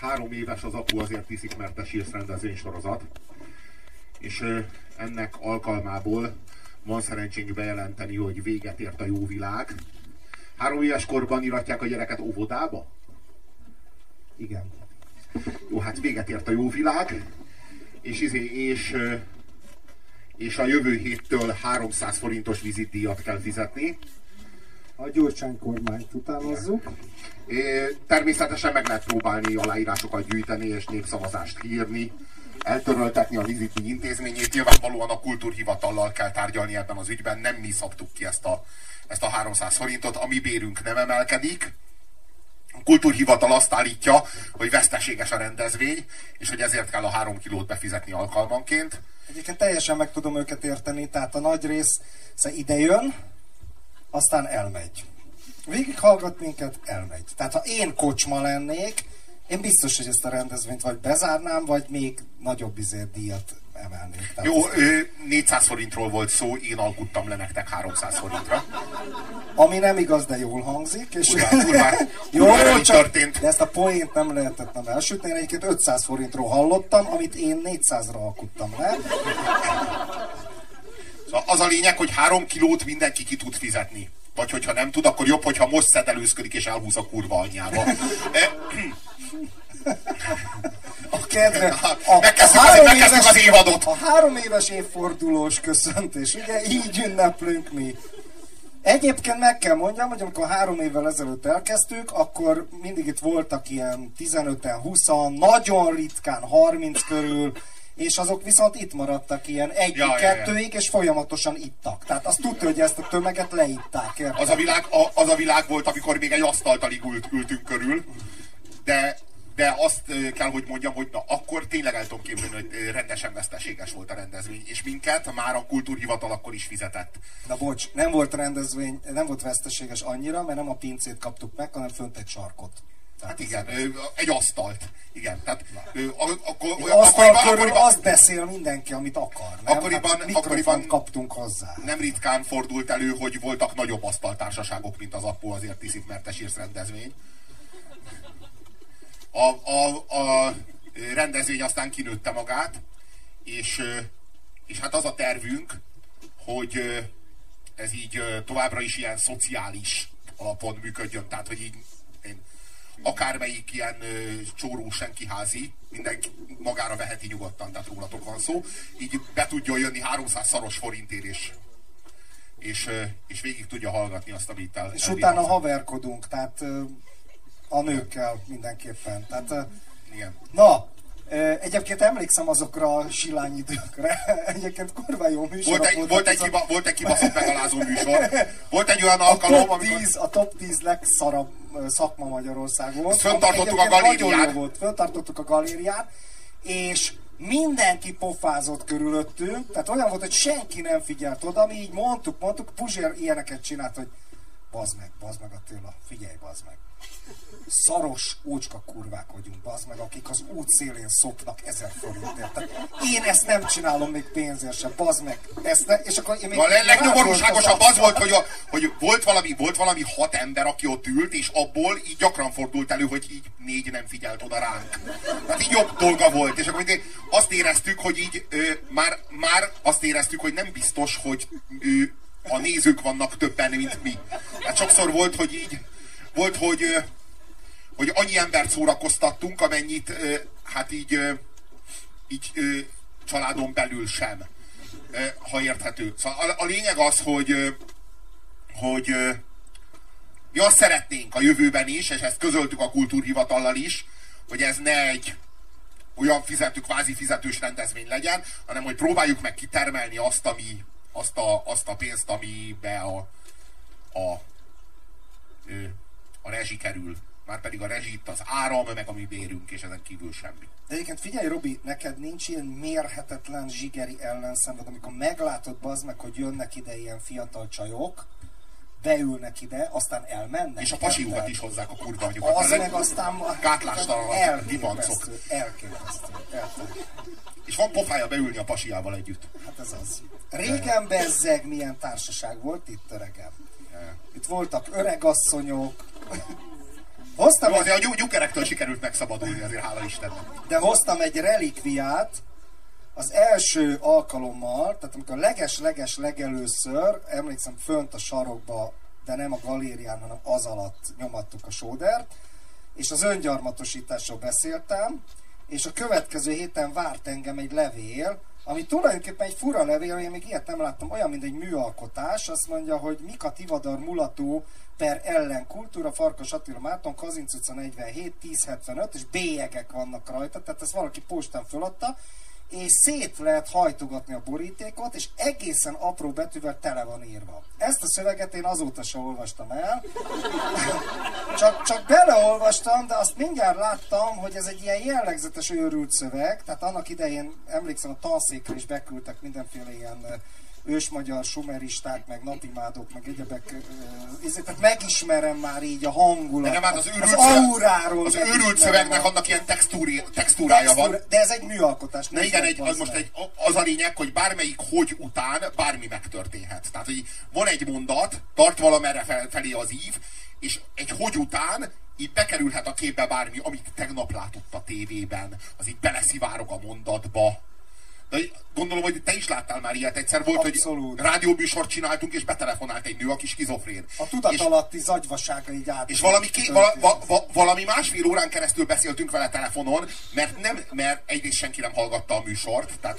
Három éves az apu azért iszik, mert te sírsz rendezvénysorozat, és ennek alkalmából van szerencsénk bejelenteni, hogy véget ért a jó világ. Három éves korban iratják a gyereket óvodába? Igen. Jó, hát véget ért a jó világ, és, izé, és, és a jövő héttől 300 forintos vizitdíjat kell fizetni. A Gyurcsány kormányt utánozzuk. É, Természetesen meg lehet próbálni aláírásokat gyűjteni és népszavazást írni, eltöröltetni a viziti intézményét. Nyilvánvalóan a kultúrhivatallal kell tárgyalni ebben az ügyben, nem mi szabtuk ki ezt a, ezt a 300 forintot, a mi bérünk nem emelkedik. A kultúrhivatal azt állítja, hogy veszteséges a rendezvény, és hogy ezért kell a három kilót befizetni alkalmanként. Egyébként teljesen meg tudom őket érteni, tehát a nagy rész ide jön, aztán elmegy. Végighallgat minket, elmegy. Tehát ha én kocsma lennék, én biztos, hogy ezt a rendezvényt vagy bezárnám, vagy még nagyobb izért díjat emelnék. Tehát Jó, ö, 400 forintról volt szó, én alkuttam le nektek 300 forintra. Ami nem igaz, de jól hangzik. És Kurván, kurván, jó, csak történt. de ezt a poént nem lehetett nem elsütni. Én egyébként 500 forintról hallottam, amit én 400-ra alkuttam le. Szóval az a lényeg, hogy három kilót mindenki ki tud fizetni. Vagy hogyha nem tud, akkor jobb, hogyha most szedelőzködik és elhúz a kurva anyjába. E, A kedve, Megkezdtük az- három megkezdtük éves- az évadot. A három éves évfordulós köszöntés, ugye így ünneplünk mi. Egyébként meg kell mondjam, hogy amikor három évvel ezelőtt elkezdtük, akkor mindig itt voltak ilyen 15-en, 20 nagyon ritkán 30 körül, és azok viszont itt maradtak ilyen egyig, Ja, ja, ja. kettőig, és folyamatosan ittak. Tehát azt tudta, hogy ezt a tömeget leitták, az, a világ, a, az a világ volt, amikor még egy asztaltalig ült, ültünk körül, de, de azt kell, hogy mondjam, hogy na, akkor tényleg el tudom képzelni, hogy rendesen veszteséges volt a rendezvény, és minket már a kultúrhivatal akkor is fizetett. Na bocs, nem volt rendezvény, nem volt veszteséges annyira, mert nem a pincét kaptuk meg, hanem fönt egy sarkot. Hát igen, egy asztalt. Igen, tehát a- akkor, Asztal akkoriban, körül azt beszél mindenki, amit akar. Nem? Akkoriban- hát akkoriban- kaptunk hozzá. nem ritkán fordult elő, hogy voltak nagyobb asztaltársaságok, mint az Appo, azért iszik, mert te sírsz rendezvény. A, a, a rendezvény aztán kinőtte magát, és, és hát az a tervünk, hogy ez így továbbra is ilyen szociális alapon működjön, tehát hogy így én, akármelyik ilyen ö, csóró senkiházi, mindenki magára veheti nyugodtan, tehát rólatok van szó, így be tudjon jönni 300 szaros forintért, és, és, ö, és végig tudja hallgatni azt, amit el, És utána haverkodunk, tehát ö, a nőkkel mindenképpen. Tehát, ö, Igen. na, egyébként emlékszem azokra a silány időkre. Egyébként kurva jó műsorok Volt egy, volt, egy kiba, volt egy kibaszott megalázó műsor. Volt egy olyan a alkalom, top, amikor... 10, a top 10 legszarabb szakma Magyarországon. Ezt fenntartottuk Egyébként a galérián. Jó volt, fenntartottuk a galérián, és mindenki pofázott körülöttünk, tehát olyan volt, hogy senki nem figyelt oda, mi így mondtuk, mondtuk, Puzsér ilyeneket csinált, hogy bazd meg, bazd meg Attila, figyelj, bazd meg. Szaros ócska kurvák vagyunk, bazd meg, akik az út szélén szopnak ezer forintért. Tehát én ezt nem csinálom még pénzért sem, bazd meg. Ezt ne, és akkor én még A leg- legnyomorúságosabb az volt, hogy a, hogy volt, valami, volt valami hat ember, aki ott ült, és abból így gyakran fordult elő, hogy így négy nem figyelt oda ránk. Hát így jobb dolga volt, és akkor így azt éreztük, hogy így ö, már, már azt éreztük, hogy nem biztos, hogy ö, a nézők vannak többen, mint mi. Hát sokszor volt, hogy így, volt, hogy, ö, hogy annyi embert szórakoztattunk, amennyit hát így, így családon belül sem ha érthető. Szóval a, a lényeg az, hogy, hogy mi azt szeretnénk a jövőben is, és ezt közöltük a kultúrhivatallal is, hogy ez ne egy olyan fizető, kvázi fizetős rendezvény legyen, hanem hogy próbáljuk meg kitermelni azt, ami, azt, a, azt a pénzt, amibe a, a, ö, a rezsi kerül. Már pedig a rezsi itt az áram, meg a mi bérünk, és ezen kívül semmi. De egyébként figyelj, Robi, neked nincs ilyen mérhetetlen zsigeri ellenszenved, amikor meglátod bazd meg, hogy jönnek ide ilyen fiatal csajok, beülnek ide, aztán elmennek. És a pasiukat is hozzák a kurva anyukat. Az meg aztán Gátlástalanabb divancok. elképesztő, elképesztő? És van pofája beülni a pasiával együtt. Hát ez az. Régen bezzeg milyen társaság volt itt öregem. Itt voltak öregasszonyok, Hoztam Jó, egy, azért a nyug- nyugerektől sikerült megszabadulni, azért hála Istennek. de hoztam egy relikviát, az első alkalommal, tehát amikor a leges-leges legelőször, emlékszem fönt a sarokba, de nem a galérián, hanem az alatt nyomattuk a sódert, és az öngyarmatosításról beszéltem, és a következő héten várt engem egy levél, ami tulajdonképpen egy fura levél, én még ilyet nem láttam, olyan, mint egy műalkotás, azt mondja, hogy Mika Tivadar mulató per ellen kultúra, Farkas Attila Márton, Kazinc utca 47, 1075, és bélyegek vannak rajta, tehát ezt valaki postán föladta, és szét lehet hajtogatni a borítékot, és egészen apró betűvel tele van írva. Ezt a szöveget én azóta se olvastam el, csak, csak beleolvastam, de azt mindjárt láttam, hogy ez egy ilyen jellegzetes őrült szöveg, tehát annak idején emlékszem a tanszékre is beküldtek mindenféle ilyen ősmagyar sumeristák, meg napimádók, meg egyebek, izé, tehát megismerem már így a hangulat, De nem, hát az őrült, az auráról az őrült a- szövegnek annak ilyen textúri, textúrája van. Textúra- De ez egy műalkotás. De igen, egy az most egy, az a lényeg, hogy bármelyik hogy után bármi megtörténhet. Tehát, hogy van egy mondat, tart valamerre fel, felé az ív, és egy hogy után így bekerülhet a képbe bármi, amit tegnap látott a tévében, az így beleszivárog a mondatba. Gondolom, hogy te is láttál már ilyet. Egyszer volt, Abszolút. hogy rádióműsort csináltunk, és betelefonált egy nő, aki skizofrén. A tudat és, alatti zagyvasága így át. és valami, ké, vala, va, va, valami másfél órán keresztül beszéltünk vele telefonon, mert, nem, mert egyrészt senki nem hallgatta a műsort, tehát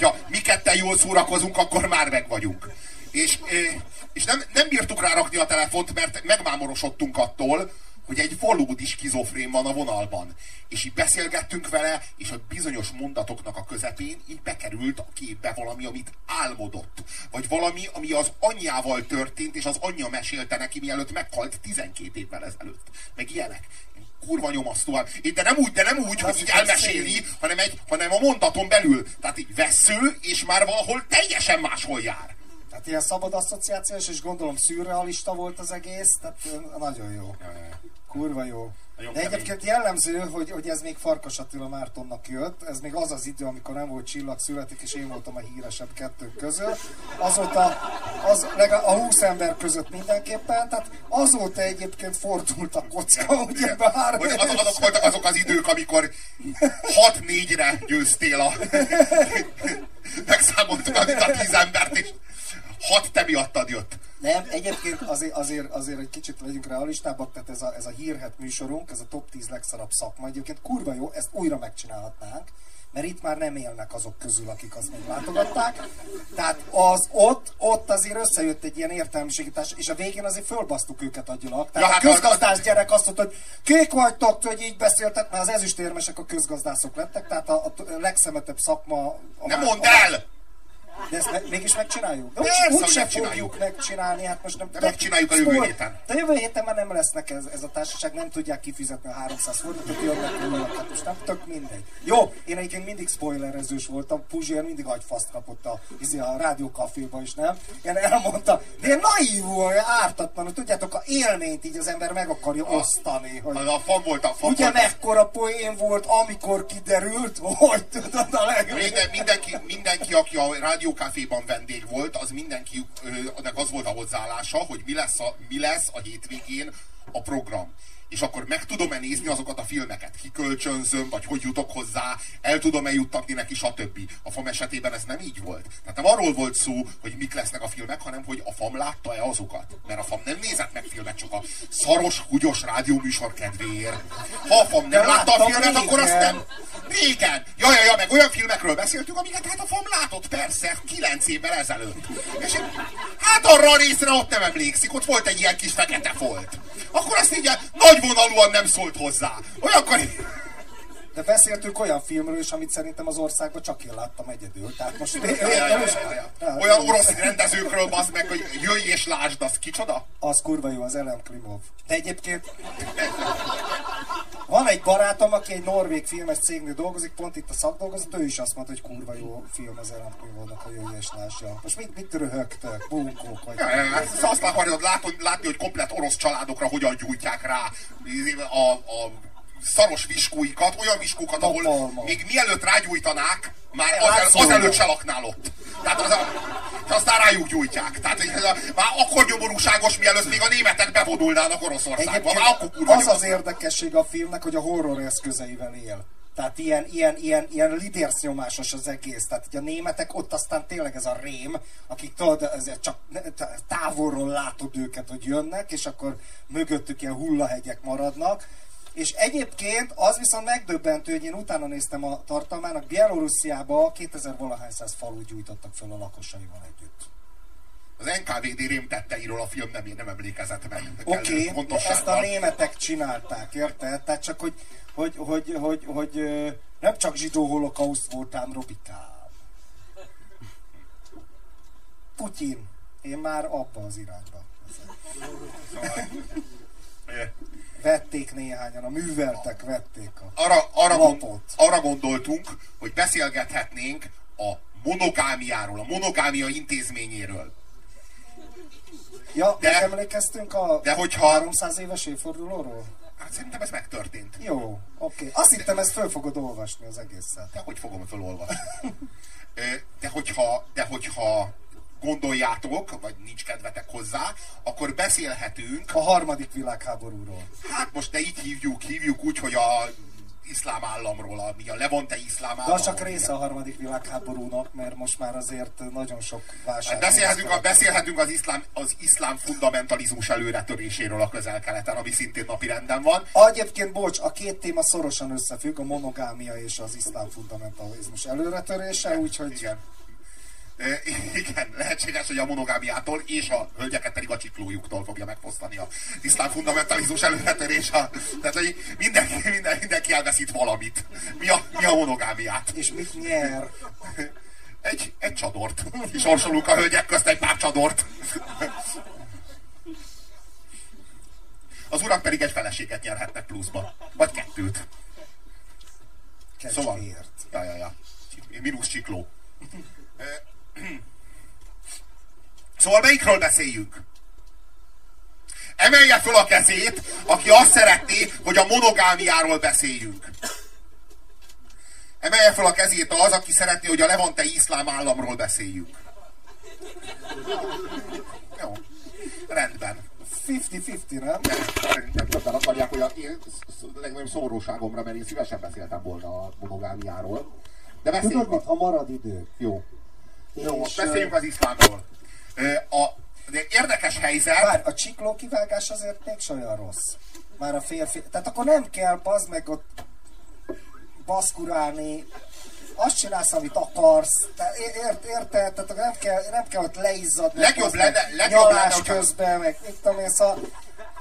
ha mi ketten jól szórakozunk, akkor már meg vagyunk. És, eh, és nem, nem bírtuk rárakni a telefont, mert megmámorosodtunk attól, hogy egy valódi skizofrén van a vonalban. És így beszélgettünk vele, és a bizonyos mondatoknak a közepén így bekerült a képbe valami, amit álmodott. Vagy valami, ami az anyjával történt, és az anyja mesélte neki, mielőtt meghalt 12 évvel ezelőtt. Meg ilyenek. Kurva nyomasztóan. De nem úgy, de nem úgy, hogy így elmeséli, hanem, egy, hanem a mondaton belül. Tehát így vesző, és már valahol teljesen máshol jár. Tehát ilyen szabad asszociációs, és gondolom szürrealista volt az egész, tehát nagyon jó. Kurva jó. De egyébként jellemző, hogy, hogy ez még Farkas Attila Mártonnak jött, ez még az az idő, amikor nem volt csillag születik, és én voltam a híresebb kettők közül. Azóta, az, legalább a 20 ember között mindenképpen, tehát azóta egyébként fordult a kocka, ugye bár... Hogy az, azok voltak azok az idők, amikor 6-4-re győztél a... Megszámoltuk a 10 embert, és 6 te miattad jött. Nem, egyébként azért, azért, azért egy kicsit legyünk realistábbak, tehát ez a, ez a hírhet műsorunk, ez a top 10 legszarabb szakma, egyébként kurva jó, ezt újra megcsinálhatnánk, mert itt már nem élnek azok közül, akik azt még látogatták. Tehát az ott, ott azért összejött egy ilyen értelmiségítás, és a végén azért fölbasztuk őket agyilag. Tehát Ja, hát a közgazdász gyerek azt mondta, hogy kék vagytok, hogy így beszéltek, mert az ezüstérmesek a közgazdászok lettek, tehát a, a legszemetebb szakma... A Nem mondd el! De ezt me- mégis megcsináljuk? De Persze, úgy, úgy hogy se megcsináljuk. fogjuk megcsinálni, hát most nem... De megcsináljuk a jövő Spoil- héten. De jövő héten már nem lesznek ez, ez a társaság, nem tudják kifizetni a 300 forintot, jönnek ülők, hát most nem tök mindegy. Jó, én egyébként mindig spoilerezős voltam, Puzsér mindig agyfaszt kapott a, izé, a rádiókaféba is, nem? Ilyen elmondta, de ilyen naívul, ártatlanul, tudjátok, a élményt így az ember meg akarja osztani, hogy... Az a fan volt a fan Ugye volt. mekkora poén volt, amikor kiderült, hogy tudod a leg... Minden, mindenki, mindenki, aki a rádiókáféban vendég volt, az mindenki, annak az volt a hozzáállása, hogy mi lesz a, mi lesz a hétvégén a program. És akkor meg tudom-e nézni azokat a filmeket, kikölcsönzöm, vagy hogy jutok hozzá, el tudom-e juttatni neki, stb. A FAM esetében ez nem így volt. Tehát nem arról volt szó, hogy mik lesznek a filmek, hanem hogy a FAM látta-e azokat. Mert a FAM nem nézett meg filmet, csak a szaros, húgyos rádióműsor kedvéért. Ha a FAM nem látta a filmet, akkor azt nem, Régen! Ja, ja, ja, meg olyan filmekről beszéltünk, amiket hát a FAM látott persze, kilenc évvel ezelőtt. És én, hát arra a részre ott nem emlékszik, ott volt egy ilyen kis fekete folt. Akkor azt így nagyvonalúan nem szólt hozzá. Olyankor... De beszéltünk olyan filmről is, amit szerintem az országban csak én láttam egyedül. Tehát most... Ja, ja, ja, ja. Olyan orosz rendezőkről bazd meg, hogy jöjj és lásd, az kicsoda? Az kurva jó, az Elem Klimov. De egyébként van egy barátom, aki egy norvég filmes cégnél dolgozik, pont itt a szakdolgozat, ő is azt mondta, hogy kurva jó film az Elem Klimovnak a Jöjj és lásja. Most mit, mit röhögtök? Bunkók vagy? Ja, ja, Azt akarod látni, látni, hogy komplet orosz családokra hogyan gyújtják rá a, a szaros viskóikat, olyan viskókat, ahol még mielőtt rágyújtanák, már az, azelőtt se laknál ott. Tehát az a, és aztán rájuk gyújtják. Tehát ez a, már akkor nyomorúságos, mielőtt még a németek bevonulnának Oroszországba. Már akkor kurva az az érdekesség a filmnek, hogy a horror eszközeivel él. Tehát ilyen, ilyen, ilyen, ilyen lidércnyomásos az egész. Tehát így a németek ott aztán tényleg ez a rém, akik tudod, ezért csak távolról látod őket, hogy jönnek, és akkor mögöttük ilyen hullahegyek maradnak. És egyébként az viszont megdöbbentő, hogy én utána néztem a tartalmának, Bielorussziába 2000 valahány száz falu gyújtottak fel a lakosaival együtt. Az NKVD rémtetteiről a film nem, nem emlékezett meg. Oké, okay, ezt a németek csinálták, érted? Tehát csak, hogy, hogy, hogy, hogy, hogy ö, nem csak zsidó holokauszt voltám, Robikám. Putyin. Én már abba az irányba. Szóval, Vették néhányan, a műveltek vették a... arra, arra, Lapot. arra gondoltunk, hogy beszélgethetnénk a monogámiáról, a monogámia intézményéről. Ja, De- de, emlékeztünk a de hogyha- 300 éves évfordulóról? Hát szerintem ez megtörtént. Jó, oké. Azt hittem, ezt föl fogod olvasni az egészet. De hogy fogom felolvasni? Ö, De hogyha, de hogyha gondoljátok, vagy nincs kedvetek hozzá, akkor beszélhetünk, A harmadik világháborúról. hát most ne így hívjuk, hívjuk úgy, hogy a iszlám államról, a, mi a Levante iszlám De államról. az csak része a harmadik világháborúnak, mert most már azért nagyon sok válság. Hát beszélhetünk, a, beszélhetünk az, iszlám, az iszlám fundamentalizmus előretöréséről a közel-keleten, ami szintén napirenden van. Egyébként, bocs, a két téma szorosan összefügg, a monogámia és az iszlám fundamentalizmus előretörése, úgyhogy Igen. Ö, Igen, lehetséges, hogy a monogámiától és a hölgyeket pedig a csiklójuktól fogja megfosztani a iszlám fundamentalizmus előretörés. A, tehát, hogy mindenki, minden, mindenki elveszít valamit. Mi a, mi a monogámiát? és mit nyer? Egy, egy csadort. És sorsolunk a hölgyek közt egy pár csadort. Az urak pedig egy feleséget nyerhetnek pluszba. Vagy kettőt. Szóval. Kecskéért. Ja, ja, ja. Minusz csikló. Szóval melyikről beszéljünk? Emelje föl a kezét, aki azt szeretné, hogy a monogámiáról beszéljünk. Emelje föl a kezét az, aki szeretné, hogy a levante iszlám államról beszéljünk. Jó. Rendben. 50-50, nem? Szerintem többen akarják, hogy a legnagyobb szomorúságomra, mert én szívesen beszéltem volna a monogámiáról. De Tudod mit, ha marad idő. Jó. Jó, És, beszéljünk az iszlámról. A, de érdekes helyzet, Bár a csikló kivágás azért még olyan rossz. Már a férfi... Tehát akkor nem kell bazd meg ott baszkurálni, azt csinálsz, amit akarsz. Tehát érted? Tehát akkor nem kell, nem kell ott leizzadni. Legjobb lenne- legjobb lenne, közben, meg mit tudom én, szóval,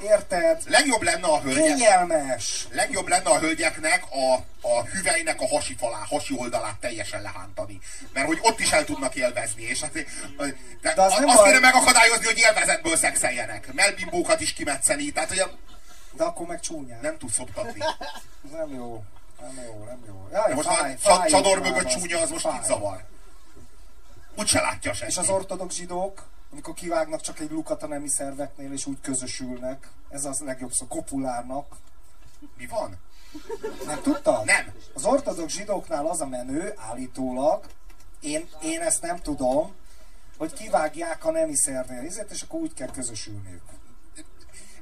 érted? legjobb lenne a hölgyek, Kényelmes. legjobb lenne a hölgyeknek a, a hüvelynek a hasi falá, hasi oldalát teljesen lehántani. Mert hogy ott is el tudnak élvezni. És azért, de, De az az nem azt kéne megakadályozni, hogy élvezetből szexeljenek. Melbimbókat is kimetszeni. Tehát, hogy a, De akkor meg csúnyán. nem tudsz szoptatni. Nem jó. Nem jó, nem jó. Jaj, De most fáj, a fáj, csa- csador mögött az, csúnya, az most fáj. kit zavar. Úgy se látja senki. És az ortodox zsidók, amikor kivágnak csak egy lukat a nemi szerveknél, és úgy közösülnek, ez az legjobb szó, kopulárnak. Mi van? Nem tudtad? Nem. Az ortodox zsidóknál az a menő, állítólag, én, én ezt nem tudom, hogy kivágják a nemi szervnél izét, és akkor úgy kell közösülniük.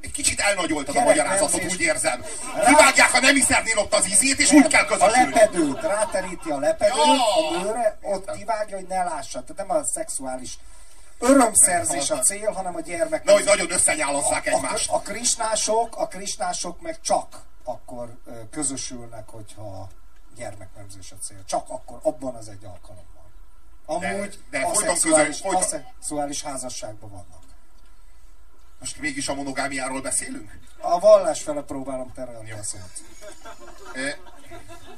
Egy kicsit elnagyoltad a magyarázatot, úgy érzem. Kivágják a nemiszernél ott az izét, és úgy kell A közösülni. lepedőt, ráteríti a lepedőt, Ja. a bőre, ott kivágja, hogy ne lássa. Tehát nem a szexuális örömszerzés a cél, hanem a gyermek. Na, hogy nagyon összenyálozzák a, egymást. a krisnások, a krisnások meg csak akkor közösülnek, hogyha gyermeknemzés a cél. Csak akkor, abban az egy alkalommal. Amúgy De- de aszexuális, közös- folyton- aszexuális házasságban vannak. Most mégis a monogámiáról beszélünk? A vallás fele próbálom terelni a szót.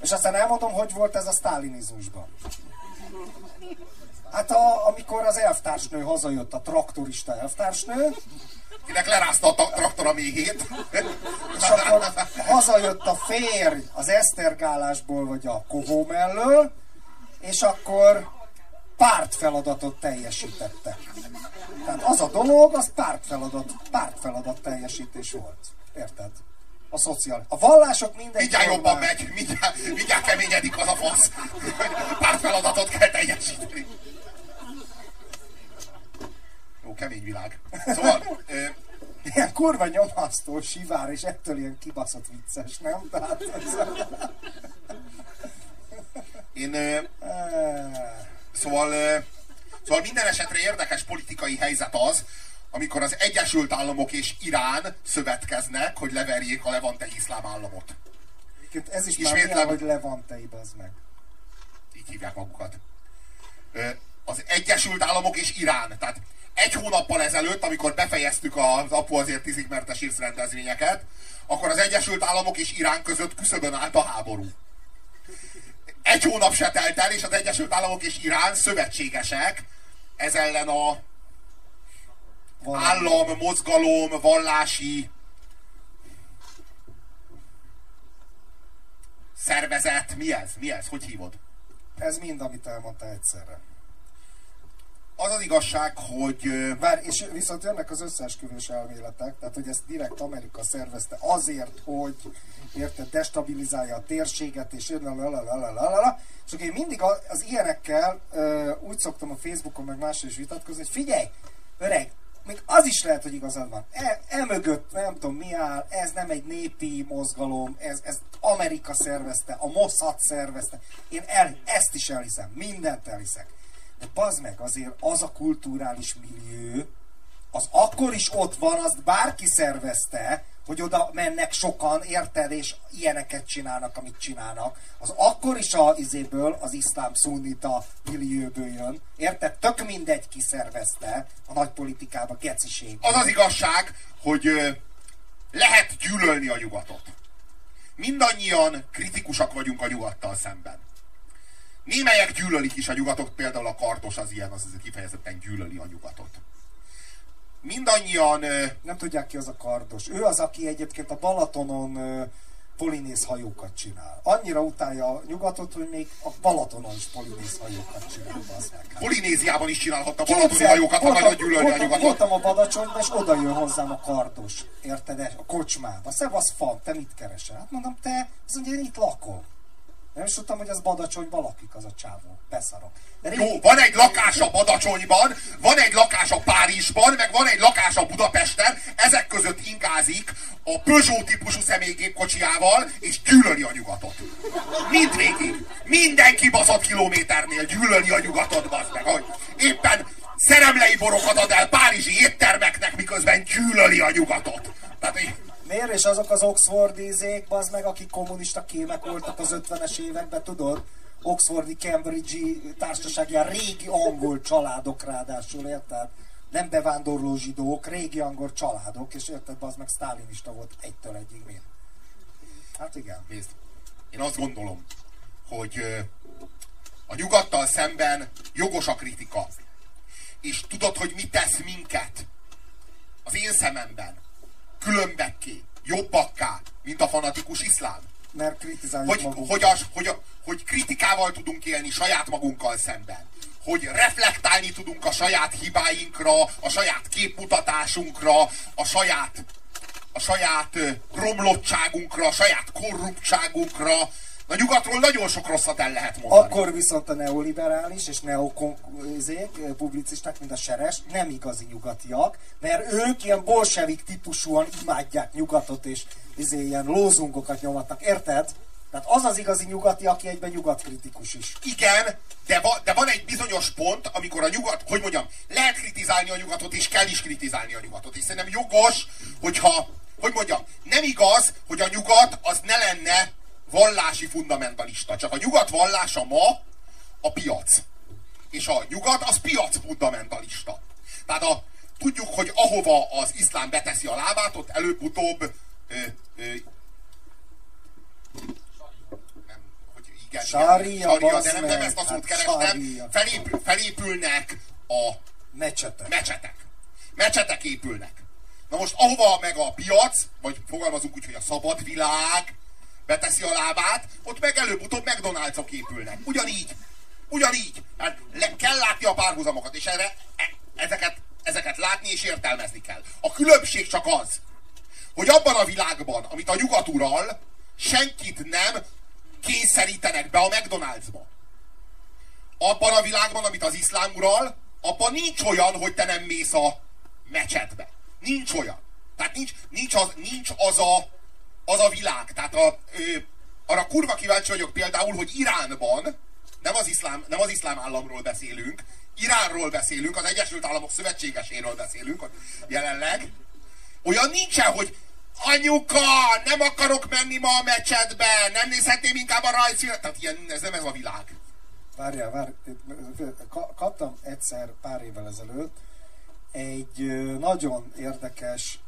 És aztán elmondom, hogy volt ez a sztálinizmusban. Hát a, amikor az elvtársnő hazajött, a traktorista elvtársnő, Kinek lerázta a traktor a méhét. és akkor hazajött a férj az esztergálásból, vagy a kohó mellől, és akkor pártfeladatot teljesítettek. Tehát az a dolog, az pártfeladat, pártfeladat teljesítés volt. Érted? A szociál. A vallások minden. Mindjárt jobban megy, mindjárt, mindjárt keményedik az a fasz. Párt feladatot kell teljesíteni. Kemény világ. Szóval... Ö, ilyen kurva nyomasztó, sivár, és ettől ilyen kibaszott vicces, nem? Tehát ez... Én... Ö, szóval... Ö, szóval minden esetre érdekes politikai helyzet az, amikor az Egyesült Államok és Irán szövetkeznek, hogy leverjék a levante iszlám államot. Ez is Ismétlem, már hogy levantei, az meg. Így hívják magukat. Az Egyesült Államok és Irán. Tehát egy hónappal ezelőtt, amikor befejeztük az Apu azért tízig mertes rendezvényeket, akkor az Egyesült Államok és Irán között küszöbön állt a háború. Egy hónap se telt el, és az Egyesült Államok és Irán szövetségesek ez ellen a állam, mozgalom, vallási szervezet. Mi ez? Mi ez? Hogy hívod? Ez mind, amit elmondta egyszerre. Az az igazság, hogy... Vár, és viszont jönnek az összeesküvős elméletek, tehát hogy ezt direkt Amerika szervezte azért, hogy érted, destabilizálja a térséget, és lalalala, és akkor én mindig az ilyenekkel úgy szoktam a Facebookon meg máshol is vitatkozni, hogy figyelj, öreg, még az is lehet, hogy igazad van. E, emögött nem tudom mi áll, ez nem egy népi mozgalom, ez, ez Amerika szervezte, a Mossad szervezte. Én el, ezt is elhiszem, mindent elhiszek. De bazd meg, azért az a kulturális millió, az akkor is ott van, azt bárki szervezte, hogy oda mennek sokan, érted, és ilyeneket csinálnak, amit csinálnak. Az akkor is a izéből, az iszlám szunnita millióből jön. Érted? Tök mindegy kiszervezte a nagy politikába geciség. Az az igazság, hogy lehet gyűlölni a nyugatot. Mindannyian kritikusak vagyunk a nyugattal szemben. Némelyek gyűlölik is a nyugatot, például a kartos az ilyen, az, az kifejezetten gyűlöli a nyugatot mindannyian... Nem tudják ki az a kardos. Ő az, aki egyébként a Balatonon polinész hajókat csinál. Annyira utálja a nyugatot, hogy még a Balatonon is polinész hajókat csinál. Hát. Polinéziában is csinálhatta balatoni hajókat, ha nagyon gyűlölni a nyugatot. Voltam a Badacsonyban, és oda jön hozzám a kardos. Érted? A kocsmába. Szevasz fan, te mit keresel? Hát mondom, te, az mondja, én itt lakom. Nem is tudtam, hogy az Badacsonyban lakik az a csávó. Beszarok. De Jó, van egy lakás a Badacsonyban, van egy lakás a Párizsban, meg van egy lakás a Budapesten, ezek között ingázik a Peugeot típusú személygépkocsiával, és gyűlöli a nyugatot. Mindvégig. Minden kibaszott kilométernél gyűlöli a nyugatot, bazd meg. Hogy éppen szeremlei borokat ad el párizsi éttermeknek, miközben gyűlöli a nyugatot. Tehát, Miért? És azok az Oxfordi izék, az meg, akik kommunista kémek voltak az 50-es években, tudod? Oxfordi, Cambridge-i társaság, ilyen régi angol családok ráadásul, érted? Nem bevándorló zsidók, régi angol családok, és érted, az meg sztálinista volt egytől egyig még. Hát igen. Nézd, én azt gondolom, hogy a nyugattal szemben jogos a kritika. És tudod, hogy mi tesz minket? Az én szememben különbekké, jobbakká, mint a fanatikus iszlám. Mert kritizáljuk hogy, hogy, az, hogy, a, hogy kritikával tudunk élni saját magunkkal szemben. Hogy reflektálni tudunk a saját hibáinkra, a saját képmutatásunkra, a saját, a saját romlottságunkra, a saját korruptságunkra, a nyugatról nagyon sok rosszat el lehet mondani. Akkor viszont a neoliberális és neopublicisták, publicisták, mint a Seres, nem igazi nyugatiak, mert ők ilyen bolsevik típusúan imádják nyugatot, és izé, ilyen lózungokat nyomatnak. Érted? Tehát az az igazi nyugati, aki egyben nyugatkritikus is. Igen, de, va, de van egy bizonyos pont, amikor a nyugat, hogy mondjam, lehet kritizálni a nyugatot, és kell is kritizálni a nyugatot. És szerintem jogos, hogyha, hogy mondjam, nem igaz, hogy a nyugat az ne lenne vallási fundamentalista. Csak a nyugat vallása ma a piac. És a nyugat az piac fundamentalista. Tehát a, tudjuk, hogy ahova az iszlám beteszi a lábát, ott előbb-utóbb igen, sária, sária de nem, nem ezt a szót hát kerestem. Felépül, felépülnek a mecsetek. mecsetek. Mecsetek épülnek. Na most ahova meg a piac, vagy fogalmazunk úgy, hogy a szabad világ, beteszi a lábát, ott meg előbb-utóbb McDonald'sok épülnek. Ugyanígy. Ugyanígy. Hát le, kell látni a párhuzamokat, és erre e, ezeket, ezeket látni és értelmezni kell. A különbség csak az, hogy abban a világban, amit a nyugat ural, senkit nem kényszerítenek be a McDonald'sba. Abban a világban, amit az iszlám ural, abban nincs olyan, hogy te nem mész a mecsetbe. Nincs olyan. Tehát nincs, nincs, az, nincs az, a, az a világ. Tehát a, ö, arra kurva kíváncsi vagyok például, hogy Iránban, nem az, iszlám, nem az iszlám államról beszélünk, Iránról beszélünk, az Egyesült Államok szövetségeséről beszélünk jelenleg. Olyan nincsen, hogy anyuka, nem akarok menni ma a mecsetbe, nem nézhetném inkább a rajzfilmet. Tehát ilyen, ez nem ez a világ. Várjál, várj, kaptam egyszer pár évvel ezelőtt egy nagyon érdekes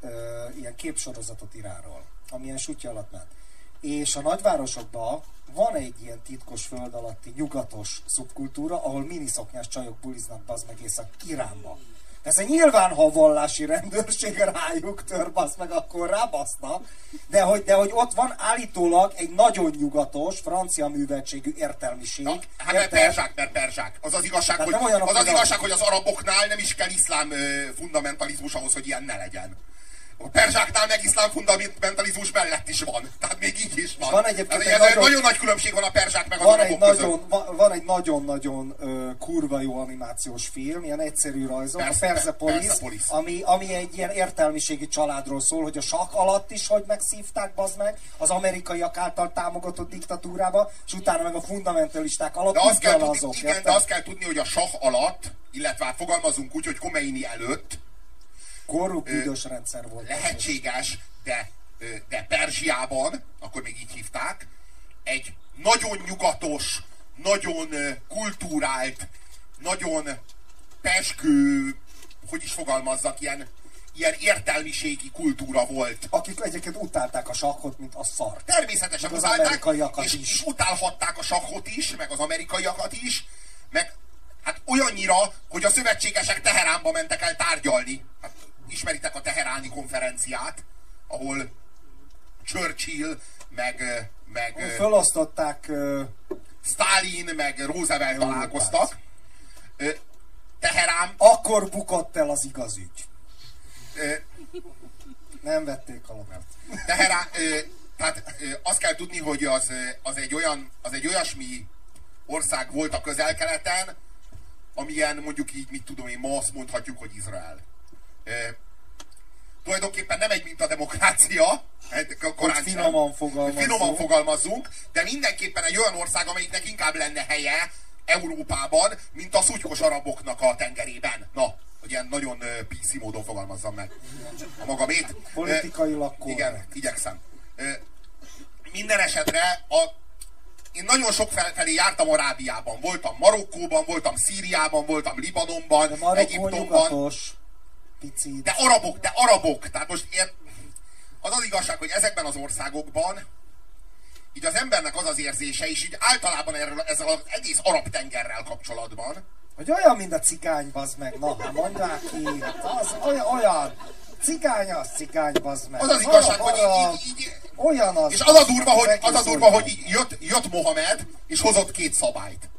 ilyen képsorozatot Iránról, amilyen sutya alatt ment. És a nagyvárosokban van egy ilyen titkos föld alatti nyugatos szubkultúra, ahol miniszoknyás csajok buliznak bazd meg észak Iránba. Ez egy nyilván, ha a vallási rendőrség rájuk tör, basz meg, akkor rábasznak. De hogy, de hogy ott van állítólag egy nagyon nyugatos, francia műveltségű értelmiség. Na, hát mert perzsák, mert perzsák. Az az igazság, hogy, az, az igazság, hogy az araboknál nem is kell iszlám fundamentalizmus ahhoz, hogy ilyen ne legyen. A perzsáknál meg iszlám fundamentalizmus mellett is van. Tehát még így is van. van egyébként egy nagyon, nagyon nagy különbség van a perzsák meg van az egy nagyon, van, van egy nagyon-nagyon kurva jó animációs film, ilyen egyszerű rajzok, Persze, a Persepolis, Persepolis. Ami, ami egy ilyen értelmiségi családról szól, hogy a sak alatt is hogy megszívták, bazd meg, az amerikaiak által támogatott diktatúrába, és utána meg a fundamentalisták alatt de azt kell tudni, azok. Igen, de azt kell tudni, hogy a sak alatt, illetve hát fogalmazunk úgy, hogy Komeini előtt, Korrupt büdös rendszer volt. Lehetséges, de, de Perzsiában, akkor még így hívták, egy nagyon nyugatos, nagyon kultúrált, nagyon peskő, hogy is fogalmazzak, ilyen, ilyen értelmiségi kultúra volt. Akik egyébként utálták a sakkot, mint a szar. Természetesen az utálták, és, is. és utálhatták a sakkot is, meg az amerikaiakat is, meg hát olyannyira, hogy a szövetségesek Teheránba mentek el tárgyalni. Hát, ismeritek a Teheráni konferenciát, ahol Churchill, meg, meg Felosztották uh, Stalin, meg Roosevelt találkoztak. Teherán... Akkor bukott el az igaz ügy. Nem vették alapját. Teherán, tehát azt kell tudni, hogy az, az, egy olyan, az egy olyasmi ország volt a közel-keleten, amilyen mondjuk így, mit tudom én, ma azt mondhatjuk, hogy Izrael tulajdonképpen nem egy mint a demokrácia, korán finoman, fogalmazzunk. finoman fogalmazzunk, de mindenképpen egy olyan ország, amelyiknek inkább lenne helye Európában, mint a szutykos araboknak a tengerében. Na, hogy ilyen nagyon PC módon fogalmazzam meg a magamét. Politikailag uh, Igen, igyekszem. Uh, minden esetre a, én nagyon sok felé jártam Arábiában. Voltam Marokkóban, voltam Szíriában, voltam Libanonban, Egyiptomban. Nyugatos picit. De arabok, de arabok. Tehát most ilyen, az az igazság, hogy ezekben az országokban így az embernek az az érzése, és így általában erről, ezzel az egész arab tengerrel kapcsolatban, hogy olyan, mint a cigány, bazd meg, na, hát mondják ki, az olyan, olyan, cigány az cigány, bazd meg. Az az igazság, hogy így, így, így, olyan az. És az a durva, hogy, az a durva, hogy jött, jött Mohamed, és hozott két szabályt.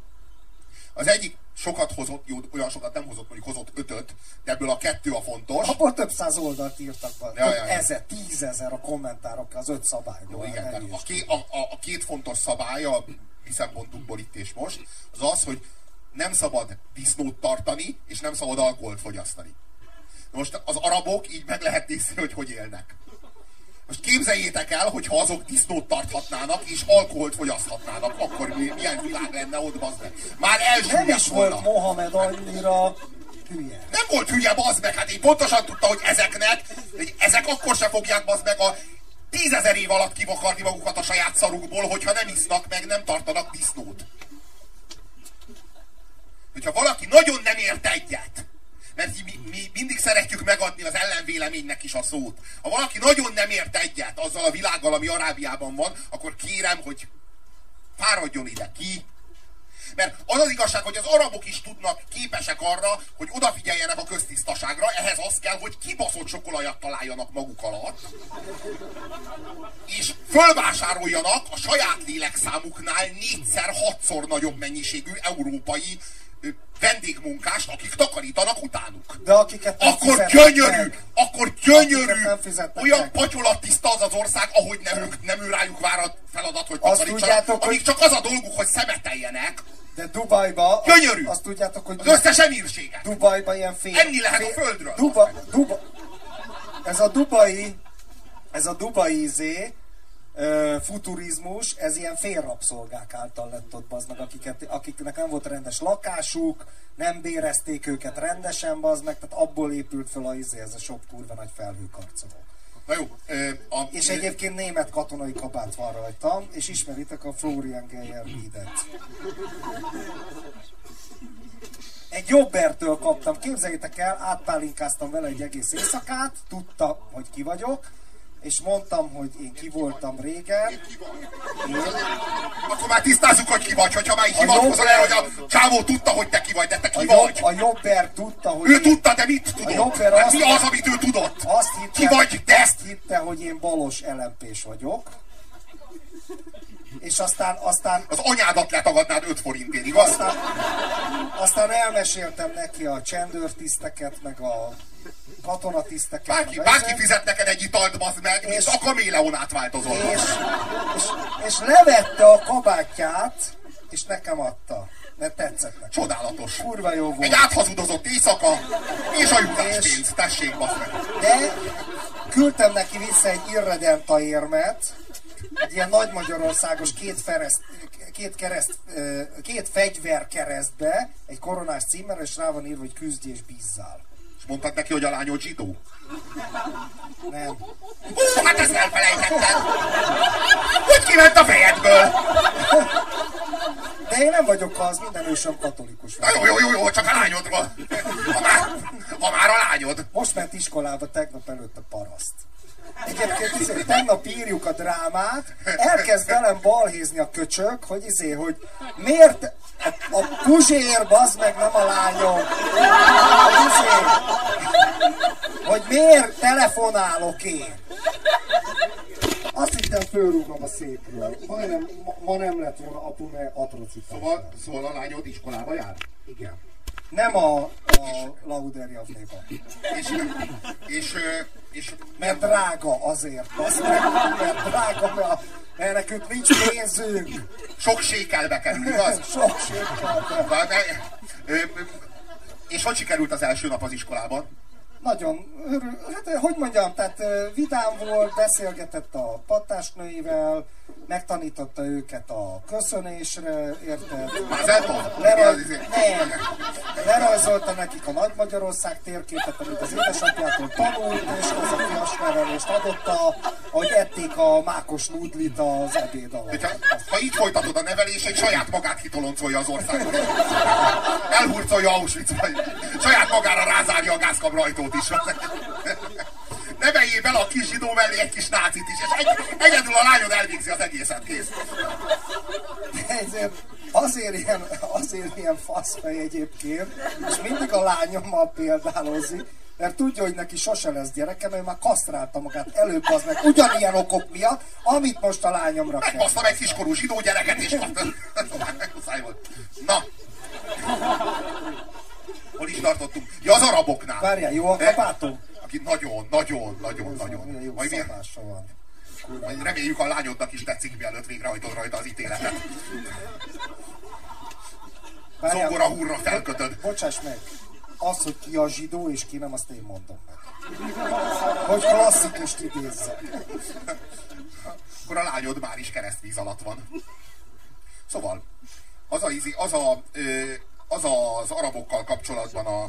Az egyik sokat hozott, jó, olyan sokat nem hozott, mondjuk hozott ötöt, de ebből a kettő a fontos. Akkor több száz oldalt írtak be. Ja, ja, ja. Ezer, tízezer a kommentárok az öt szabályból. Jó, igen, a, ké, a, a, a, két fontos szabály a mi szempontunkból itt és most, az az, hogy nem szabad disznót tartani, és nem szabad alkoholt fogyasztani. Most az arabok így meg lehet nézni, hogy hogy élnek. Most képzeljétek el, hogy ha azok disznót tarthatnának, és alkoholt fogyaszthatnának, akkor milyen világ lenne ott, bazd meg. Már elsüllyedt Nem is volna. volt Mohamed annyira hülye. Nem volt hülye, bazd meg, hát én pontosan tudta, hogy ezeknek, hogy ezek akkor se fogják, bazd meg, a tízezer év alatt kivakarni magukat a saját szarukból, hogyha nem isznak meg, nem tartanak disznót. Hogyha valaki nagyon nem ért egyet, mert mi, mi mindig szeretjük megadni az ellenvéleménynek is a szót. Ha valaki nagyon nem ért egyet azzal a világgal, ami Arábiában van, akkor kérem, hogy fáradjon ide. Ki, mert az az igazság, hogy az arabok is tudnak, képesek arra, hogy odafigyeljenek a köztisztaságra, ehhez az kell, hogy kibaszott sokolajat találjanak maguk alatt, és fölvásároljanak a saját lélekszámuknál négyszer, hatszor nagyobb mennyiségű európai vendégmunkást, akik takarítanak utánuk. De akiket nem Akkor gyönyörű, meg. akkor gyönyörű, olyan meg. az az ország, ahogy nem, ők, nem ő rájuk vár a feladat, hogy Azt tudjátok, amíg csak az a dolguk, hogy szemeteljenek, De Dubajba, Gyönyörű. azt tudjátok, hogy az összes emírséget. Dubajba ilyen fél... Enni lehet a fél- földről. Duba, Duba, ez a dubai, ez a dubai izé, futurizmus, ez ilyen félrabszolgák által lett ott baznak, akiket, akiknek nem volt rendes lakásuk, nem bérezték őket rendesen, bazd meg, tehát abból épült föl a izé, ez a sok kurva nagy felhőkarcoló. Na jó, a, És egyébként német katonai kabát van rajtam, és ismeritek a Florian Geyer Lidet. Egy jobbertől kaptam, képzeljétek el, átpálinkáztam vele egy egész éjszakát, tudta, hogy ki vagyok, és mondtam, hogy én ki voltam régen. Én, Akkor már tisztázzuk, hogy ki vagy, hogyha már így A hivatkozol jobb- el, hogy a csávó tudta, hogy te ki vagy, de te a, ki jobb, vagy. a jobber tudta, hogy Ő én- tudta, de mit tudott? jobber Hát azt- mi az, amit ő tudott? azt hitte, Ki vagy te? azt hitte, hogy én balos lmp vagyok. És aztán, aztán Az anyádat letagadnád 5 forintért, igaz? Aztán, aztán elmeséltem neki a csendőrtiszteket, meg a katonatiszteket. Bárki, meg bárki fizet neked egy italt, bazd meg, És- és a kaméleonát változol. És, és, és levette a kabátját, és nekem adta. Mert tetszett neki. Csodálatos. Kurva jó volt. Egy áthazudozott éjszaka, és a jutáspénz, tessék, bazd meg. De küldtem neki vissza egy irredenta érmet, egy ilyen nagy Magyarországos két, fereszt, két, kereszt, két fegyver keresztbe, egy koronás címmel, és rá van írva, hogy küzdj és bízzál. És mondtad neki, hogy a lányod zsidó? Nem. Hú, hát ezt elfelejtetted. Hogy kiment a fejedből? De én nem vagyok az, minden ősöm katolikus. Na jó, jó, jó, jó, csak a lányodról. Ha már, ha már a lányod. Most ment iskolába tegnap előtt a paraszt. Egyébként izé, tegnap írjuk a drámát, elkezd velem balhézni a köcsök, hogy izé, hogy miért a, a puzsér, bazd meg, nem a lányom. Hogy izé, hogy miért telefonálok én. Azt hittem fölrúgom a székről. Majdnem, ma, ma nem lett volna apu, mert atrocitás. Szóval, szóval a lányod iskolába jár? Igen. Nem a, a Lauderi Avnéban. És, és, és Mert drága azért, azt meg, mert drága, mert, mert nekünk nincs pénzünk. sok sékelbe kerül, igaz? Sok ö, És hogy sikerült az első nap az iskolában? Nagyon örül, hát hogy mondjam, tehát vidám volt, beszélgetett a pattásnőivel, megtanította őket a köszönésre, érted? Mázeltov? Leraj... Mi az izé? Nem. Lerajzolta nekik a Nagy Magyarország térképet, amit az édesapjától tanult, és az a fiasnevelést adotta, hogy ették a mákos nudlit az ebéd alatt. Hogyha, ha így folytatod a nevelését, saját magát hitoloncolja az országon. Elhurcolja Auschwitz, vagy saját magára rázárja a gázkamra ajtót is. Neveljél bele a kis zsidó mellé egy kis nácit is, és egy, egyedül a lányod elvégzi az egészet, kész. ezért azért ilyen, azért ilyen faszfej egyébként, és mindig a lányommal példálozik, mert tudja, hogy neki sose lesz gyereke, mert már kasztrálta magát előbb az meg ugyanilyen okok miatt, amit most a lányomra kell. Megbasztam egy kiskorú zsidó gyereket, és muszáj volt. Na. Hol is tartottunk? Ja, az araboknál. Várjál, jó a kabátom? Aki nagyon, nagyon, nagyon, nagyon. Majd mi- van. Majd reméljük a lányodnak is tetszik, mielőtt végrehajtod rajta az ítéletet. Zongora húrra felkötöd. Bocsáss meg, az, hogy ki a zsidó és ki nem, azt én mondom meg. Hogy klasszikust idézzek. Akkor a lányod már is keresztvíz alatt van. Szóval, az, a, az, a, ö, az az arabokkal kapcsolatban a,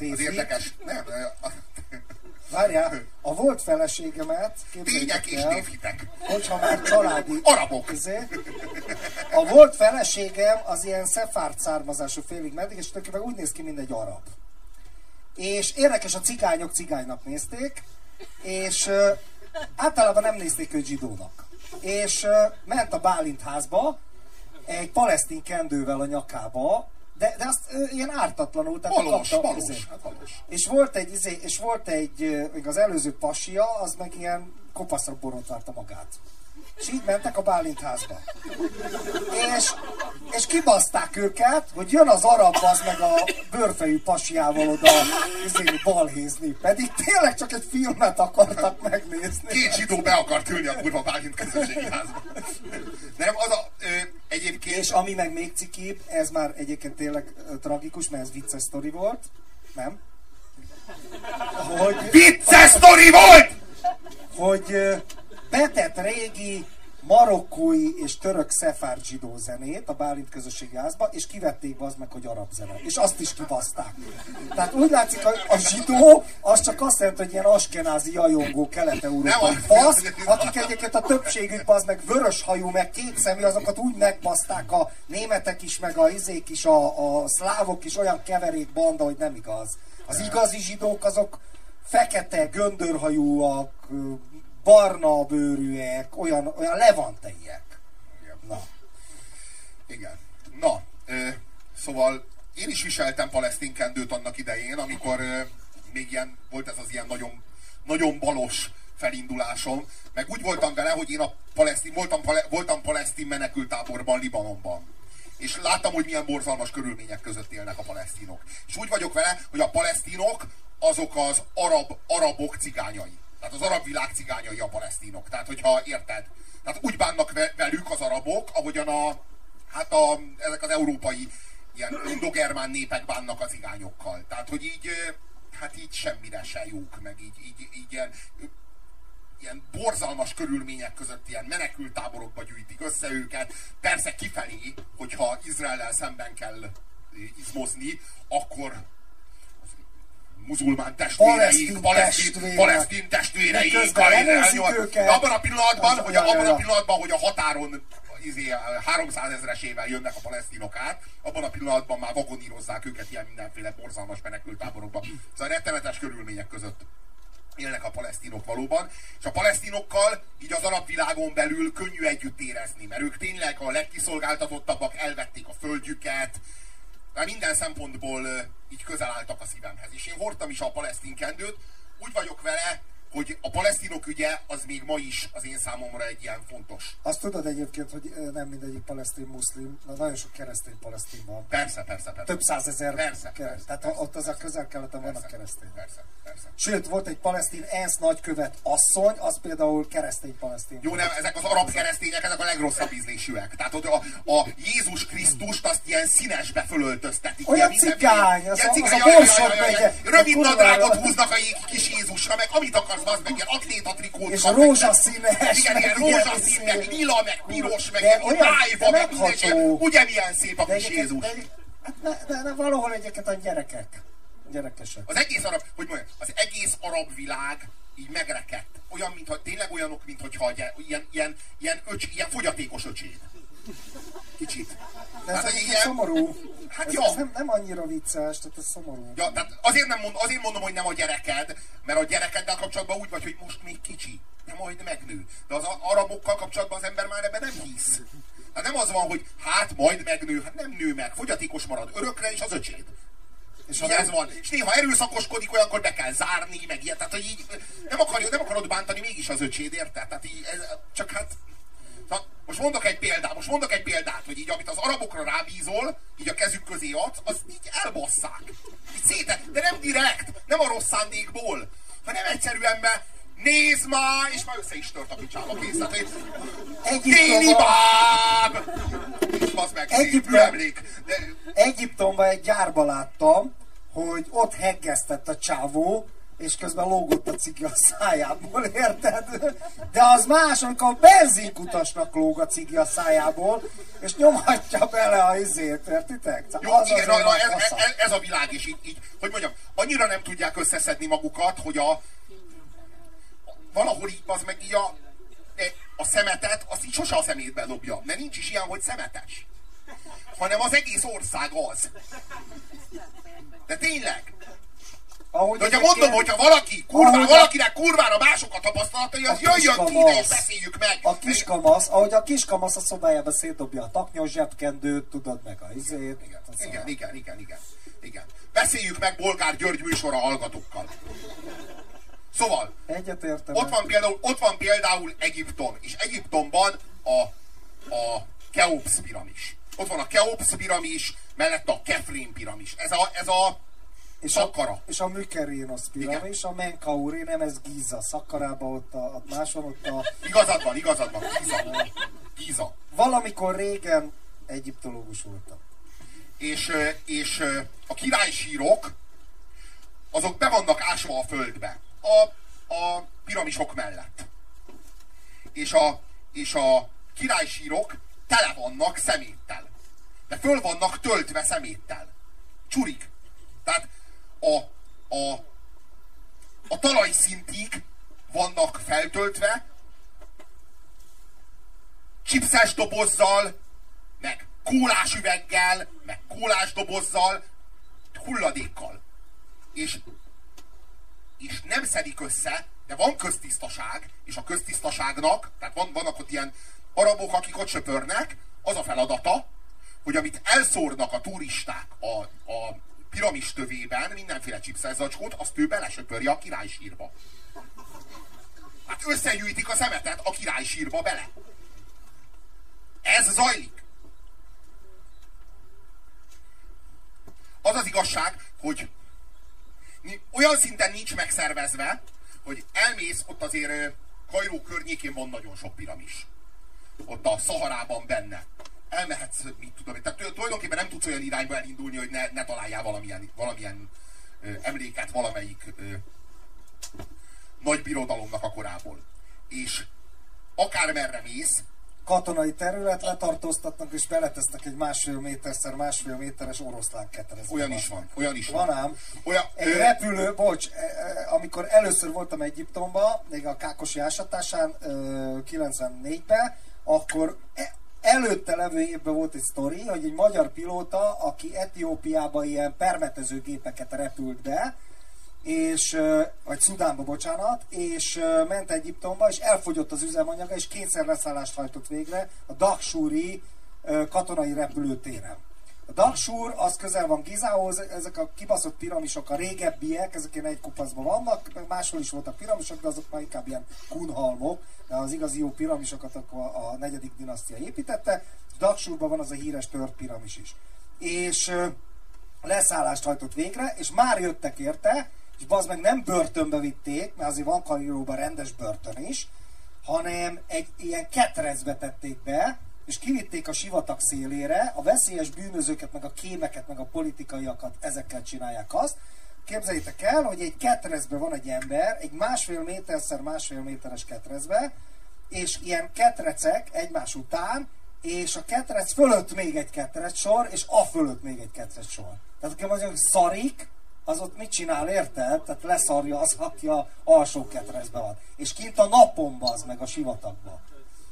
az Tévhit. érdekes, nem, a, Várjál, a volt feleségemet, tények és névhitek. hogyha már családi... Arabok. Izé, a volt feleségem az ilyen szefárd származású félig meddig, és tulajdonképpen úgy néz ki, mint egy arab. És érdekes, a cigányok cigánynak nézték, és ö, általában nem nézték őt zsidónak. És ö, ment a Bálint házba, egy palesztin kendővel a nyakába, de, de azt ö, ilyen ártatlanul, tehát Valós, kapta, valós, izé. hát valós. És volt egy, izé, és volt egy, még az előző pasia, az meg ilyen kopaszra borotválta magát. És így mentek a Bálint házba. És és kibaszták őket, hogy jön az arab az meg a bőrfejű pasiával oda izé, balhézni. Pedig tényleg csak egy filmet akartak megnézni. Két zsidó be akart ülni a kurva Bálint közösségi házba. Nem, az a, ö, egyébként... És ami meg még cikibb, ez már egyébként tényleg tragikus, mert ez vicces sztori volt. Nem? Hogy, Vicces sztori volt! hogy betett régi marokkói és török szefárd zsidó zenét a Bálint közösségi házba, és kivették az meg, hogy arab zene. És azt is kibaszták. Tehát úgy látszik, hogy a zsidó az csak azt jelenti, hogy ilyen askenázi jajongó kelet-európai fasz, akik egyébként a többségük az meg vörös hajú, meg kék szemű, azokat úgy megbaszták a németek is, meg a izék is, a, a szlávok is, olyan keverék banda, hogy nem igaz. Az igazi zsidók azok fekete, göndörhajúak, barna bőrűek, olyan, olyan levanteiek. Na. Igen. Na, ö, szóval én is viseltem palesztin kendőt annak idején, amikor ö, még ilyen, volt ez az ilyen nagyon, nagyon balos felindulásom, meg úgy voltam vele, hogy én a palesztin, voltam, pale, voltam palesztin menekültáborban, Libanonban. És láttam, hogy milyen borzalmas körülmények között élnek a palesztinok. És úgy vagyok vele, hogy a palesztinok azok az arab, arabok cigányai. Tehát az arab világ cigányai a palesztinok. Tehát, hogyha érted. Tehát úgy bánnak ve- velük az arabok, ahogyan a, hát a, ezek az európai ilyen indogermán népek bánnak az cigányokkal. Tehát, hogy így, hát így semmire se jók, meg így, így, így ilyen, ilyen borzalmas körülmények között ilyen menekültáborokba gyűjtik össze őket. Persze kifelé, hogyha Izraellel szemben kell izmozni, akkor muzulmán testvéreik, Palesztin palesztin. De abban a pillanatban, hogy a, abban a pillanatban, hogy a határon izé, 300 ezresével jönnek a palesztinok át, abban a pillanatban már vagonírozzák őket ilyen mindenféle borzalmas menekültáborokba. Szóval rettenetes körülmények között élnek a palesztinok valóban, és a palesztinokkal így az arab világon belül könnyű együtt érezni, mert ők tényleg a legkiszolgáltatottabbak, elvették a földjüket, már minden szempontból így közel álltak a szívemhez. És én hordtam is a palesztin kendőt, úgy vagyok vele, hogy a palesztinok ügye az még ma is az én számomra egy ilyen fontos. Azt tudod egyébként, hogy nem mindegyik palesztin muszlim, na, nagyon sok keresztény palesztin van. Persze, persze, persze. Több százezer. Persze, kereszt- persze, Tehát persze, ott az a közel-keleten vannak keresztények. Persze, persze. Sőt, volt egy palesztin ENSZ nagykövet asszony, az például keresztény palesztin. Jó, nem, ezek az arab keresztények, ezek a legrosszabb ízlésűek. Tehát ott a, a Jézus Krisztust azt ilyen színesbe fölöltöztetik. Olyan cigány, az cigány, az a jaj. Rövid nadrágot húznak a kis Jézusra, meg amit akarsz, az meg ilyen atlétatrikót És kap, meg- rózsaszínes, Igen, ilyen rózsaszín, meg lila, meg piros, meg De ilyen májva, de meg minden ilyen. megható. Ugye milyen szép a De kis Jézus? de- Hát ne, ne, valahol egyébként a gyerekek. Gyerekesek. Az egész arab, hogy mondjam, az egész arab világ így megrekedt. Olyan, mintha, tényleg olyanok, mintha ilyen, ilyen, ilyen, öcs, ilyen fogyatékos öcséd. Kicsit. De ez Hát, egyébként ilyen- szomorú. Hát ez, jó. ez nem, nem annyira vicces, tehát ez szomorú. Ja, tehát azért, nem mond, azért mondom, hogy nem a gyereked, mert a gyerekeddel kapcsolatban úgy vagy, hogy most még kicsi, de majd megnő. De az arabokkal kapcsolatban az ember már ebben nem hisz. Hát nem az van, hogy hát majd megnő, hát nem nő meg, fogyatékos marad örökre, és az öcséd. És Így ez van. És néha erőszakoskodik, olyankor be kell zárni, meg ilyen. Tehát, hogy így nem, akarja, nem akarod bántani mégis az öcséd, érted? Tehát így, ez, csak hát... Most mondok egy példát, most mondok egy példát, hogy így amit az arabokra rábízol, így a kezük közé adsz, az így elbasszák. Így széte, de nem direkt, nem a rossz szándékból, hanem egyszerűen be nézd már, és már össze is tört a picsába kész. Tehát, hogy Déli Egyiptomban, báb! És az meg, Egyiptom- emlék. De, Egyiptomban egy gyárba láttam, hogy ott heggesztett a csávó, és közben lógott a cigi a szájából, érted? De az más, amikor a benzinkutasnak lóg a cigi a szájából, és nyomatja bele a izét, értitek? Jó, az igen, na, nagy ez, ez, ez, a világ, és így, így, hogy mondjam, annyira nem tudják összeszedni magukat, hogy a valahol így az meg így a, a szemetet, azt így sose a szemétbe dobja, mert nincs is ilyen, hogy szemetes. Hanem az egész ország az. De tényleg. Ahogy De hogyha mondom, hogyha valaki, kurvá, a- valakinek kurvára mások a tapasztalatai, az A jöjjön ki ide és beszéljük meg. A kiskamasz, ahogy a kiskamasz a szobájába szétdobja a taknyos zsebkendőt, tudod meg a izét. Igen, az igen, a- igen, igen, igen, igen. Beszéljük meg Bolgár György műsora hallgatókkal. Szóval, Egyetértem. ott van például, ott van például Egyiptom, és Egyiptomban a, a Keops piramis. ott van a Keops piramis, mellett a Kefrén piramis. Ez a, ez a és Szakkara. A, és a Mykerinos piramis, a Menkauri, nem ez Giza. Szakkarában ott a, a máson ott a... Igazad van, igazad van, Giza. Giza. Valamikor régen egyiptológus voltam. És, és a királysírok, azok be vannak ásva a földbe. A, a piramisok mellett. És a, és a királysírok tele vannak szeméttel. De föl vannak töltve szeméttel. Csurik. Tehát a, a, a talajszintig vannak feltöltve, csipszes dobozzal, meg kólás üveggel, meg kólás dobozzal, hulladékkal. És, és nem szedik össze, de van köztisztaság, és a köztisztaságnak, tehát van, vannak ott ilyen arabok, akik ott söpörnek, az a feladata, hogy amit elszórnak a turisták a, a piramis tövében, mindenféle csipszelzacskót, azt ő belesöpörje a királysírba. Hát összegyűjtik a szemetet a királysírba bele. Ez zajlik. Az az igazság, hogy olyan szinten nincs megszervezve, hogy elmész, ott azért Kajró környékén van nagyon sok piramis. Ott a Szaharában benne. Elmehetsz, mit tudom Tehát tulajdonképpen nem tudsz olyan irányba elindulni, hogy ne, ne találjál valamilyen, valamilyen ö, emléket valamelyik ö, nagy birodalomnak a korából. És akármerre mész, katonai terület, letartóztatnak és beletesznek egy másfél méterszer másfél méteres oroszlán ketrezbe. Olyan is van, olyan is van. Van ám. Olyan, egy ö... repülő, bocs, e, e, amikor először voltam Egyiptomba, még a Kákosi ásatásán 94-ben, akkor e, előtte levő évben volt egy sztori, hogy egy magyar pilóta, aki Etiópiába ilyen permetezőgépeket repült be, és, vagy Szudánba, bocsánat, és ment Egyiptomba, és elfogyott az üzemanyaga, és kétszer leszállást hajtott végre a Daksúri katonai repülőtéren. A Daksúr az közel van Gizához, ezek a kibaszott piramisok a régebbiek, ezek ilyen egy kupaszban vannak, máshol is voltak piramisok, de azok már inkább ilyen kunhalmok, de az igazi jó piramisokat akkor a negyedik dinasztia építette, Daksúrban van az a híres tört piramis is. És leszállást hajtott végre, és már jöttek érte, és bazd meg nem börtönbe vitték, mert azért van Kairóban rendes börtön is, hanem egy ilyen ketrecbe tették be, és kivitték a sivatag szélére, a veszélyes bűnözőket, meg a kémeket, meg a politikaiakat, ezekkel csinálják azt. Képzeljétek el, hogy egy ketrecbe van egy ember, egy másfél méterszer másfél méteres ketrecbe, és ilyen ketrecek egymás után, és a ketrec fölött még egy ketrec sor, és a fölött még egy ketrec sor. Tehát aki mondjuk szarik, az ott mit csinál, érted? Tehát leszarja az, aki a alsó ketrecben van. És kint a napon az meg a sivatagban.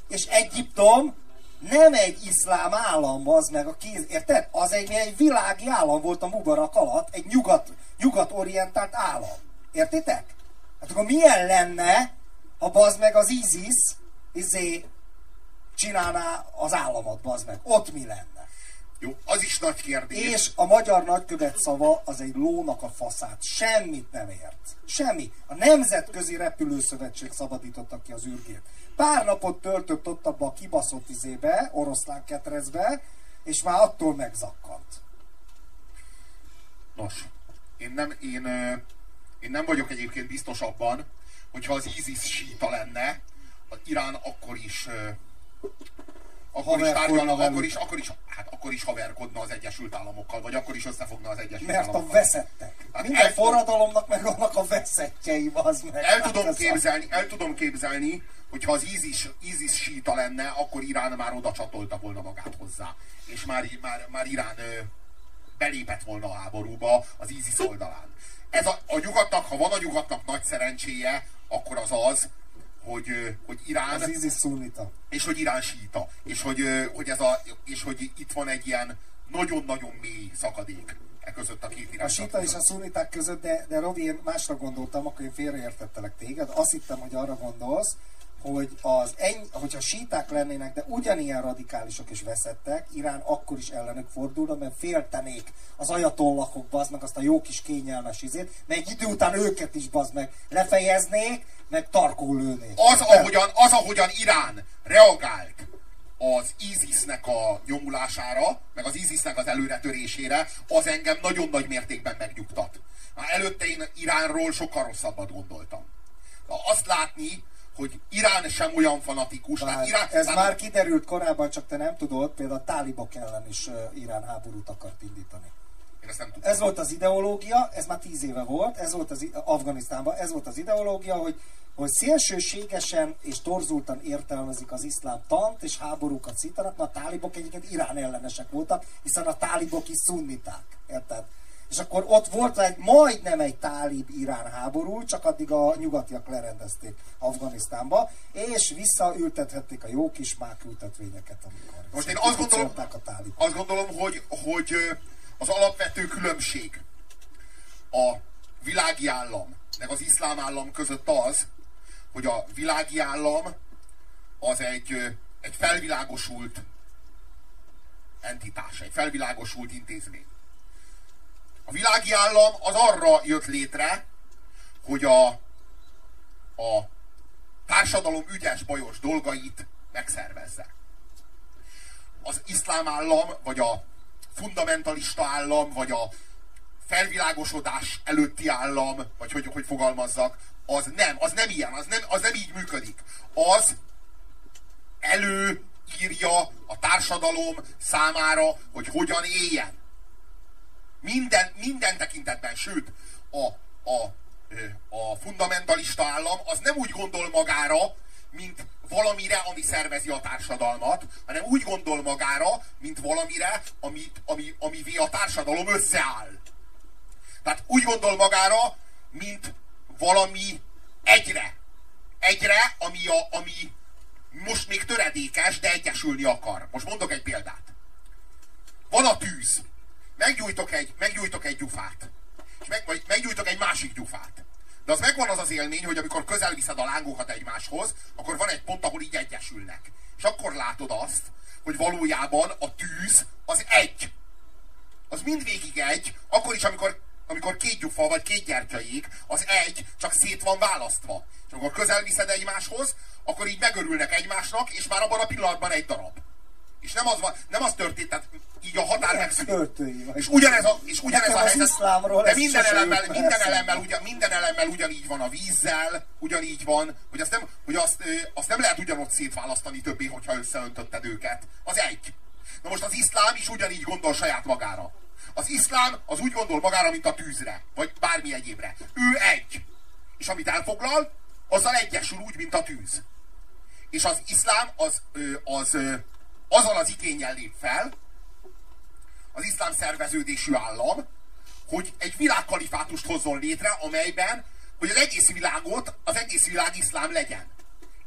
És Egyiptom nem egy iszlám állam az meg a kéz, érted? Az egy, egy világi állam volt a Mubarak alatt, egy nyugat, nyugat-orientált állam. Értitek? Hát akkor milyen lenne, ha bazd meg az ISIS izé, csinálná az államot, bazd meg. Ott mi lenne? Jó, az is nagy kérdés. És a magyar nagykövet szava az egy lónak a faszát. Semmit nem ért. Semmi. A Nemzetközi Repülőszövetség szabadította ki az űrgét. Pár napot töltött ott abba a kibaszott izébe, oroszlán ketrecbe, és már attól megzakkant. Nos, én nem, én, én nem vagyok egyébként biztos abban, hogyha az ISIS síta lenne, az Irán akkor is akkor is tárgyalna, akkor is, akkor is, hát akkor is haverkodna az Egyesült Államokkal, vagy akkor is összefogna az Egyesült Mert Államokkal. Mert a veszettek. Hát Minden el, forradalomnak meg vannak a veszettjei, az meg. El tudom, hát képzelni, el tudom képzelni, hogyha az ISIS, ISIS síta lenne, akkor Irán már oda csatolta volna magát hozzá. És már, már, már Irán ö, belépett volna a háborúba az ISIS oldalán. Ez a, a nyugatnak, ha van a nyugatnak nagy szerencséje, akkor az az, hogy, hogy Irán... Az ISIS szunita. És hogy Irán síta. És hogy, hogy, ez a, és hogy itt van egy ilyen nagyon-nagyon mély szakadék e között a két irány. A síta és a szuniták között, de, de Robi, én másra gondoltam, akkor én félreértettelek téged. Azt hittem, hogy arra gondolsz, hogy az ennyi, hogyha síták lennének, de ugyanilyen radikálisok és veszettek, Irán akkor is ellenük fordulna, mert féltenék az ajatollakok, bazd meg azt a jó kis kényelmes izét, mert egy idő után őket is bazd meg lefejeznék, meg tarkó lőnék. Az, ahogyan, az, ahogyan Irán reagált az ISIS-nek a nyomulására, meg az ISIS-nek az előretörésére, az engem nagyon nagy mértékben megnyugtat. Már előtte én Iránról sokkal rosszabbat gondoltam. Azt látni, hogy Irán sem olyan fanatikus. Bár, Irán, ez már... kiderült korábban, csak te nem tudod, például a tálibok ellen is Irán háborút akart indítani. Én ezt nem Ez volt az ideológia, ez már tíz éve volt, ez volt az Afganisztánban, ez volt az ideológia, hogy, hogy szélsőségesen és torzultan értelmezik az iszlám tant, és háborúkat szítanak, mert a tálibok egyébként Irán ellenesek voltak, hiszen a tálibok is szunniták, érted? És akkor ott volt egy majdnem egy tálib-irán háború, csak addig a nyugatiak lerendezték Afganisztánba, és visszaültethették a jó kis mák ültetvényeket, amikor Most én azt gondolom, a azt gondolom hogy, hogy az alapvető különbség a világi állam meg az iszlám állam között az, hogy a világi állam az egy, egy felvilágosult entitás, egy felvilágosult intézmény. A világi állam az arra jött létre, hogy a, a társadalom ügyes, bajos dolgait megszervezze. Az iszlám állam, vagy a fundamentalista állam, vagy a felvilágosodás előtti állam, vagy hogy, hogy fogalmazzak, az nem, az nem ilyen, az nem, az nem így működik. Az előírja a társadalom számára, hogy hogyan éljen. Minden, minden tekintetben, sőt, a, a, a fundamentalista állam az nem úgy gondol magára, mint valamire, ami szervezi a társadalmat, hanem úgy gondol magára, mint valamire, amit, ami, amivé a társadalom összeáll. Tehát úgy gondol magára, mint valami egyre. Egyre, ami, a, ami most még töredékes, de egyesülni akar. Most mondok egy példát. Van a tűz. Meggyújtok egy, meggyújtok egy gyufát. És meg, vagy meggyújtok egy másik gyufát. De az megvan az az élmény, hogy amikor közel viszed a lángokat egymáshoz, akkor van egy pont, ahol így egyesülnek. És akkor látod azt, hogy valójában a tűz az egy. Az mindvégig egy, akkor is, amikor, amikor két gyufa vagy két gyertya ég, az egy, csak szét van választva. És amikor közel viszed egymáshoz, akkor így megörülnek egymásnak, és már abban a pillanatban egy darab. És nem az, van, nem az történt, tehát így a határ megszűnik. És ugyanez a, és ugyanez a helyzet, de minden elemmel, minden elemmel, ugyan, minden elemmel ugyanígy van a vízzel, ugyanígy van, hogy azt nem, hogy azt, azt nem lehet ugyanott szétválasztani többé, hogyha összeöntötted őket. Az egy. Na most az iszlám is ugyanígy gondol saját magára. Az iszlám az úgy gondol magára, mint a tűzre, vagy bármi egyébre. Ő egy. És amit elfoglal, azzal egyesül úgy, mint a tűz. És az iszlám az, az, az azzal az igényel lép fel, az iszlám szerveződésű állam, hogy egy világkalifátust hozzon létre, amelyben, hogy az egész világot, az egész világ iszlám legyen.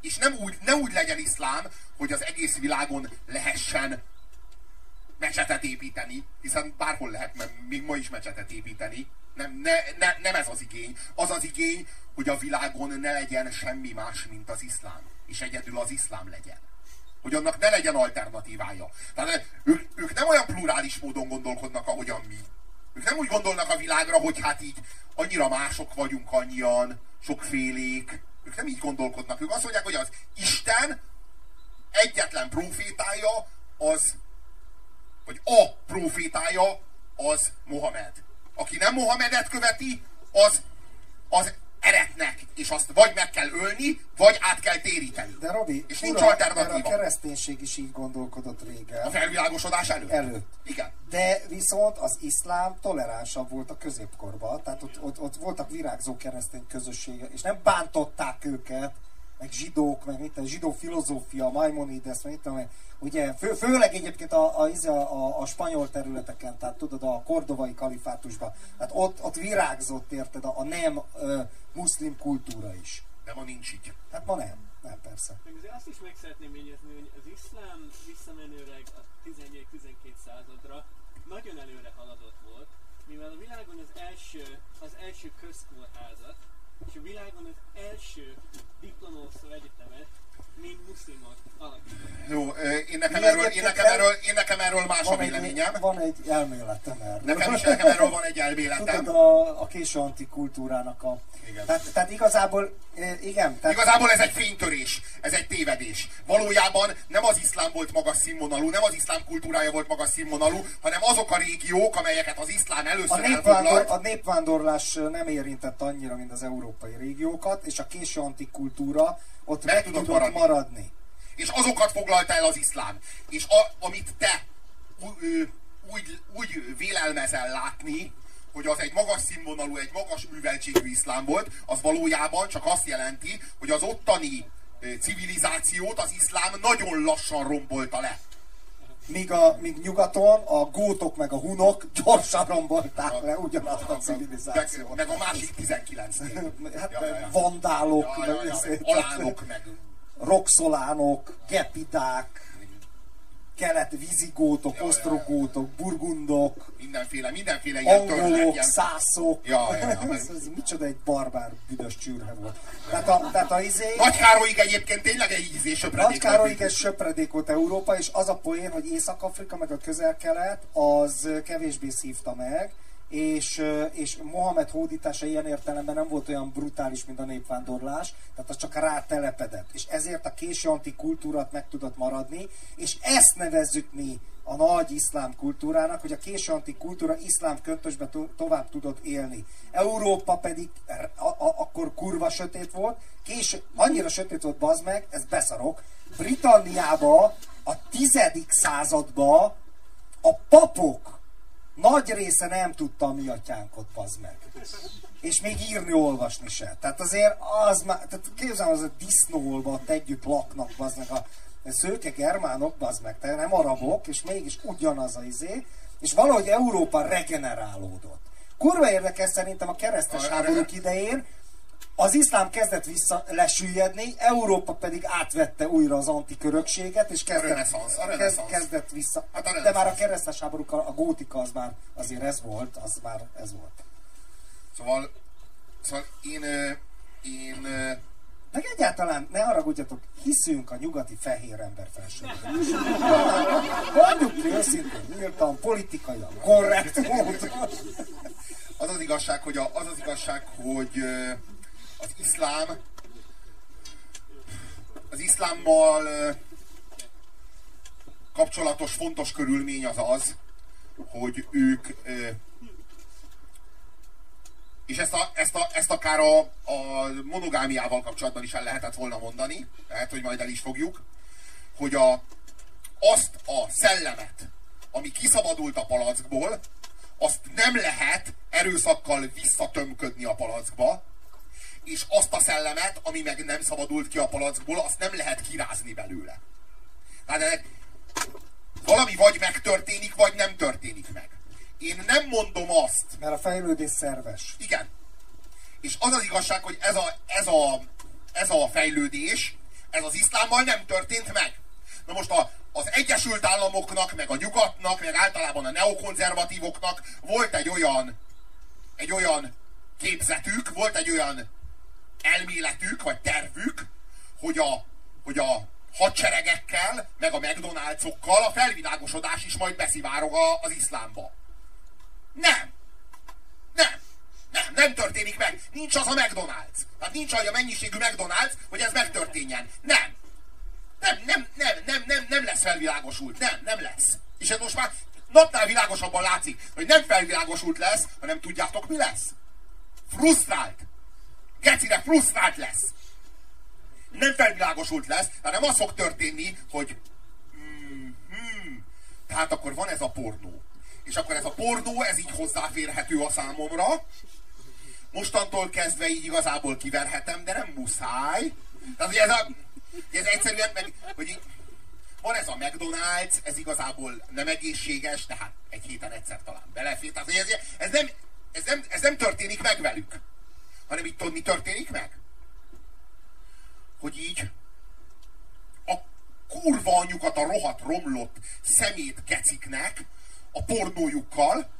És nem úgy, nem úgy legyen iszlám, hogy az egész világon lehessen mecsetet építeni, hiszen bárhol lehet mert még ma is mecsetet építeni. Nem, ne, ne, nem ez az igény. Az az igény, hogy a világon ne legyen semmi más, mint az iszlám. És egyedül az iszlám legyen hogy annak ne legyen alternatívája. Tehát ők, ők nem olyan plurális módon gondolkodnak, ahogyan mi. Ők nem úgy gondolnak a világra, hogy hát így annyira mások vagyunk annyian, sokfélék. Ők nem így gondolkodnak. Ők azt mondják, hogy az Isten egyetlen profétája az, vagy a profétája az Mohamed. Aki nem Mohamedet követi, az, az eretnek, és azt vagy meg kell ölni, vagy át kell téríteni. De Robi, és nincs alternatíva. a kereszténység is így gondolkodott régen. A felvilágosodás előtt? Előtt. Igen. De viszont az iszlám toleránsabb volt a középkorban, tehát ott, ott, ott voltak virágzó keresztény közösségek, és nem bántották őket, meg zsidók, meg mit, zsidó filozófia, Maimonides, meg mit ugye fő, főleg egyébként a, a, a, a, spanyol területeken, tehát tudod, a kordovai kalifátusban, tehát ott, ott virágzott, érted, a, a nem ö, muszlim kultúra is. De ma nincs így. Hát ma nem, nem persze. Meg azért azt is meg szeretném jegyezni, hogy az iszlám visszamenőleg a 11-12 századra nagyon előre haladott volt, mivel a világon az első, az első közkórházat, és a világon az első diplomószó egyetemet mind muszlimok alakították. Jó, én nekem, erről, én, nekem erről, én nekem erről más a van egy, véleményem. van egy elméletem erről. Nekem is nekem erről van egy elméletem. Tudod, a, a késő antikultúrának a... Igen. Tehát, tehát igazából, igen. Tehát, Igazából ez egy fénytörés, ez egy tévedés. Valójában nem az iszlám volt magas színvonalú, nem az iszlám kultúrája volt magas színvonalú, hanem azok a régiók, amelyeket az iszlám a, először népvándor, elfoglalt. a népvándorlás nem érintett annyira, mint az európai régiókat, és a késő antikultúra ott Meg meg, tudott maradni. maradni. És azokat foglalta el az iszlám. És a, amit te úgy, úgy vélelmezel látni, hogy az egy magas színvonalú, egy magas műveltségű iszlám volt, az valójában csak azt jelenti, hogy az ottani civilizációt az iszlám nagyon lassan rombolta le. Míg, a, míg nyugaton a gótok meg a hunok gyorsan rombolták le ugyanazt a Meg, civilizációt. meg a másik 19 Hát Ja, ja, ja. vandálok, Ja, ja, meg ja, izé- alánok, meg. Roxolánok, gepidák, kelet vizigótok, Ja, ja, ja. osztrogótok, burgundok, mindenféle, mindenféle ilyen angolok, ilyen szászok. Ja, ja, ja, ez, ez micsoda egy barbár büdös csürhe volt. Tehát a, tehát a izé... Nagy Károlyig egyébként tényleg egy ízés söpredék Nagy Károlyig ez söpredék volt Európa, és az a poén, hogy Észak-Afrika meg a közel-kelet, az kevésbé szívta meg, és, és Mohamed hódítása ilyen értelemben nem volt olyan brutális, mint a népvándorlás, tehát az csak rá telepedett. És ezért a késő antikultúrát meg tudott maradni, és ezt nevezzük mi a nagy iszlám kultúrának, hogy a késő antikultúra iszlám köntösbe to- tovább tudott élni. Európa pedig akkor kurva sötét volt, késő, annyira sötét volt, bazd meg, ez beszarok, Britanniába a tizedik századba a papok nagy része nem tudta a mi atyánkot, bazd meg. És még írni, olvasni se. Tehát azért az már, tehát képzelem, az a disznóolva együtt laknak, bazd meg a szőke germánok, bazd meg, tehát nem arabok, és mégis ugyanaz a izé, és valahogy Európa regenerálódott. Kurva érdekes szerintem a keresztes háborúk idején, az iszlám kezdett vissza lesüllyedni, Európa pedig átvette újra az antikörökséget, és kezdett, a kezd, reneszánsz. kezdett vissza. Hát a De már a keresztes háborúk, a a gótika az már azért ez volt, az már ez volt. Szóval, szóval én, én Meg egyáltalán, ne haragudjatok, hiszünk a nyugati fehér ember felségében. Mondjuk ki őszintén, nyíltan, politikailag korrekt módon. az az igazság, hogy a, az az igazság, hogy az iszlám az iszlámmal kapcsolatos fontos körülmény az az, hogy ők és ezt, a, ezt, a, ezt akár a, a monogámiával kapcsolatban is el lehetett volna mondani, lehet, hogy majd el is fogjuk, hogy a, azt a szellemet, ami kiszabadult a palackból, azt nem lehet erőszakkal visszatömködni a palackba, és azt a szellemet, ami meg nem szabadult ki a palackból, azt nem lehet kirázni belőle. Tehát ennek valami vagy megtörténik, vagy nem történik meg. Én nem mondom azt, Mert a fejlődés szerves. igen. És az az igazság, hogy ez a, ez a, ez a fejlődés, ez az iszlámmal nem történt meg. Na most a, az Egyesült Államoknak, meg a nyugatnak, meg általában a neokonzervatívoknak volt egy olyan, egy olyan képzetük, volt egy olyan elméletük, vagy tervük, hogy a, hogy a hadseregekkel, meg a McDonald'sokkal a felvilágosodás is majd beszivárog az iszlámba. Nem! Nem! Nem, nem történik meg. Nincs az a McDonald's. Tehát nincs olyan mennyiségű McDonald's, hogy ez megtörténjen. Nem. Nem, nem, nem, nem, nem, nem lesz felvilágosult. Nem, nem lesz. És ez most már napnál világosabban látszik, hogy nem felvilágosult lesz, hanem tudjátok mi lesz? Frusztrált. Gecire frusztrált lesz. Nem felvilágosult lesz, hanem az fog történni, hogy mm-hmm, tehát akkor van ez a pornó. És akkor ez a pornó, ez így hozzáférhető a számomra. Mostantól kezdve így igazából kiverhetem, de nem muszáj. Tehát, ez, a, ez egyszerűen meg, hogy így, van ez a McDonald's, ez igazából nem egészséges, de hát egy héten egyszer talán belefér. Tehát, ez, ez, nem, ez, nem, ez nem történik meg velük. Hanem itt tudod, mi történik meg? Hogy így a kurva anyukat a rohadt romlott szemét keciknek a pornójukkal,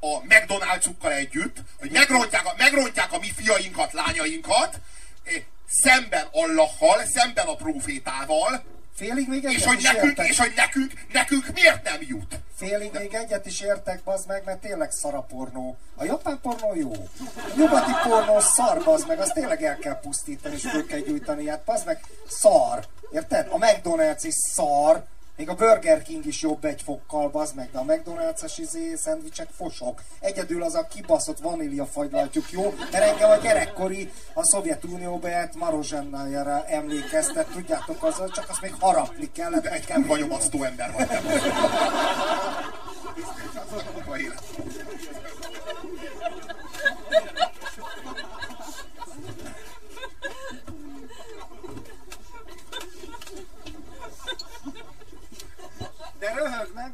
a McDonald'sukkal együtt, hogy megrontják a, megrontják a mi fiainkat, lányainkat, eh, szemben Allahal, szemben a profétával, Félig még És egyet hogy is nekünk, értek. és hogy nekünk, nekünk miért nem jut? Félig még egyet is értek, bazd meg, mert tényleg szar a pornó. A japán pornó jó. A nyugati pornó szar, bazd meg, azt tényleg el kell pusztítani, és föl kell gyújtani. Hát bazd meg, szar. Érted? A McDonald's is szar. Még a Burger King is jobb egy fokkal, bazd meg, de a McDonald's-es izé, szendvicsek fosok. Egyedül az a kibaszott vanília fagylaltjuk jó, mert engem a gyerekkori a Szovjetunióba járt marozsennájára emlékeztet, tudjátok, az, csak azt még harapni kellett, De egy kell kurva nyomasztó ember vagy te. Kurva élet. Röhög meg.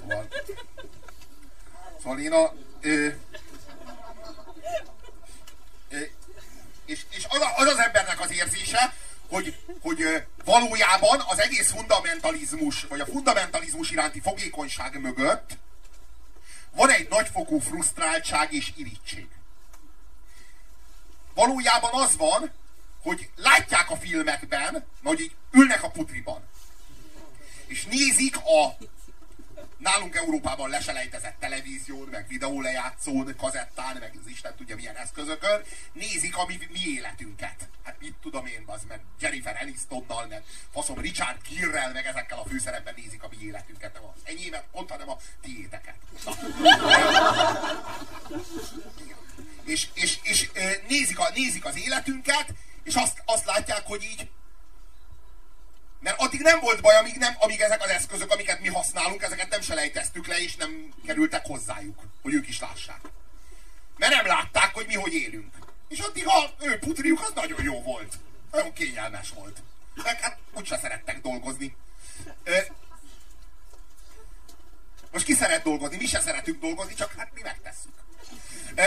Szóval, szóval én a... Ö, és, és az, a, az az embernek az érzése, hogy, hogy valójában az egész fundamentalizmus, vagy a fundamentalizmus iránti fogékonyság mögött van egy nagyfokú frusztráltság és irítség. Valójában az van, hogy látják a filmekben, hogy ülnek a putriban, és nézik a nálunk Európában leselejtezett televízión, meg videólejátszón, kazettán, meg az Isten tudja milyen eszközökön, nézik a mi, mi életünket. Hát mit tudom én, az meg Jennifer Anistonnal, meg faszom Richard Gere-rel, meg ezekkel a főszerepben nézik a mi életünket, nem az enyémet, pont, hanem a tiéteket. És, és, és nézik, a, nézik az életünket, és azt, azt látják, hogy így mert addig nem volt baj, amíg, nem, amíg ezek az eszközök, amiket mi használunk, ezeket nem selejteztük le, és nem kerültek hozzájuk, hogy ők is lássák. Mert nem látták, hogy mi hogy élünk. És addig a ő putriuk az nagyon jó volt. Nagyon kényelmes volt. Meg hát úgyse szerettek dolgozni. Ö, most ki szeret dolgozni? Mi se szeretünk dolgozni, csak hát mi megtesszük. Ö,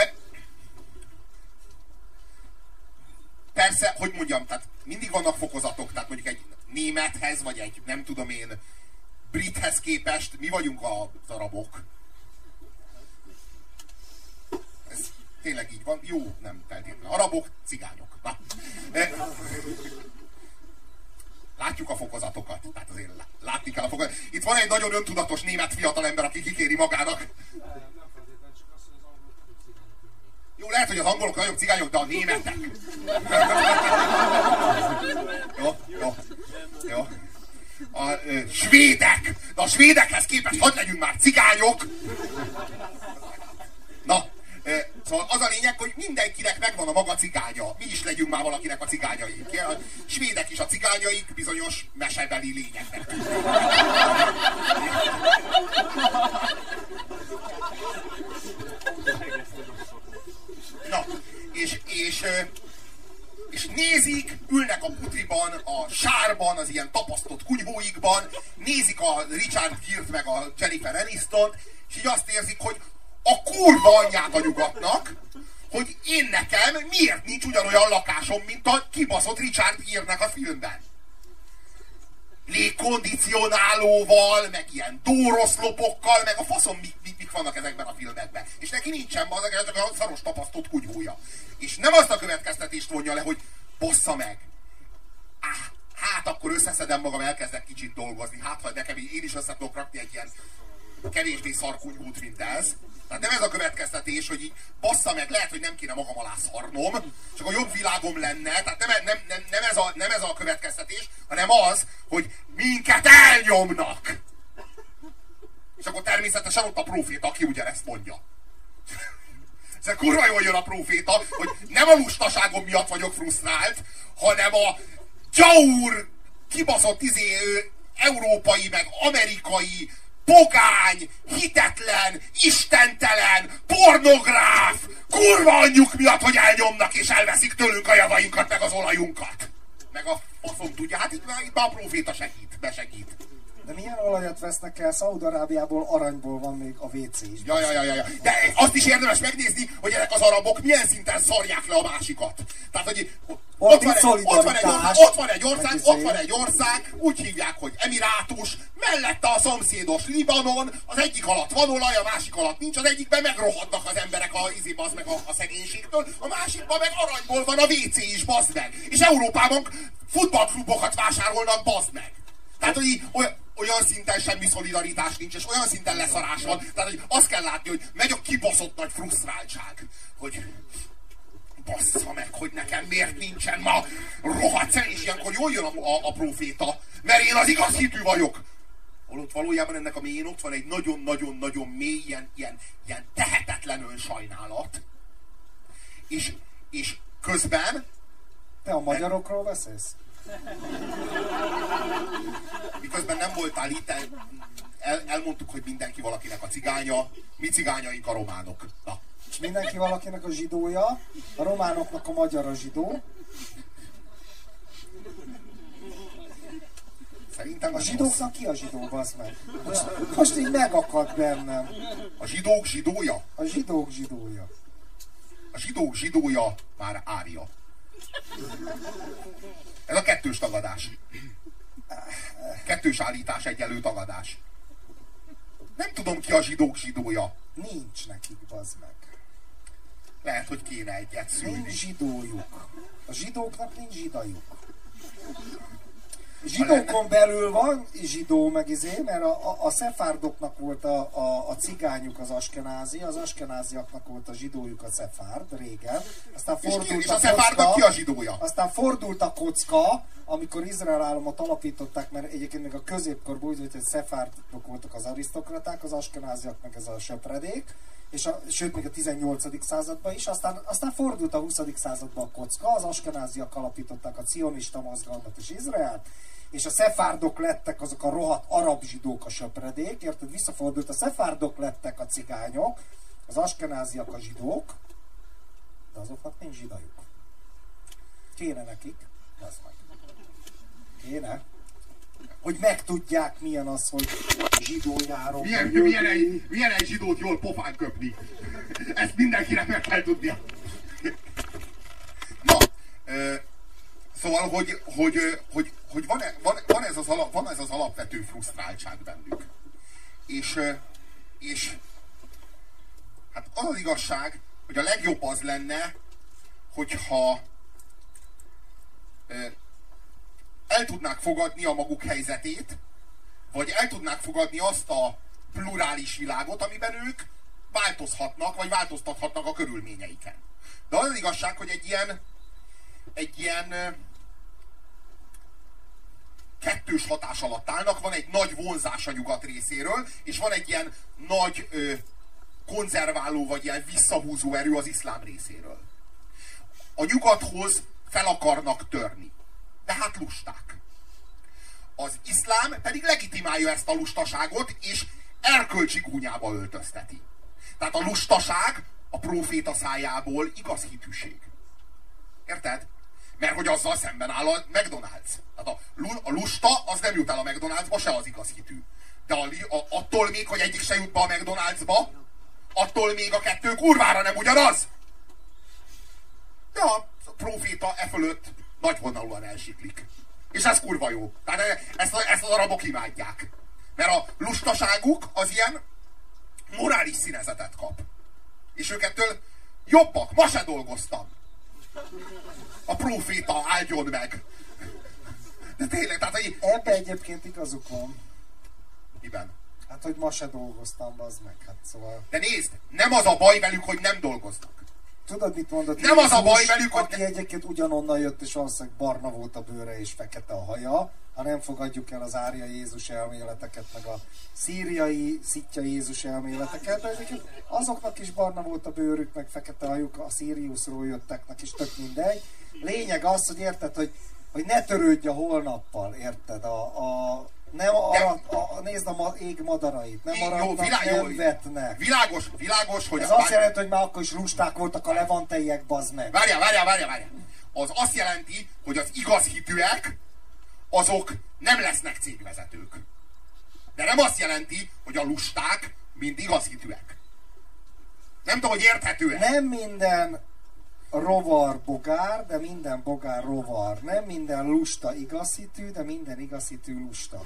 persze, hogy mondjam, tehát mindig vannak fokozatok, tehát mondjuk egy némethez, vagy egy nem tudom én, brithez képest mi vagyunk a arabok. Ez tényleg így van. Jó, nem feltétlenül. Arabok, cigányok. Na. Látjuk a fokozatokat. Tehát azért lá- látni kell a fokozatokat. Itt van egy nagyon öntudatos német fiatalember, aki kikéri magának. Jó, lehet, hogy az angolok nagyobb cigányok, de a németek. jó, jó, jó. A ö, svédek! De a svédekhez képest hogy legyünk már cigányok? Na, ö, szóval az a lényeg, hogy mindenkinek megvan a maga cigánya. Mi is legyünk már valakinek a cigányai. A svédek is a cigányaik bizonyos mesebeli lényeknek. És, és, és nézik, ülnek a putriban, a sárban, az ilyen tapasztott kunyhóikban, nézik a Richard Gere-t meg a Jennifer Aniston, és így azt érzik, hogy a kurva anyját a nyugatnak, hogy én nekem miért nincs ugyanolyan lakásom, mint a kibaszott Richard Gere-nek a filmben. Légkondicionálóval, meg ilyen dóroszlopokkal, meg a faszom mik, mik, mik vannak ezekben a filmekben. És neki nincsen az a szaros tapasztott kunyhója. És nem azt a következtetést vonja le, hogy bossza meg. Á, hát akkor összeszedem magam, elkezdek kicsit dolgozni. Hát, ha nekem én is össze tudok rakni egy ilyen kevésbé szarkunyhút, mint ez. Tehát nem ez a következtetés, hogy így bassza meg, lehet, hogy nem kéne magam alá szarnom, csak a jobb világom lenne. Tehát nem, nem, nem, nem, ez a, nem ez a következtetés, hanem az, hogy minket elnyomnak. És akkor természetesen ott a proféta, aki ugyanezt mondja. Ez kurva jól jön a proféta, hogy nem a lustaságom miatt vagyok frusztrált, hanem a gyaur, kibaszott izé, európai, meg amerikai, pogány, hitetlen, istentelen, pornográf, kurva anyjuk miatt, hogy elnyomnak és elveszik tőlünk a javainkat, meg az olajunkat. Meg a faszom tudja, hát itt itt már a proféta segít, besegít. De milyen olajat vesznek el? Szaudarábiából aranyból van még a WC is. Ja, ja, ja, ja, ja. De azt is érdemes megnézni, hogy ezek az arabok milyen szinten szarják le a másikat. Tehát, hogy ott, Ott van, egy, ott, van egy, ott van egy ország, ott izé. van egy ország, úgy hívják, hogy Emirátus, mellette a szomszédos Libanon, az egyik alatt van olaj, a másik alatt nincs, az egyikben megrohadnak az emberek a izi bazd meg a, a szegénységtől, a másikban meg aranyból van a WC is, bazd meg. És Európában futballklubokat vásárolnak, bazd meg. Tehát, hogy olyan, szinten semmi szolidaritás nincs, és olyan szinten leszarás van. Tehát, hogy azt kell látni, hogy megy a kibaszott nagy frusztráltság. Hogy bassza meg, hogy nekem miért nincsen ma rohadt szer, és ilyenkor jól jön a, a, a proféta, mert én az igaz hitű vagyok. Holott valójában ennek a mélyén ott van egy nagyon-nagyon-nagyon mély, ilyen, ilyen, ilyen tehetetlen önsajnálat. És, és közben Te a magyarokról beszélsz? Miközben nem voltál itt, el, el, elmondtuk, hogy mindenki valakinek a cigánya, mi cigányaink a románok. Na, mindenki valakinek a zsidója, a románoknak a magyar a zsidó, szerintem a zsidóknak ki a zsidó, bazd meg? Most, most így megakadt bennem. A zsidók zsidója? A zsidók zsidója. A zsidók zsidója már ária. Ez a kettős tagadás. Kettős állítás, egyelő tagadás. Nem tudom ki a zsidók zsidója. Nincs nekik, bazd meg. Lehet, hogy kéne egyet szülni. Nincs zsidójuk. A zsidóknak nincs zsidajuk. Zsidókon belül van zsidó meg izé, mert a, a, a szefárdoknak volt a, a, a cigányuk az askenázi, az askenáziaknak volt a zsidójuk a szefárd régen. Aztán És, ki, fordult és a, a szefárdnak ki a zsidója? aztán fordult a kocka, amikor Izrael államot alapították, mert egyébként még a középkorban úgy volt, hogy szefárdok voltak az arisztokraták, az askenáziak meg ez a söpredék, és a, sőt még a 18. században is, aztán, aztán fordult a 20. században a kocka, az askenáziak alapították a cionista mozgalmat és Izraelt, és a szefárdok lettek azok a rohadt arab zsidók a söpredék, érted? Visszafordult, a szefárdok lettek a cigányok, az askenáziak a zsidók, de azoknak nincs zsidajuk. Kéne nekik, az meg. Kéne. Hogy megtudják milyen az, hogy zsidó járom. Milyen, milyen, egy, milyen egy zsidót jól pofán köpni. Ezt mindenkinek meg kell tudnia. Na, ö, szóval, hogy, hogy, hogy, hogy van, van, van, ez az alap, van ez az alapvető frusztráltság bennük. És, és hát az az igazság, hogy a legjobb az lenne, hogyha el tudnák fogadni a maguk helyzetét, vagy el tudnák fogadni azt a plurális világot, amiben ők változhatnak, vagy változtathatnak a körülményeiken. De az az igazság, hogy egy ilyen, egy ilyen kettős hatás alatt állnak, van egy nagy vonzás a nyugat részéről, és van egy ilyen nagy ö, konzerváló, vagy ilyen visszahúzó erő az iszlám részéről. A nyugathoz fel akarnak törni. De hát lusták. Az iszlám pedig legitimálja ezt a lustaságot, és erkölcsi gúnyába öltözteti. Tehát a lustaság a próféta szájából igaz hitűség. Érted? Mert hogy azzal szemben áll a McDonald's. Tehát a, a lusta az nem jut el a McDonald'sba, se az igaz hitű. De a, a, attól még, hogy egyik se jut be a McDonald'sba, attól még a kettő kurvára nem ugyanaz. De a proféta e fölött nagyvonalúan elsiklik. És ez kurva jó. Tehát e- ezt, ezt az arabok imádják. Mert a lustaságuk az ilyen morális színezetet kap. És őkettől jobbak. Ma se dolgoztam. A proféta áldjon meg. De tényleg, tehát hogy... Ebbe egyébként igazuk van. Miben? Hát, hogy ma se dolgoztam, bazd meg. Hát szóval... De nézd, nem az a baj velük, hogy nem dolgoznak. Tudod, mit mondott Nem az a baj Jézus, velük, hogy- aki egyébként ugyanonnan jött, és valószínűleg barna volt a bőre és fekete a haja, ha nem fogadjuk el az árja Jézus elméleteket, meg a szíriai szitja Jézus elméleteket, de egyébként azoknak is barna volt a bőrük, meg fekete hajuk, a Siriusról jötteknek is tök mindegy. Lényeg az, hogy érted, hogy, hogy ne törődj a holnappal, érted? A, a, nem arat, a, nézd a ma, ég madarait, nem Jó, aratnak, világ- jó. nem vetnek. Világos, világos, hogy... Ez azt jelenti, hogy már akkor is lusták voltak a levanteiek, bazd meg. Várjál, várjál, várjál, várjál. Az azt jelenti, hogy az igaz hitűek, azok nem lesznek cégvezetők. De nem azt jelenti, hogy a lusták mind igazhitűek. Nem tudom, hogy érthető -e. Nem minden rovar bogár, de minden bogár rovar. Nem minden lusta igazhitű, de minden igazhitű lusta.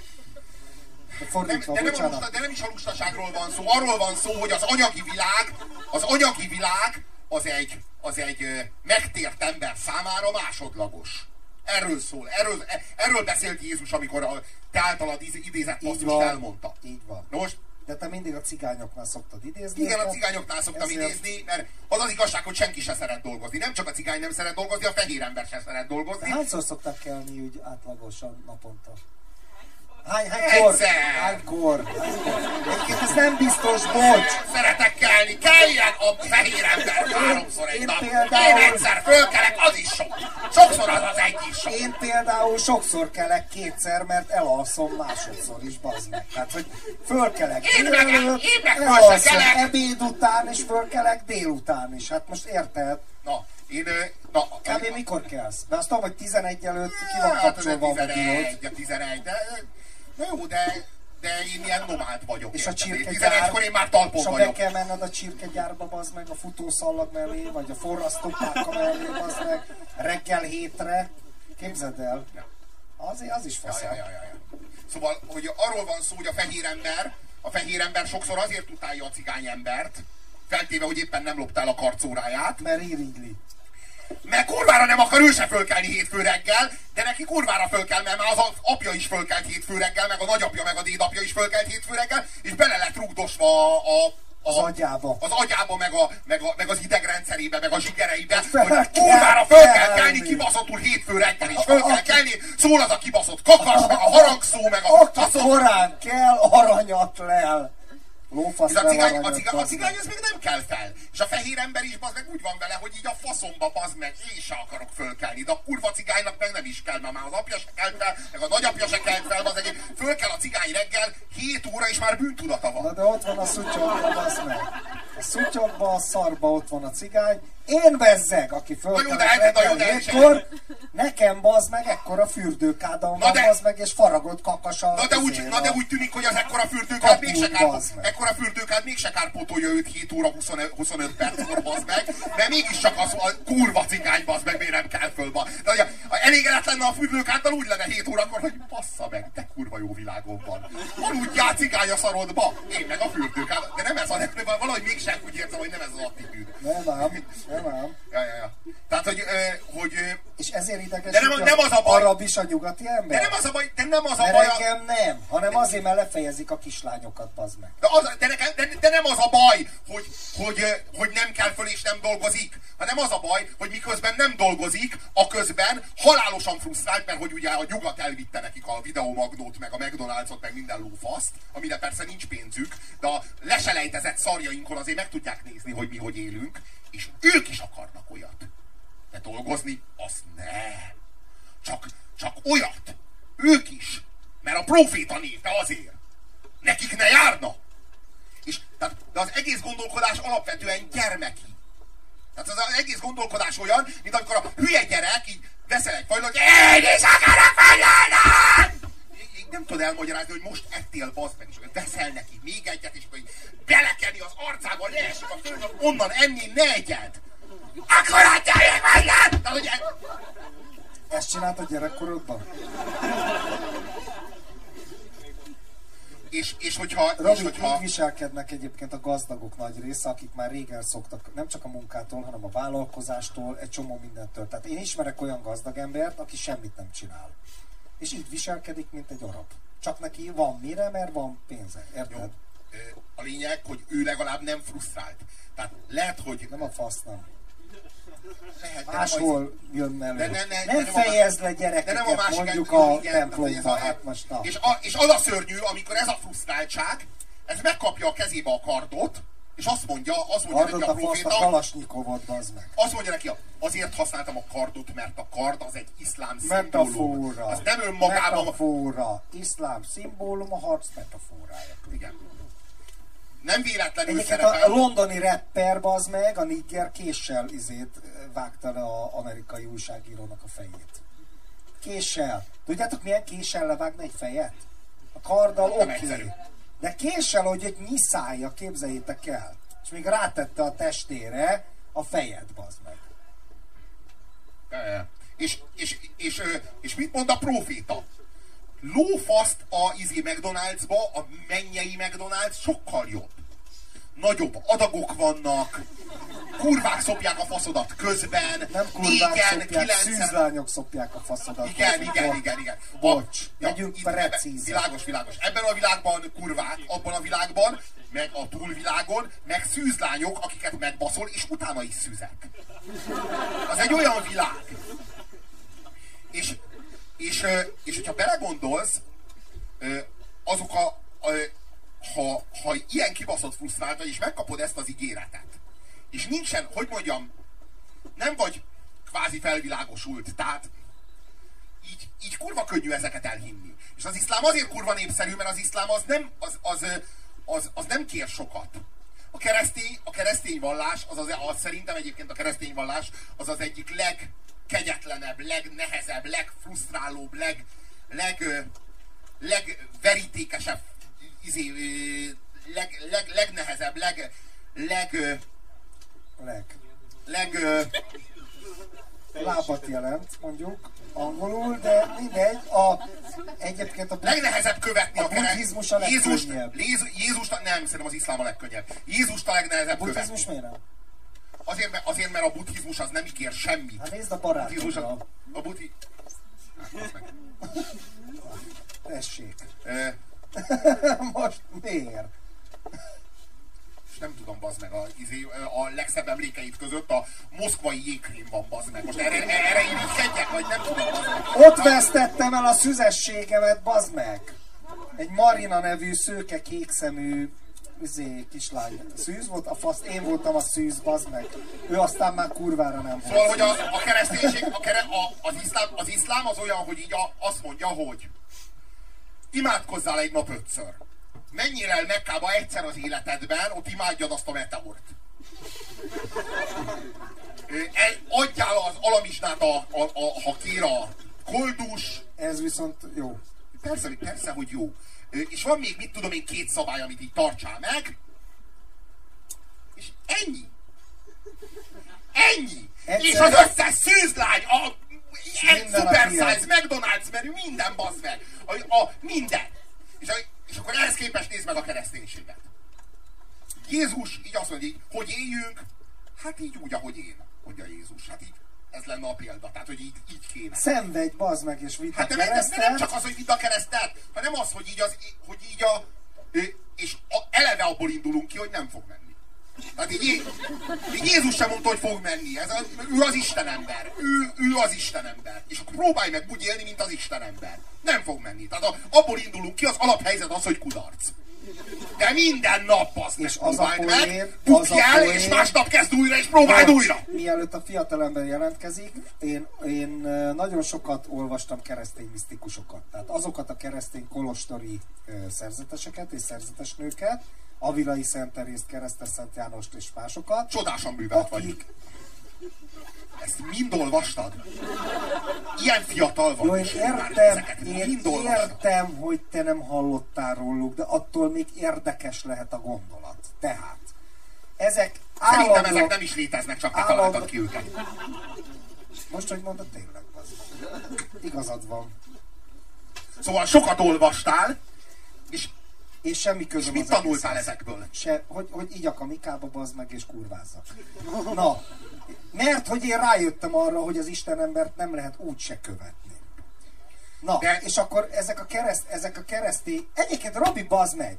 Nem, Fordítva, de, nem a lusta, de nem is a lustaságról van szó, arról van szó, hogy az anyagi világ, az anyagi világ az egy, az egy megtért ember számára másodlagos. Erről szól, erről, e- erről beszélt Jézus, amikor a te általad idézett van. elmondta. Így van. Na most, De te mindig a cigányoknál szoktad idézni. igen, a cigányoknál szoktam ezért- idézni, mert az az igazság, hogy senki se szeret dolgozni. Nem csak a cigány nem szeret dolgozni, a fehér ember se szeret De dolgozni. hányszor szoktak kelni úgy átlagosan naponta? Hány, hánykor? Hánykor? Egyébként ez nem biztos, bocs! Szeretek kelni, keljen a fehér ember háromszor egy Én nap. például- Én egyszer fölkelek, az is sok. Sokszor az az egy is sok. Én például sokszor kelek kétszer, mert elalszom másodszor is, bazd meg. Tehát, hogy fölkelek Én meg- délelőtt, én meg elalszom ebéd után, és fölkelek délután is. Hát most érted? Na, én... Na, Kb. mikor kelsz? De azt tudom, hogy 11 előtt ki van Hát, a kapcsolva a videót. 11, a 11, de... Na jó, de... De én ilyen nomád vagyok. És a csirkegyár... 11-kor én már talpon És ha be vagyok. kell menned a csirkegyárba, bazd meg, a futószallag mellé, vagy a forrasztópálka mellé, bazd meg, reggel hétre. Képzeld el. Az, az is Ja, fasz. ja, ja, ja, ja. Szóval, hogy arról van szó, hogy a fehér ember, a fehér ember sokszor azért utálja a cigány embert, feltéve, hogy éppen nem loptál a karcóráját, Mert irigyli. Mert kurvára nem akar ő se fölkelni hétfő reggel, de neki kurvára föl kell, mert már az apja is fölkelt hétfő reggel, meg a nagyapja, meg a dédapja is fölkelt hétfő reggel, és bele lett rugdosva a, a, a Az agyába. Az agyába, meg, a, meg, a, meg az idegrendszerébe, meg a zsigereibe, hogy kurvára föl kell kelni. kibaszottul hétfő reggel, és föl kell kelni, szól az a kibaszott kakas, meg a harangszó, meg a Aki faszom. korán kell, aranyat lel. Lófasz Ez a cigány, a, cigány, a cigány az még nem kell fel. És a fehér ember is bazd meg úgy van vele, hogy így a faszomba bazd meg, én se akarok fölkelni. De a kurva cigánynak meg nem is kell, mert már az apja se kell fel, meg a nagyapja se kell fel, bazd meg. Föl kell a cigány reggel, 7 óra és már bűntudata Na van. de ott van a szutyogban, bazd meg. A szutyogban, a szarba ott van a cigány. Én bezzeg, aki fölkelek nekem bazd meg, ekkora fürdőkádam van, de- bazd meg, és faragott kakas a Na de, úgy, na de úgy tűnik, hogy az ekkora fürdőkád mégse kár, bazd ekkora fürdőkád mégse kárpótolja őt 7 óra 25, 25 perckor, bazd meg, de mégiscsak az a kurva cigány, bazd meg, miért nem kell föl, ba. De hogy a, a elégedett lenne a fürdőkáddal, úgy lenne 7 órakor, hogy bassza meg, te kurva jó világom van. Aludjál cigány a szarodba, én meg a fürdőkád, de nem ez a, valahogy mégsem úgy érzem, hogy nem ez az attitűd. Nem ám, nem ám. Ja, ja, ja. Tehát, hogy, hogy És ezért ideges De nem- nem az a baj. arab is a nyugati ember? de nem az a baj, de nem az a Mert baj, a- engem nem, hanem azért, mert lefejezik a kislányokat, bazd meg. De, az, de, nekem, de, de nem az a baj, hogy, hogy, hogy nem kell föl és nem dolgozik, hanem az a baj, hogy miközben nem dolgozik, a közben halálosan frusztrált, mert hogy ugye a nyugat elvitte nekik a videomagnót, meg a McDonald's-ot, meg minden lófaszt, amire persze nincs pénzük, de a leselejtezett szarjainkon azért meg tudják nézni, hogy mi hogy élünk, és ők is akarnak olyat. De dolgozni, azt nem. Csak, csak olyat. Ők is. Mert a proféta népe azért. Nekik ne járna. És, tehát, de az egész gondolkodás alapvetően gyermeki. Tehát az, egész gondolkodás olyan, mint amikor a hülye gyerek így veszel egy fajlót, én is akarok így Nem tudod elmagyarázni, hogy most ettél, bazd meg, és veszel neki még egyet, és akkor így belekenni az arcába, leesik a föld, onnan enni ne egyed! Akkor adjál meg Tehát, hogy Ezt csináltad gyerekkorodban? és, és hogyha, és Robi, hogyha így viselkednek egyébként a gazdagok nagy része, akik már régen szoktak nem csak a munkától, hanem a vállalkozástól, egy csomó mindentől. Tehát én ismerek olyan gazdag embert, aki semmit nem csinál. És így viselkedik, mint egy arab. Csak neki van mire, mert van pénze. Érted? Jó. A lényeg, hogy ő legalább nem frusztrált. Tehát lehet, hogy... Nem a fasz, nem. De Máshol jön elő. De ne- ne- nem de fejezd le De gyerekeket, nem a másik mondjuk a templomba. Hát most na. És, a, és az a szörnyű, amikor ez a frusztráltság, ez megkapja a kezébe a kardot, és azt mondja, azt mondja Hallod neki a a fasz a proféta, kalasnyikovot, bazd meg. azt mondja neki, azért használtam a kardot, mert a kard az egy iszlám szimbólum. Az nem önmagában... Metafora. Iszlám szimbólum, a harc metafórája. Igen. Nem véletlenül Egyébként szerepel... a londoni rapper bazd meg, a nigger késsel izét vágta le a amerikai újságírónak a fejét. Késsel. Tudjátok milyen késsel levágna egy fejet? A karddal oké. De késsel, hogy egy nyiszálja, képzeljétek el. És még rátette a testére a fejed, bazd meg. E, És, és, és, és mit mond a proféta? Lófaszt a izé McDonald'sba, a mennyei McDonald's sokkal jobb. Nagyobb adagok vannak, kurvák szopják a faszodat közben, Nem kurvák igen, szopják, szűzlányok szopják a faszodat. Igen, igen, igen, igen. Bocs, A- legyünk precízek. Világos, világos. Ebben a világban kurvák, abban a világban, meg a túlvilágon, meg szűzlányok, akiket megbaszol, és utána is szűzek. Az egy olyan világ. És, és, ö, és hogyha belegondolsz, azok a, ö, ha, ha ilyen kibaszott frusztrált vagy, és megkapod ezt az ígéretet, és nincsen, hogy mondjam, nem vagy kvázi felvilágosult, tehát így, így kurva könnyű ezeket elhinni. És az iszlám azért kurva népszerű, mert az iszlám az nem, az, az, az, az nem kér sokat. A keresztény, a keresztény vallás, az, az, az szerintem egyébként a keresztény vallás az az egyik legkegyetlenebb, legnehezebb, legfrusztrálóbb, leg, leg, legverítékesebb, izé, leg, leg, legnehezebb, leg, leg, Leg. leg, Lábat jelent, mondjuk, angolul, de mindegy. A, egyébként a legnehezebb követni a, A buddhizmus a legkönnyebb. Jézus, Jézust, nem, szerintem az iszlám a legkönnyebb. Jézust a legnehezebb buddhizmus követni. miért nem? Azért, mert, azért, mert a buddhizmus az nem ígér semmit. Hát nézd a buddhizmus, a, barátodra. a buddhi... Hát. Tessék. Ö, Most miért? és nem tudom, bazd meg, a, izé, a legszebb emlékeit között a moszkvai jégkrém van, bazd meg. Most erre, erre irigykedjek, vagy nem tudom, bazd meg. Ott vesztettem el a szüzességemet, bazd meg! Egy Marina nevű szőke kékszemű izé, kislány. Szűz volt? A fasz, én voltam a szűz, bazd meg. Ő aztán már kurvára nem volt. Szóval, hogy a, a kereszténység, a kere, a, az, iszlám, az iszlám az olyan, hogy így a, azt mondja, hogy imádkozzál egy nap ötször. Menjél el Mekkába egyszer az életedben, ott imádjad azt a meteort. Adjál az alamizsnát, a, a, a, ha kér a koldus. Ez viszont jó. Persze, persze, hogy jó. És van még, mit tudom én, két szabály, amit így tartsál meg. És ennyi. Ennyi. Egyszer- És az összes szűzlány, a egy a super size, McDonald's menü, minden bazd meg. A, a, minden. És, a, és akkor ehhez képest nézd meg a kereszténységet. Jézus így azt mondja, így, hogy éljünk, hát így úgy, ahogy én, mondja Jézus. Hát így, ez lenne a példa. Tehát, hogy így, így kéne. Szenvedj, bazd meg, és vidd a Hát de, de, de nem keresztet. csak az, hogy vidd a keresztet, hanem az, hogy így, az, hogy így a... És a, eleve abból indulunk ki, hogy nem fog menni. Tehát így, így Jézus sem mondta, hogy fog menni. Ez a, ő az Isten ember. Ő, ő az Isten ember. És akkor próbálj meg úgy élni, mint az Isten ember. Nem fog menni. Tehát a, abból indulunk ki, az alaphelyzet az, hogy kudarc. De minden nap az És az a meg, poén, bukj az a el, poén- és másnap kezd újra, és próbáld Bocs, újra. Mielőtt a fiatalember jelentkezik, én, én nagyon sokat olvastam keresztény misztikusokat. Tehát azokat a keresztény kolostori szerzeteseket és szerzetes nőket, Avilai Szent Terészt, Keresztes Szent Jánost és másokat, Csodásan művelt vagy. akik, Ezt mind olvastad? Ilyen fiatal vagy. jó, én értem, én mind olvastad. értem, hogy te nem hallottál róluk, de attól még érdekes lehet a gondolat. Tehát, ezek Szerintem ezek állandóan, nem is léteznek, csak te állandó- találtad ki őket. most, hogy mondod, tényleg, az. Igazad van. Szóval sokat olvastál, és, És semmi és közöm mit az tanultál ezekből? Se, hogy, hogy igyak a mikába, bazd meg, és kurvázzak. Na, mert hogy én rájöttem arra, hogy az Isten embert nem lehet úgy se követni. Na, De... és akkor ezek a, kereszt, ezek a keresztény... Egyébként Robi, bazd meg!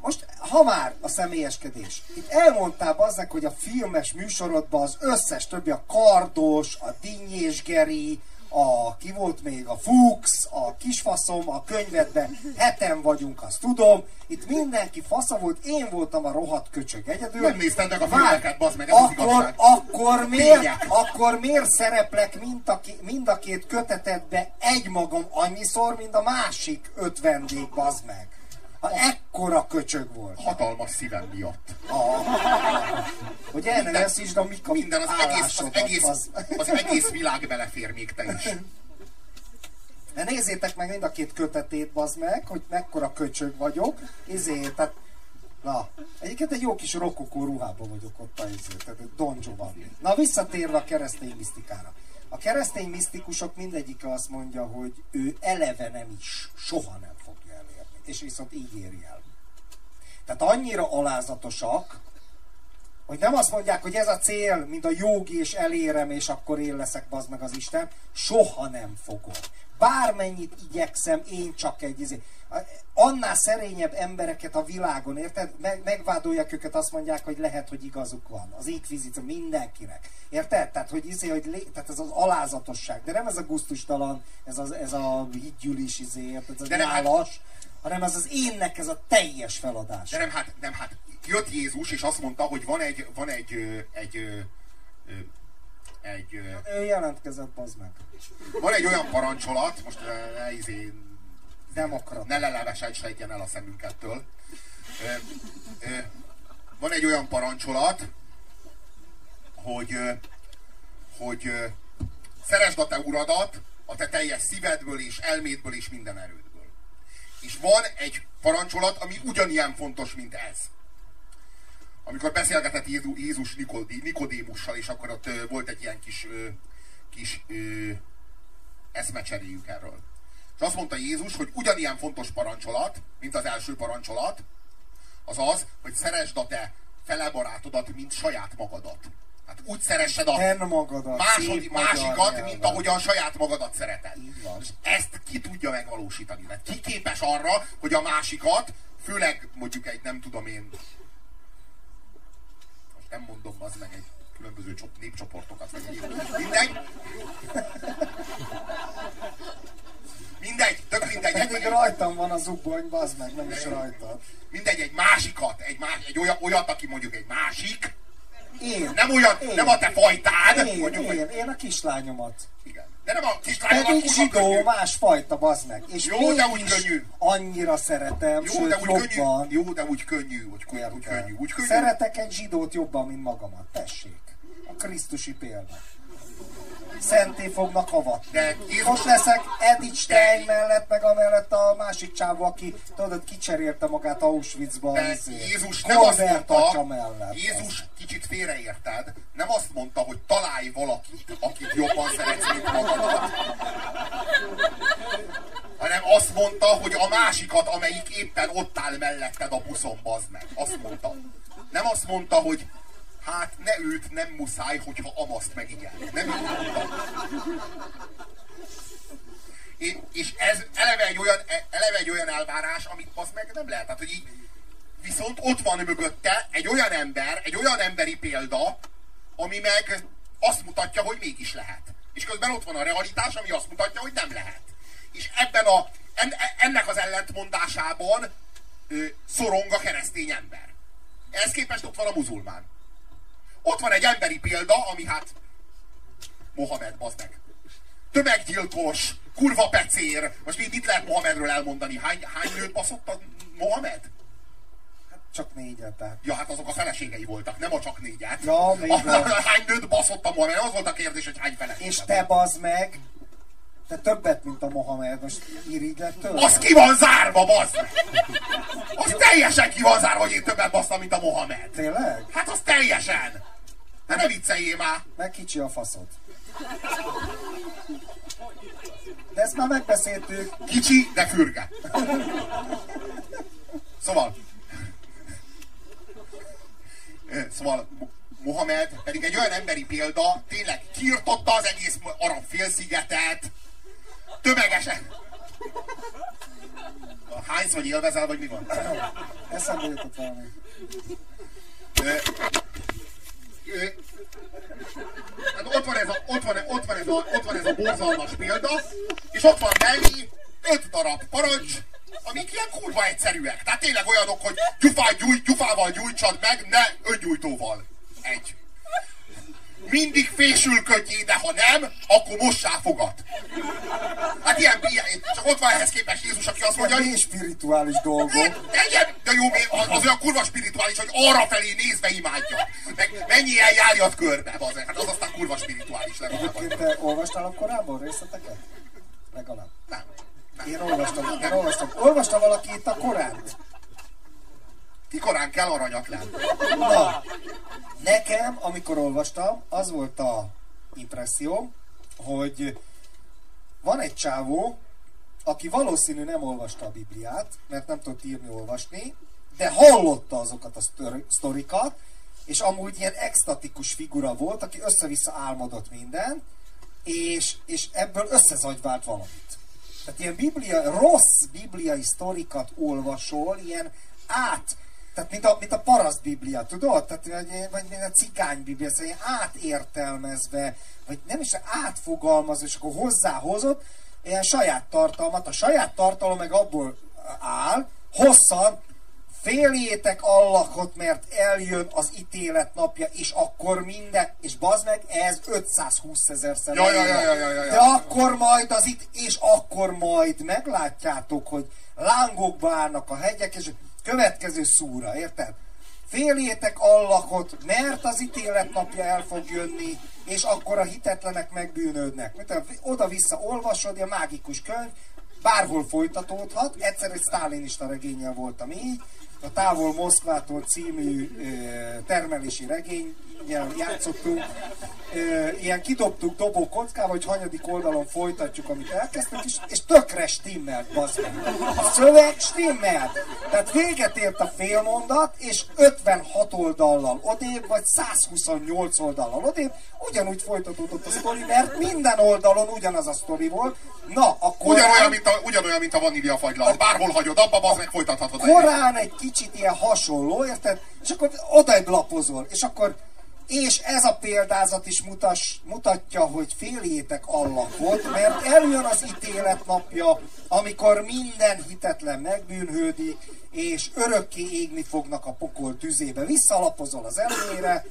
Most, ha már a személyeskedés. Itt elmondtál bazzek, hogy a filmes műsorodban az összes többi, a Kardos, a Dinnyés Geri, a, ki volt még, a Fuchs, a Kisfaszom, a könyvedben, heten vagyunk, azt tudom. Itt mindenki fasza volt, én voltam a rohadt köcsög egyedül. Nem nézted meg a filmeket, bazd meg, ez az akkor, igazság. akkor miért, Tények. akkor miért szereplek mind a, mind a két kötetetbe egymagam annyiszor, mint a másik öt vendég, bazd meg? Ha ekkora köcsög volt. Hatalmas szívem miatt. Hogy el ne veszítsd a Mika Minden, az egész, az egész, meg. az egész világ belefér még te is. Mert nézzétek meg mind a két kötetét, bazd meg, hogy mekkora köcsög vagyok. Izé, tehát Na, egyébként egy jó kis rokokó ruhában vagyok ott a izé, tehát Don Giovanni. Na, visszatérve a keresztény misztikára. A keresztény misztikusok mindegyike azt mondja, hogy ő eleve nem is, soha nem elérni. És viszont így éri el. Tehát annyira alázatosak, hogy nem azt mondják, hogy ez a cél, mint a jogi, és elérem, és akkor én leszek, bazd meg az Isten. Soha nem fogom. Bármennyit igyekszem, én csak egy izé. Annál szerényebb embereket a világon, érted? Meg, megvádolják őket, azt mondják, hogy lehet, hogy igazuk van. Az inkvizíció mindenkinek. Érted? Tehát, hogy, izé, hogy lé, tehát ez az alázatosság. De nem ez a guztustalan, ez, az, ez a higgyűlis, izé, érted? Ez a nyálas, hát, hanem ez az énnek ez a teljes feladás. De nem, hát, nem, hát jött Jézus, és azt mondta, hogy van egy, van egy, egy, egy, egy ő jelentkezett, az meg. Van egy olyan parancsolat, most ne, izé, Demokrat. ne lelevesedj, sejtjen el a szemünkettől. Van egy olyan parancsolat, hogy, hogy szeresd a te uradat a te teljes szívedből és elmédből és minden erődből. És van egy parancsolat, ami ugyanilyen fontos, mint ez amikor beszélgetett Jézus Nikodémussal, és akkor ott volt egy ilyen kis, kis eszmecseréjük erről. És azt mondta Jézus, hogy ugyanilyen fontos parancsolat, mint az első parancsolat, az az, hogy szeresd a te fele barátodat, mint saját magadat. Hát úgy szeressed a magadat, másod, másikat, mint ahogyan saját magadat szereted. És ezt ki tudja megvalósítani? Mert ki képes arra, hogy a másikat, főleg mondjuk egy nem tudom én nem mondom az meg egy különböző népcsoportokat, vagy egy mindegy. Mindegy, tök mindegy. Pedig egy, rajtam van az ugbony, bazd meg, nem is rajtad. Mindegy, egy másikat, egy, más, egy olyat, olyat, aki mondjuk egy másik, én. Nem olyan, én. nem a te fajtád. Én, mondjuk, én, hogy... én a kislányomat. Igen. De nem a kislányomat. Pedig zsidó, más fajta, bazd meg. És jó, de úgy könnyű. annyira szeretem, jó, sőt, de úgy jobban. Könnyű. Jó, de úgy könnyű, úgy könnyű, úgy könnyű, úgy könnyű. Szeretek egy zsidót jobban, mint magamat. Tessék. A Krisztusi példa szenté fognak avatni. De Jézus... Most leszek Edith Stein mellett, meg amellett a másik csávó, aki tudod, kicserélte magát Auschwitzba. De izé, Jézus nem azt mondta, mellett. Jézus kicsit félreérted, nem azt mondta, hogy találj valakit, akit jobban szeretsz, mint magadat, hanem azt mondta, hogy a másikat, amelyik éppen ott áll melletted a buszon, bazd meg. Azt mondta. Nem azt mondta, hogy Hát ne őt nem muszáj, hogyha amaszt meg igen. Nem mondtam. És ez eleve egy, olyan, eleve egy olyan elvárás, amit az meg nem lehet. Tehát, hogy így, viszont ott van mögötte egy olyan ember, egy olyan emberi példa, ami meg azt mutatja, hogy mégis lehet. És közben ott van a realitás, ami azt mutatja, hogy nem lehet. És ebben a, ennek az ellentmondásában ö, szorong a keresztény ember. Ehhez képest ott van a muzulmán. Ott van egy emberi példa, ami hát Mohamed, bazd meg. Tömeggyilkos, kurva pecér. Most mit, mit lehet Mohamedről elmondani? Hány, hány nőt baszott a Mohamed? Hát csak négyet, tehát. Ja, hát azok a feleségei voltak, nem a csak négyet. Ja, még a, Hány nőt baszott a Mohamed? Az volt a kérdés, hogy hány feleségei. És te bazd meg, te többet, mint a Mohamed, most irigylet tőle? Az ki van zárva, bazd meg! Az teljesen ki van zárva, hogy én többet basztam, mint a Mohamed. Tényleg? Hát az teljesen! De ne vicceljél már! Meg kicsi a faszod. De ezt már megbeszéltük. Kicsi, de fürge. Szóval... Szóval Mohamed pedig egy olyan emberi példa, tényleg kiirtotta az egész arab félszigetet, tömegesen. Hánysz vagy élvezel, vagy mi van? Eszembe jutott valami hát ott van ez a, ott van, ott van ez a, ott van ez a borzalmas példa, és ott van mellé öt darab parancs, amik ilyen kurva egyszerűek. Tehát tényleg olyanok, hogy gyufát gyújt, gyufával gyújtsad meg, ne öngyújtóval. Egy. Mindig fésülködjél, de ha nem, akkor mossá fogat. Hát ilyen, ilyen, csak ott van ehhez képest Jézus, aki azt mondja, hogy... spirituális dolgok. De, de, ilyen, de jó, az, az olyan kurva spirituális, hogy arra felé nézve imádja. Meg mennyi eljárjad körbe, az, hát az aztán kurva spirituális legalább. Egyébként te olvastál a korábban részleteket? Legalább. Nem. Én olvastam, én olvastam. Olvasta valaki itt a Koránt? Kikorán kell aranyat lenni. Na, nekem, amikor olvastam, az volt a impresszió, hogy van egy csávó, aki valószínű nem olvasta a Bibliát, mert nem tudott írni, olvasni, de hallotta azokat a sztori- sztorikat, és amúgy ilyen extatikus figura volt, aki össze-vissza álmodott minden, és, és ebből összezagyvált valamit. Tehát ilyen biblia, rossz bibliai sztorikat olvasol, ilyen át, tehát mint a, mint a paraszt biblia, tudod? Tehát, vagy, vagy mint a cigány biblia, szóval átértelmezve, vagy nem is átfogalmazva, és akkor hozzáhozott ilyen saját tartalmat. A saját tartalom meg abból áll, hosszan, féljétek Allahot, mert eljön az ítélet napja, és akkor minden, és bazd meg, ez 520 ezer ja, ja, ja, ja, ja, ja. De akkor majd az itt, és akkor majd meglátjátok, hogy lángokba állnak a hegyek, és következő szúra, érted? Féljétek Allahot, mert az ítélet napja el fog jönni, és akkor a hitetlenek megbűnődnek. Oda-vissza olvasod, ilyen mágikus könyv, bárhol folytatódhat. Egyszer egy sztálinista regényel voltam így, a Távol Moszkvától című termelési regényel játszottunk. Ilyen kidobtuk dobó kockával, hogy hanyadik oldalon folytatjuk, amit elkezdtük, és, és tökre stimmelt, bazd meg. A szöveg stimmelt. Tehát véget ért a félmondat, és 56 oldallal odébb, vagy 128 oldallal odébb, ugyanúgy folytatódott a sztori, mert minden oldalon ugyanaz a sztori volt. Na, akkor... Ugyanolyan, mint a, ugyanolyan, mint a vaníliafagylalt. Bárhol hagyod abba, az meg folytathatod. korán egy kicsit ilyen hasonló, érted? És akkor odaib lapozol, és akkor és ez a példázat is mutas, mutatja, hogy féljétek Allahot, mert eljön az ítélet napja, amikor minden hitetlen megbűnhődik, és örökké égni fognak a pokol tüzébe. Visszalapozol az elmére,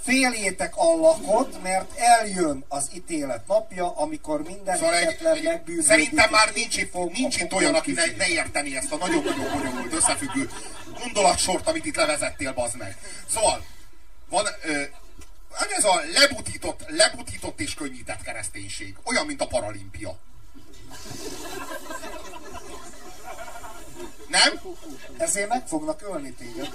féljétek Allahot, mert eljön az ítélet napja, amikor minden Szóval egy, hitetlen egy, megbűnhődik. szerintem már nincs itt, nincs itt olyan, aki ne, ne érteni ezt a nagyon-nagyon bonyolult, összefüggő gondolatsort, amit itt levezettél, bazd meg. Szóval, van, ö, van ez a lebutított, lebutított és könnyített kereszténység. Olyan, mint a paralimpia. Nem? Ezért meg fognak ölni téged.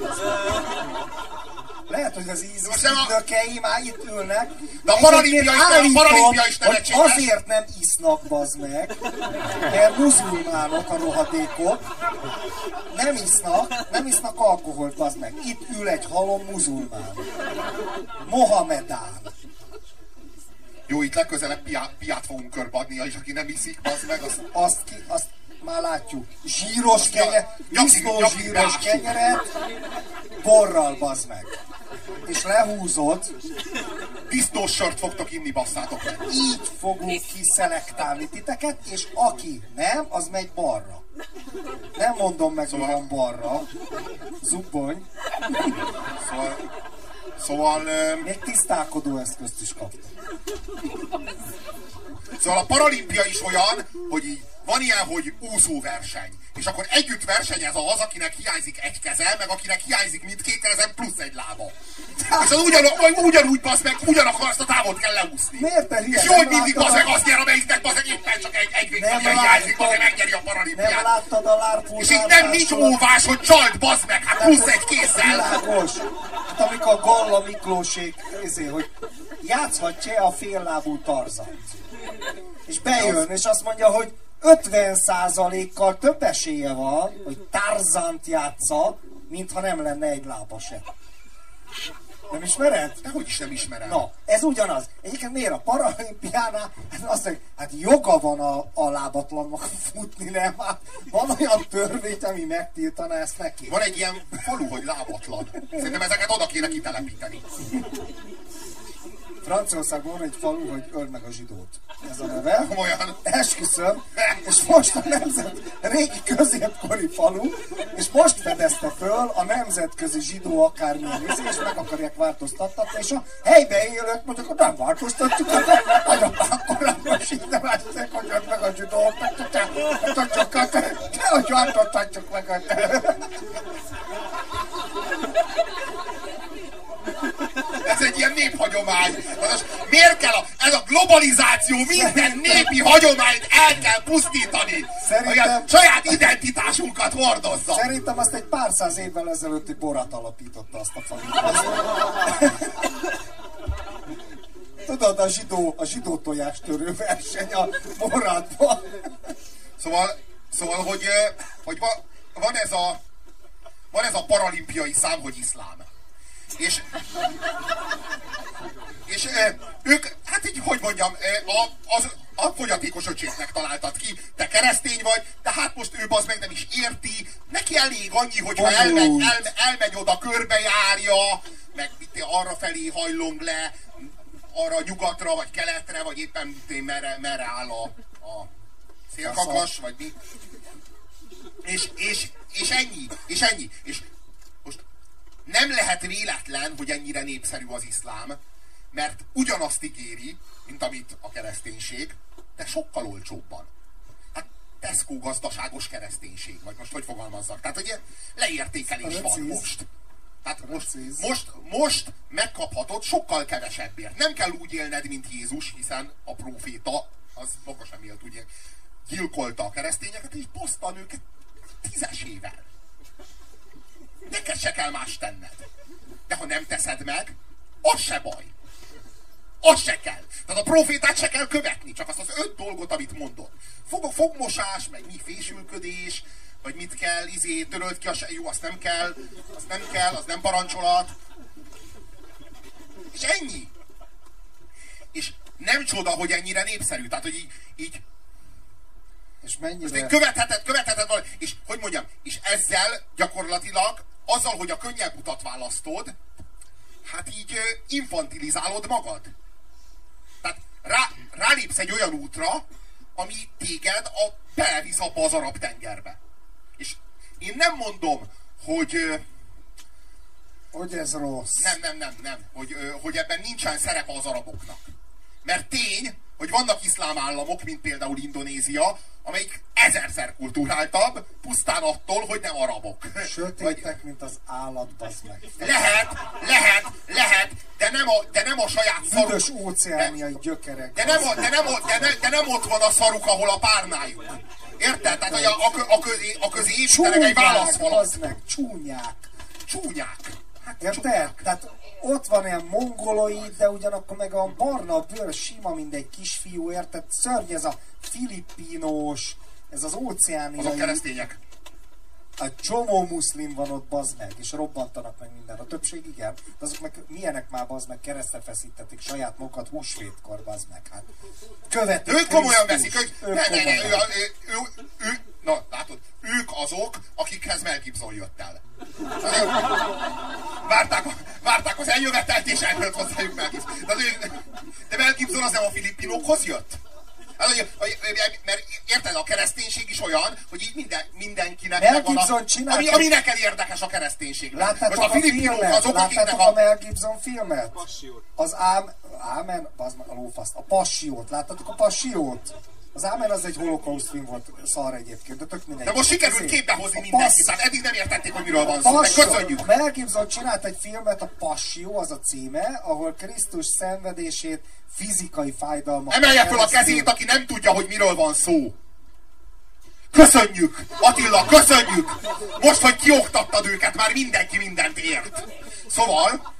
Lehet, hogy az íz Most nem a- már itt ülnek. De a paralimpia is- a állítom, paralimpia is nevetséges. azért nem isznak, bazd meg, mert muzulmánok a rohadékok, nem isznak, nem isznak alkoholt, bazd meg. Itt ül egy halom muzulmán. Mohamedán. Jó, itt legközelebb piát, piát fogunk körbeadni, és aki nem iszik, az meg, az Azt, ki, azt már látjuk. Zsíros kenyer, nyakig- disznó zsíros kenyeret, borral, bazd meg. És lehúzod, disznós sört fogtok inni, basszátok meg. így fogunk kiszelektálni titeket, és aki nem, az megy balra. Nem mondom meg, hogy van balra. Zubbony. Szóval, szóval, ö, Még tisztálkodó eszközt is kaptam. szóval a paralimpia is olyan, hogy így van ilyen, hogy úszóverseny. És akkor együtt versenyez az, akinek hiányzik egy keze, meg akinek hiányzik mindkét keze, plusz egy lába. És az ugyan, ugyanúgy basz meg, ugyanakkor azt a távot kell leúszni. Miért te? És jó, hogy Nem mindig basz meg azt nyer, amelyiknek basz meg éppen csak egy, egy Nem végtagja hiányzik, láttad- azért megnyeri a Nem paralimpiát. láttad a lárpulzát? És itt nem nincs óvás, hogy csalt, basz meg, hát plusz egy kézzel. Világos. Hát amikor Galla Miklósék, ezért, hogy játszhatja a féllábú Tarzant. És bejön, és azt mondja, hogy 50%-kal több esélye van, hogy Tarzant játsza, mintha nem lenne egy lába se. Nem ismered? Dehogy is nem ismerem. Na, ez ugyanaz. Egyébként miért a paralimpiánál? Hát azt mondja, hát joga van a, a lábatlannak futni, nem? Hát van olyan törvény, ami megtiltaná ezt neki. Van egy ilyen falu, hogy lábatlan. Szerintem ezeket oda kéne kitelepíteni. Franciaországban van egy falu, hogy öld meg a zsidót. Ez a neve. Komolyan. Esküszöm. És most a nemzet, régi középkori falu, és most fedezte föl a nemzetközi zsidó akármilyen izé, és meg akarják változtattatni, és a helybe élők mondják, hogy nem változtatjuk, de nagyon korábban is így nem látják, hogy öld meg a zsidót, meg tudják, de hogy változtatjuk meg a... Ez egy ilyen néphagyomány. Az Miért kell a, ez a globalizáció minden népi hagyományt el kell pusztítani? Szerintem- Hogy a saját identitásunkat hordozza. Szerintem azt egy pár száz évvel ezelőtti Borat alapította azt a falut. Tudod, a zsidó, a zsidó tojás törő verseny a Boratban. Szóval, szóval hogy, ö, hogy va, van ez a van ez a paralimpiai szám, hogy iszlám. És, és ö, ők, hát így, hogy mondjam, ö, a, az, a fogyatékos öcsétnek találtad ki. Te keresztény vagy, de hát most ő az meg nem is érti. Neki elég annyi, hogyha elmegy, el, elmegy oda, körbejárja, meg mit, arra felé hajlong le, arra nyugatra, vagy keletre, vagy éppen mit, merre, merre áll a, a szélkakas, vagy mi. És, és, és ennyi, és ennyi. És nem lehet véletlen, hogy ennyire népszerű az iszlám, mert ugyanazt ígéri, mint amit a kereszténység, de sokkal olcsóbban. Hát Tesco gazdaságos kereszténység, vagy most hogy fogalmazzak? Tehát ugye leértékelés van Precíz. most. Tehát most, most, most megkaphatod sokkal kevesebbért. Nem kell úgy élned, mint Jézus, hiszen a proféta az maga sem élt, ugye gyilkolta a keresztényeket, és posztan őket tízesével. Neked se kell más tenned. De ha nem teszed meg, az se baj. Az se kell. Tehát a profétát se kell követni, csak azt az öt dolgot, amit mondott. Fog, fogmosás, meg mi fésülködés, vagy mit kell, izé, törölt ki a se... Jó, azt nem kell, azt nem kell, az nem parancsolat. És ennyi. És nem csoda, hogy ennyire népszerű. Tehát, hogy így, így És mennyire... követheted, követheted valami, és hogy mondjam, és ezzel gyakorlatilag, azzal, hogy a könnyebb utat választod, hát így infantilizálod magad. Tehát rá, rálépsz egy olyan útra, ami téged a, belevisz abba az arab tengerbe. És én nem mondom, hogy Hogy ez rossz. nem, nem, nem, nem, hogy, hogy ebben nincsen szerepe az araboknak. Mert tény, hogy vannak iszlám államok, mint például Indonézia, amelyik ezerszer kulturáltabb, pusztán attól, hogy nem arabok. Vagy, Sötétek, mint az állat, bazd meg. lehet, lehet, lehet, de nem a, de nem a saját szaruk. Büdös óceániai gyökerek. De nem, a, de, nem a, de, ne, de nem ott van a szaruk, ahol a párnájuk. Érted? Tehát a, a, a, közé, a közé egy Csúnyák, válaszfalat. bazd meg, csúnyák. Csúnyák. Hát Érted? Tehát ott van ilyen mongoloi, de ugyanakkor meg a barna bőr sima, mint egy kisfiú, érted? Szörny ez a filippinos, ez az Azok óceániai, keresztények. A csomó muszlim van ott, bazd meg, és robbantanak meg minden. A többség igen, de azok meg milyenek már, bazd meg, keresztre feszítették saját magukat húsvétkor, bazd meg, hát. Követik Ők komolyan veszik, ők, Ők ne, ne, ne, ő, ő, ő, ő, na, látod, ők azok, akikhez Mel Gibson jött el. Várták, várták az eljövetelt, és eljött hozzájuk Mel Gibson. De, de Mel Gibson az nem a filippinokhoz jött? Mert érted, a kereszténység is olyan, hogy így minden, mindenkinek Mel megvan Gibson a, ami, ami neked érdekes a kereszténységben. Láttátok Most a a filmet? azok, Láttátok a... a Mel Gibson filmet? Passiót. Az ám... Ámen? Bazd meg a lófaszt. A Passiót. Láttatok a Passiót? Az Ámen az egy holokauszt film volt, szar egyébként, de tök mindegy. De most sikerült képbe hozni A mindenkit, tehát eddig nem értették, hogy miről van szó. Köszönjük! Mel Gibson csinált egy filmet, a Passió, az a címe, ahol Krisztus szenvedését fizikai fájdalmak. Emelje fel a kezét, aki nem tudja, hogy miről van szó. Köszönjük! Attila, köszönjük! Most, hogy kioktattad őket, már mindenki mindent ért. Szóval,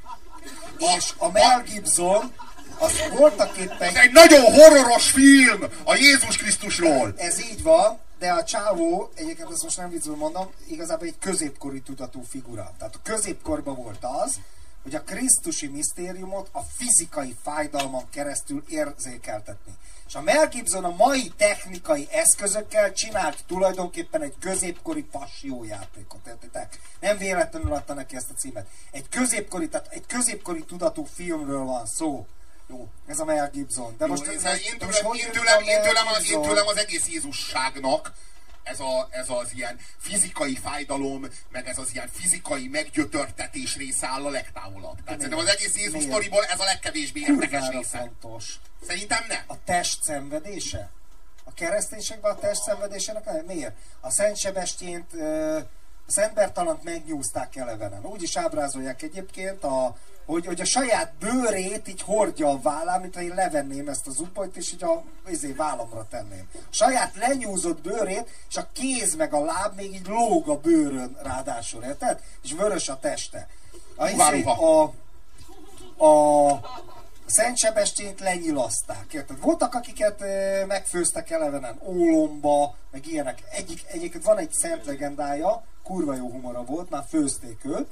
És a Mel Gibson, az voltak éppen ez egy nagyon horroros film a Jézus Krisztusról. Ez így van, de a csávó, egyébként ezt most nem viccül mondom, igazából egy középkori tudatú figura. Tehát a középkorban volt az, hogy a krisztusi misztériumot a fizikai fájdalmon keresztül érzékeltetni. És a Mel Gibson a mai technikai eszközökkel csinált tulajdonképpen egy középkori passiójátékot, értitek? Nem véletlenül adta neki ezt a címet. Egy középkori, tehát egy középkori tudatú filmről van szó. Jó, ez a Mel Gibson. De most, Jó, ez, most, én, most tőlem, hogy én, tőlem, én, tőlem, az, én tőlem az egész Jézusságnak ez, a, ez az ilyen fizikai fájdalom, meg ez az ilyen fizikai meggyötörtetés része áll a legtávolabb. Tehát szerintem az egész Jézus sztoriból ez a legkevésbé érdekes kurvára része. fontos. Szerintem nem. A test szenvedése? A kereszténységben a test szenvedésének? Miért? A Szent Sebestyént ö, az embertalant megnyúzták elevenen. Úgy is ábrázolják egyébként, a, hogy, hogy a saját bőrét így hordja a vállám, mint ha én levenném ezt az upolyt, és így a izé, vállamra tenném. A saját lenyúzott bőrét, és a kéz meg a láb még így lóg a bőrön ráadásul, érted? És vörös a teste. A, izé, a, a Szent Sebestényt lenyilaszták, érted? Voltak, akiket megfőztek elevenen ólomba, meg ilyenek. Egyik, egyébként van egy szent legendája, kurva jó humora volt, már főzték őt,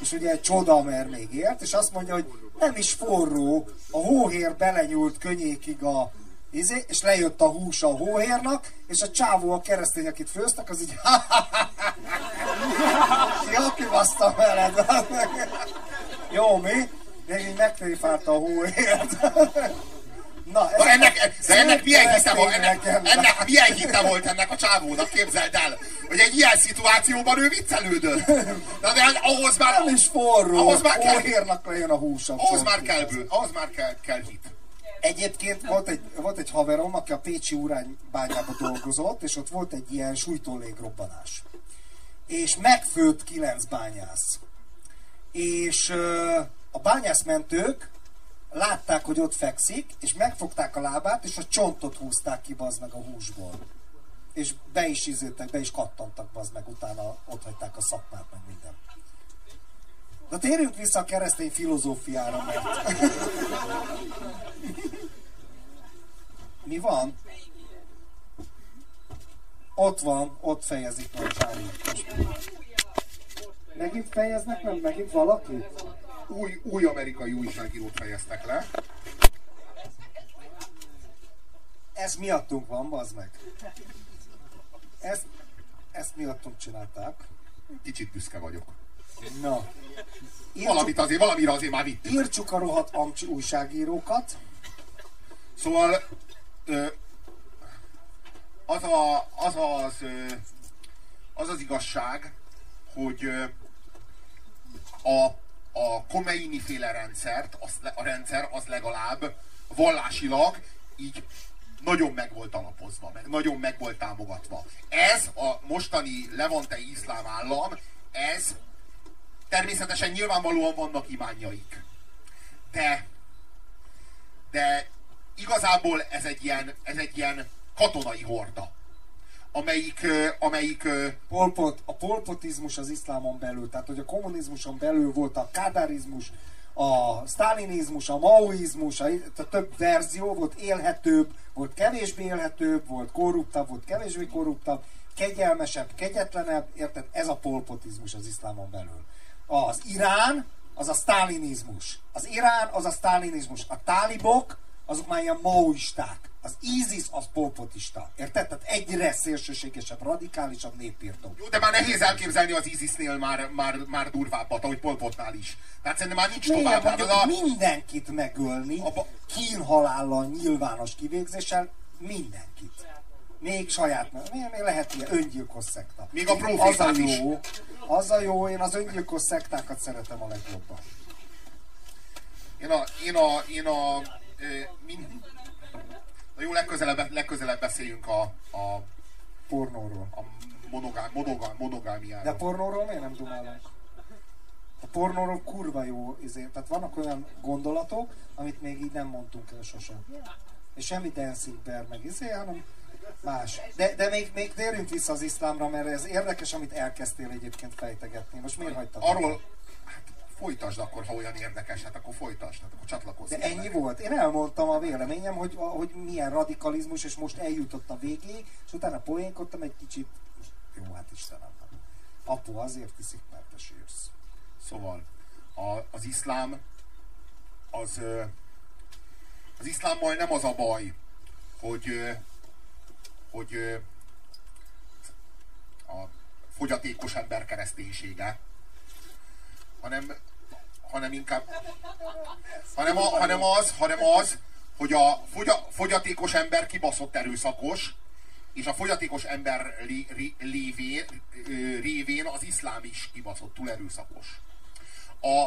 és ugye egy csoda, mert még ért, és azt mondja, hogy nem is forró, a hóhér belenyúlt könnyékig a izé, és lejött a hús a hóhérnak, és a csávó a keresztény, akit főztek, az így Jó, kibasztam veled. Jó, mi? Még így megtréfálta a hóhért. Na, ez ennek, de ennek milyen hite volt, ennek, ennek milyen hite volt ennek a csávónak, képzeld el, hogy egy ilyen szituációban ő viccelődött. De, de ahhoz már... Nem is forró, ahhoz már kell, hóhérnak lejön a húsa. Ahhoz már kell, bő, ahhoz már kell, kell hit. Egyébként volt egy, volt egy haverom, aki a Pécsi uránybányában dolgozott, és ott volt egy ilyen sújtólégrobbanás. És megfőtt kilenc bányász. És a bányászmentők látták, hogy ott fekszik, és megfogták a lábát, és a csontot húzták ki bazd meg a húsból. És be is izéltek, be is kattantak bazd meg, utána ott hagyták a szakmát, meg minden. De térjünk vissza a keresztény filozófiára, mert... Mi van? Ott van, ott fejezik meg Csári. Megint fejeznek meg? Megint valaki? Új, új amerikai újságírót fejeztek le. Ez miattunk van, bazd meg. Ezt, ezt miattunk csinálták. Kicsit büszke vagyok. Na. Írtsuk, Valamit azért, valamire azért már vittük. Írtsuk a rohadt amcsi újságírókat. Szóval az, a, az, az, az az igazság, hogy a a Komeini féle rendszert, az, a rendszer az legalább vallásilag így nagyon meg volt alapozva, meg nagyon meg volt támogatva. Ez a mostani levantei iszlám állam, ez természetesen nyilvánvalóan vannak imányaik. De, de igazából ez egy ilyen, ez egy ilyen katonai horda amelyik, amelyik Polpot, a polpotizmus az iszlámon belül, tehát hogy a kommunizmuson belül volt a kádárizmus, a sztálinizmus, a maoizmus, a, a több verzió volt élhetőbb, volt kevésbé élhetőbb, volt korruptabb, volt kevésbé korruptabb, kegyelmesebb, kegyetlenebb, érted? Ez a polpotizmus az iszlámon belül. Az Irán, az a sztálinizmus. Az Irán, az a sztálinizmus. A tálibok, azok már ilyen maoisták. Az ISIS az polpotista. Érted? Tehát egyre szélsőségesebb, radikálisabb népírtó. Jó, de már nehéz elképzelni az ISIS-nél már, már, már durvábbat, ahogy polpotnál is. Tehát szerintem már nincs Milyen tovább. Mondjuk, a... mindenkit megölni, a... kínhalállal, nyilvános kivégzéssel, mindenkit. Még saját, még, még lehet ilyen öngyilkos szekta. Még a az a jó. Az a jó, én az öngyilkos szektákat szeretem a legjobban. Én a, én a, én a mind, Na jó, legközelebb, legközelebb beszéljünk a, a pornóról. A monogá, monogá, monogámiáról. De pornóról miért nem dumálunk? A pornóról kurva jó, izé. tehát vannak olyan gondolatok, amit még így nem mondtunk el sosem. És semmi dancing bear meg izé, hanem más. De, de még, még térjünk vissza az iszlámra, mert ez érdekes, amit elkezdtél egyébként fejtegetni. Most miért hagytad? Arról, folytasd akkor, ha olyan érdekes, hát akkor folytasd, hát akkor csatlakozz. De ennyi meg. volt. Én elmondtam a véleményem, hogy, hogy milyen radikalizmus, és most eljutott a végéig, és utána poénkodtam egy kicsit. Jó, hát Istenem. Apu azért iszik, mert te sírsz. Szóval a, az iszlám az az iszlámmal nem az a baj, hogy hogy a fogyatékos ember kereszténysége, hanem hanem inkább hanem, a, hanem, az, hanem az, hogy a fogya, fogyatékos ember kibaszott erőszakos, és a fogyatékos ember lé, lé, lévén, révén az iszlám is kibaszottul erőszakos. A,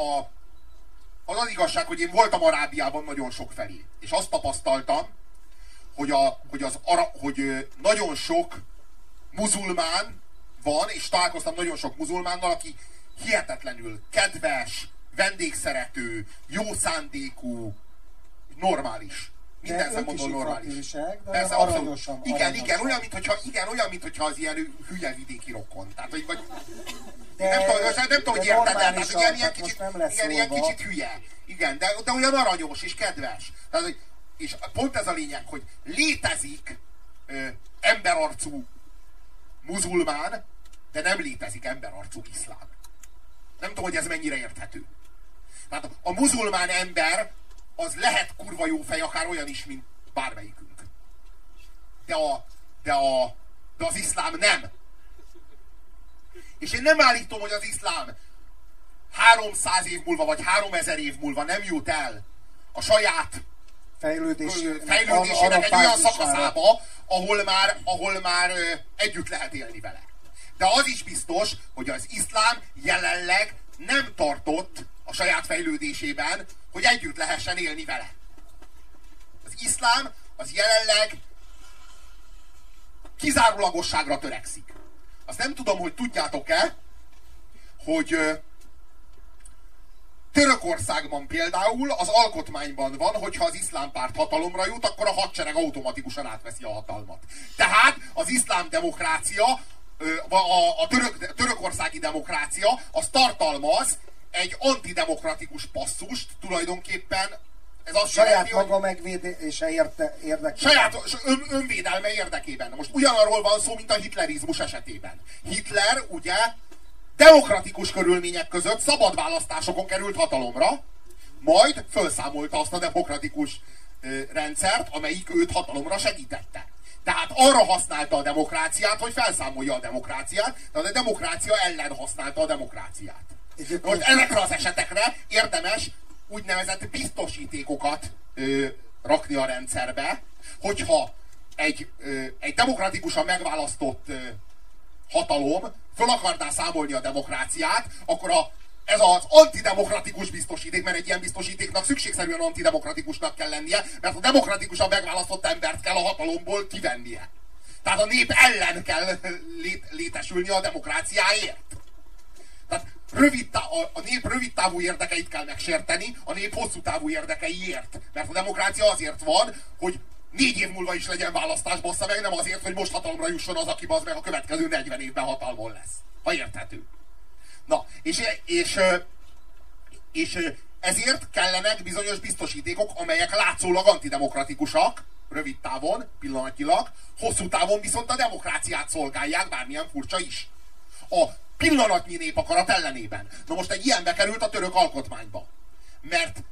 a, az az igazság, hogy én voltam Arábiában nagyon sok felé, és azt tapasztaltam, hogy, a, hogy, az, ara, hogy nagyon sok muzulmán van, és találkoztam nagyon sok muzulmánnal, aki hihetetlenül kedves, vendégszerető, jó szándékú, normális. Minden szempontból normális. de Persze, aranyosan, Igen, aranyosan. igen, olyan, mintha, igen, olyan, mintha az ilyen hülye vidéki rokon. Tehát, hogy, vagy, de, nem tudom, nem, nem tudom hogy érted tehát, hogy ilyen, ilyen, kicsit, igen, ilyen kicsit hülye. Igen, de, de olyan aranyos és kedves. Tehát, hogy, és pont ez a lényeg, hogy létezik ö, emberarcú muzulmán, de nem létezik emberarcú iszlám. Nem tudom, hogy ez mennyire érthető. Tehát a muzulmán ember az lehet kurva jó fej, akár olyan is, mint bármelyikünk. De, a, de, a, de az iszlám nem. És én nem állítom, hogy az iszlám 300 év múlva, vagy 3000 év múlva nem jut el a saját fejlődésének, fejlődésének egy olyan szakaszába, ahol már, ahol már együtt lehet élni vele. De az is biztos, hogy az iszlám jelenleg nem tartott a saját fejlődésében, hogy együtt lehessen élni vele. Az iszlám az jelenleg kizárólagosságra törekszik. Azt nem tudom, hogy tudjátok-e, hogy Törökországban például az alkotmányban van, hogyha az iszlám párt hatalomra jut, akkor a hadsereg automatikusan átveszi a hatalmat. Tehát az iszlám demokrácia, a, a török, törökországi demokrácia, az tartalmaz egy antidemokratikus passzust tulajdonképpen ez azt saját jelenti, maga megvédése érte, érdekében. Saját ön, önvédelme érdekében. Most ugyanarról van szó, mint a hitlerizmus esetében. Hitler ugye demokratikus körülmények között szabad választásokon került hatalomra, majd felszámolta azt a demokratikus ö, rendszert, amelyik őt hatalomra segítette. Tehát arra használta a demokráciát, hogy felszámolja a demokráciát, de a demokrácia ellen használta a demokráciát. Most ezekre az esetekre érdemes úgynevezett biztosítékokat ö, rakni a rendszerbe, hogyha egy, ö, egy demokratikusan megválasztott ö, hatalom föl akarná számolni a demokráciát, akkor a, ez az antidemokratikus biztosíték, mert egy ilyen biztosítéknak szükségszerűen antidemokratikusnak kell lennie, mert a demokratikusan megválasztott embert kell a hatalomból kivennie. Tehát a nép ellen kell lét, létesülni a demokráciáért. Tehát rövid tá- a, a nép rövid távú érdekeit kell megsérteni, a nép hosszú távú érdekeiért. Mert a demokrácia azért van, hogy négy év múlva is legyen választás, bassza meg, nem azért, hogy most hatalomra jusson az, aki az meg a következő 40 évben hatalmon lesz. Ha érthető. Na, és, és, és ezért kellenek bizonyos biztosítékok, amelyek látszólag antidemokratikusak, rövid távon, pillanatilag, hosszú távon viszont a demokráciát szolgálják, bármilyen furcsa is. A pillanatnyi népakarat ellenében. Na most egy ilyen bekerült a török alkotmányba. Mert,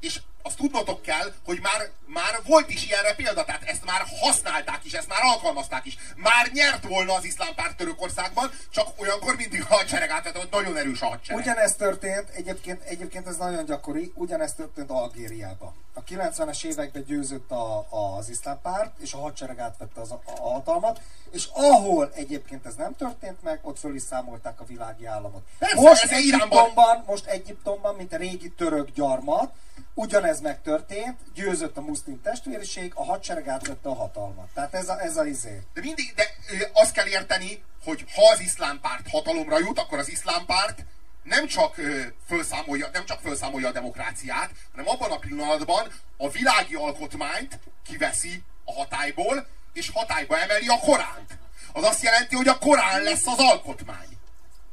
és azt tudnotok kell, hogy már, már volt is ilyenre példa, tehát ezt már használták is, ezt már alkalmazták is. Már nyert volna az iszlám párt Törökországban, csak olyankor mindig a hadsereg át, hogy nagyon erős a hadsereg. Ugyanezt történt, egyébként, egyébként ez nagyon gyakori, ugyanezt történt Algériában. A 90-es években győzött a, a, az iszlám párt, és a hadsereg átvette az, a, a hatalmat, és ahol egyébként ez nem történt meg, ott föl is számolták a világi államot. Persze, most, Egyiptomban, most Egyiptomban, mint a régi török gyarmat, ugyanez megtörtént, győzött a muszlim testvériség, a hadsereg átvette a hatalmat. Tehát ez a, ez a izé. De mindig, de azt kell érteni, hogy ha az iszlám párt hatalomra jut, akkor az iszlám párt nem csak ö, felszámolja, nem csak felszámolja a demokráciát, hanem abban a pillanatban a világi alkotmányt kiveszi a hatályból, és hatályba emeli a Koránt. Az azt jelenti, hogy a Korán lesz az alkotmány.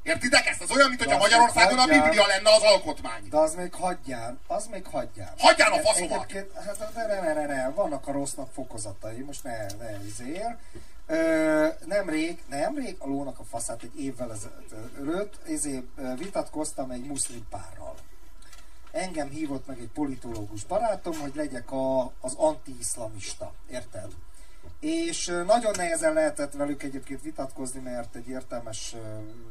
Értitek ezt? Az olyan, mint hogy a Magyarországon a Biblia lenne az alkotmány. De az még hagyján, az még hagyján. Hagyján a faszomat! Hát ne, ne, ne, ne, vannak a rossznak fokozatai, most ne, ne izér. nemrég, nemrég a lónak a faszát egy évvel ezelőtt izé, vitatkoztam egy muszlim párral. Engem hívott meg egy politológus barátom, hogy legyek a, az anti-iszlamista. Érted? És nagyon nehezen lehetett velük egyébként vitatkozni, mert egy értelmes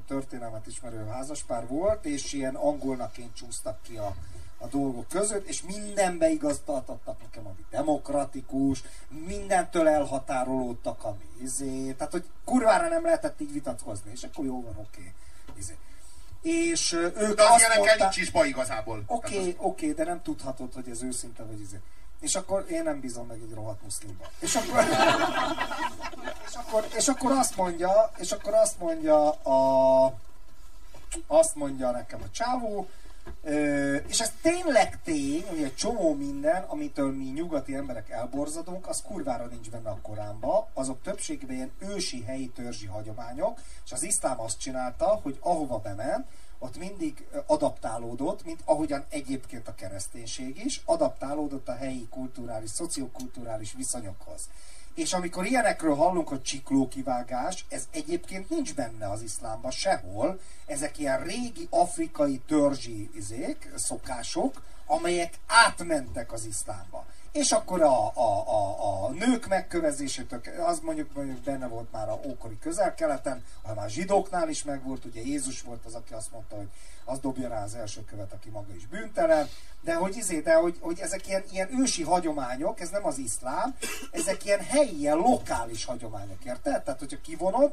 történelmet ismerő házaspár volt, és ilyen angolnaként csúsztak ki a, a dolgok között, és mindenbe igaztatottak nekem, ami demokratikus, mindentől elhatárolódtak, ami izé, tehát hogy kurvára nem lehetett így vitatkozni, és akkor jó van, oké. Okay, izé. És ők de az azt mondták, nincs is baj igazából. Oké, okay, oké, okay, de nem tudhatod, hogy ez őszinte vagy izé. És akkor én nem bízom meg egy rohadt muszlimba. És akkor, és akkor, és akkor azt mondja, és akkor azt mondja a, azt mondja nekem a csávó, és ez tényleg tény, hogy egy csomó minden, amitől mi nyugati emberek elborzadunk, az kurvára nincs benne a Koránba, azok többségében ilyen ősi helyi törzsi hagyományok, és az iszlám azt csinálta, hogy ahova bement, ott mindig adaptálódott, mint ahogyan egyébként a kereszténység is, adaptálódott a helyi kulturális, szociokulturális viszonyokhoz. És amikor ilyenekről hallunk, hogy csiklókivágás, ez egyébként nincs benne az iszlámban sehol. Ezek ilyen régi afrikai törzsi izék, szokások, amelyek átmentek az iszlámba. És akkor a, a, a, a nők megkövezésétől, az mondjuk, mondjuk benne volt már a ókori közel-keleten, hanem már zsidóknál is megvolt, ugye Jézus volt az, aki azt mondta, hogy az dobja rá az első követ, aki maga is bűntelen, de hogy, izé, de hogy, hogy ezek ilyen, ilyen ősi hagyományok, ez nem az iszlám, ezek ilyen helyi, ilyen lokális hagyományok, érted? Tehát, hogyha kivonod,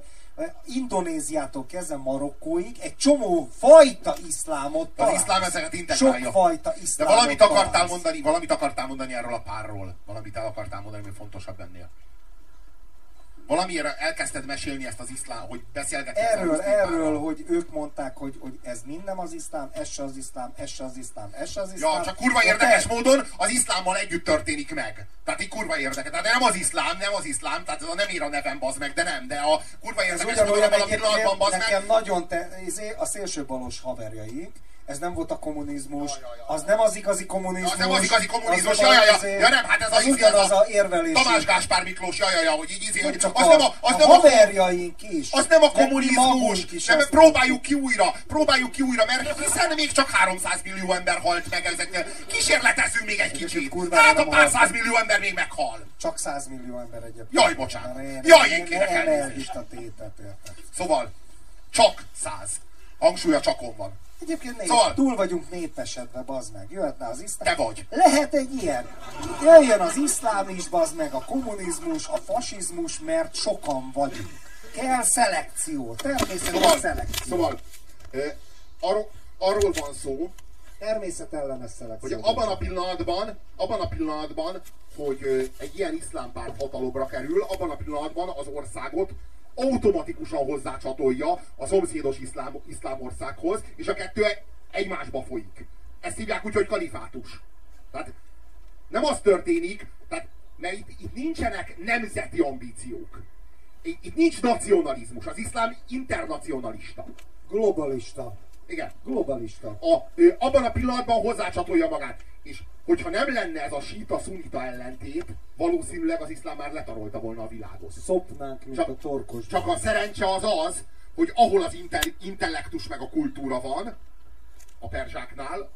Indonéziától kezdve Marokkóig egy csomó fajta iszlámot találsz. Az iszlám ezeket integrálja. Sok fajta iszlámot De valamit akartál mondani, valamit akartál mondani erről a párról. Valamit el akartál mondani, hogy fontosabb ennél valamiért elkezdted mesélni ezt az iszlám, hogy beszélgetsz Erről, erről, hogy ők mondták, hogy, hogy ez mind nem az iszlám, ez se az iszlám, ez se az iszlám, ez se az iszlám. Ja, csak kurva érdekes te... módon az iszlámmal együtt történik meg. Tehát így kurva érdekes. Tehát nem az iszlám, nem az iszlám, tehát ez a nem ír a nevem, bazd meg, de nem, de a kurva érdekes módon abban a pillanatban, bazd meg. Nekem nagyon te, izé, a szélső balos haverjaik, ez nem volt a kommunizmus, az nem az igazi kommunizmus. Az nem az igazi kommunizmus, ja, ja, ja, ja, nem, hát ez az, ugyanaz a érvelés. Tamás Gáspár Miklós, ja, ja, ja, hogy így izé, hogy csak az a, nem a, az a nem haverjaink is. Az nem a kommunizmus, is nem, próbáljuk ki újra, próbáljuk ki újra, mert hiszen még csak 300 millió ember halt meg ezeknél. Kísérletezünk még egy kicsit. Hát a pár száz millió ember még meghal. Csak 100 millió ember egyébként. Jaj, bocsánat. Jaj, én kérek elnézést. Szóval, csak 100. Hangsúlya csakon van. Egyébként nép, szóval... túl vagyunk népesedve, bazd meg. Jöhetne az iszlám. Te vagy. Lehet egy ilyen. Jöjjön az iszlám is, bazd meg, a kommunizmus, a fasizmus, mert sokan vagyunk. Kell szelekció. Természetesen szóval, szelekció. Szóval, eh, arról, arról van szó, természetellenes szelekció. Hogy abban a pillanatban, abban a pillanatban, hogy egy ilyen iszlámpárt hatalomra kerül, abban a pillanatban az országot automatikusan hozzácsatolja a szomszédos iszlám, országhoz, és a kettő egymásba folyik. Ezt hívják úgy, hogy kalifátus. Tehát nem az történik, tehát, mert itt, itt nincsenek nemzeti ambíciók. Itt, itt nincs nacionalizmus. Az iszlám internacionalista. Globalista. Igen. Globalista. A, ő, abban a pillanatban hozzácsatolja magát. És hogyha nem lenne ez a síta-szunita ellentét, valószínűleg az iszlám már letarolta volna a világot. Szopnánk, mint csak, a torkos. Csak a szerencse az az, hogy ahol az intellektus meg a kultúra van, a perzsáknál,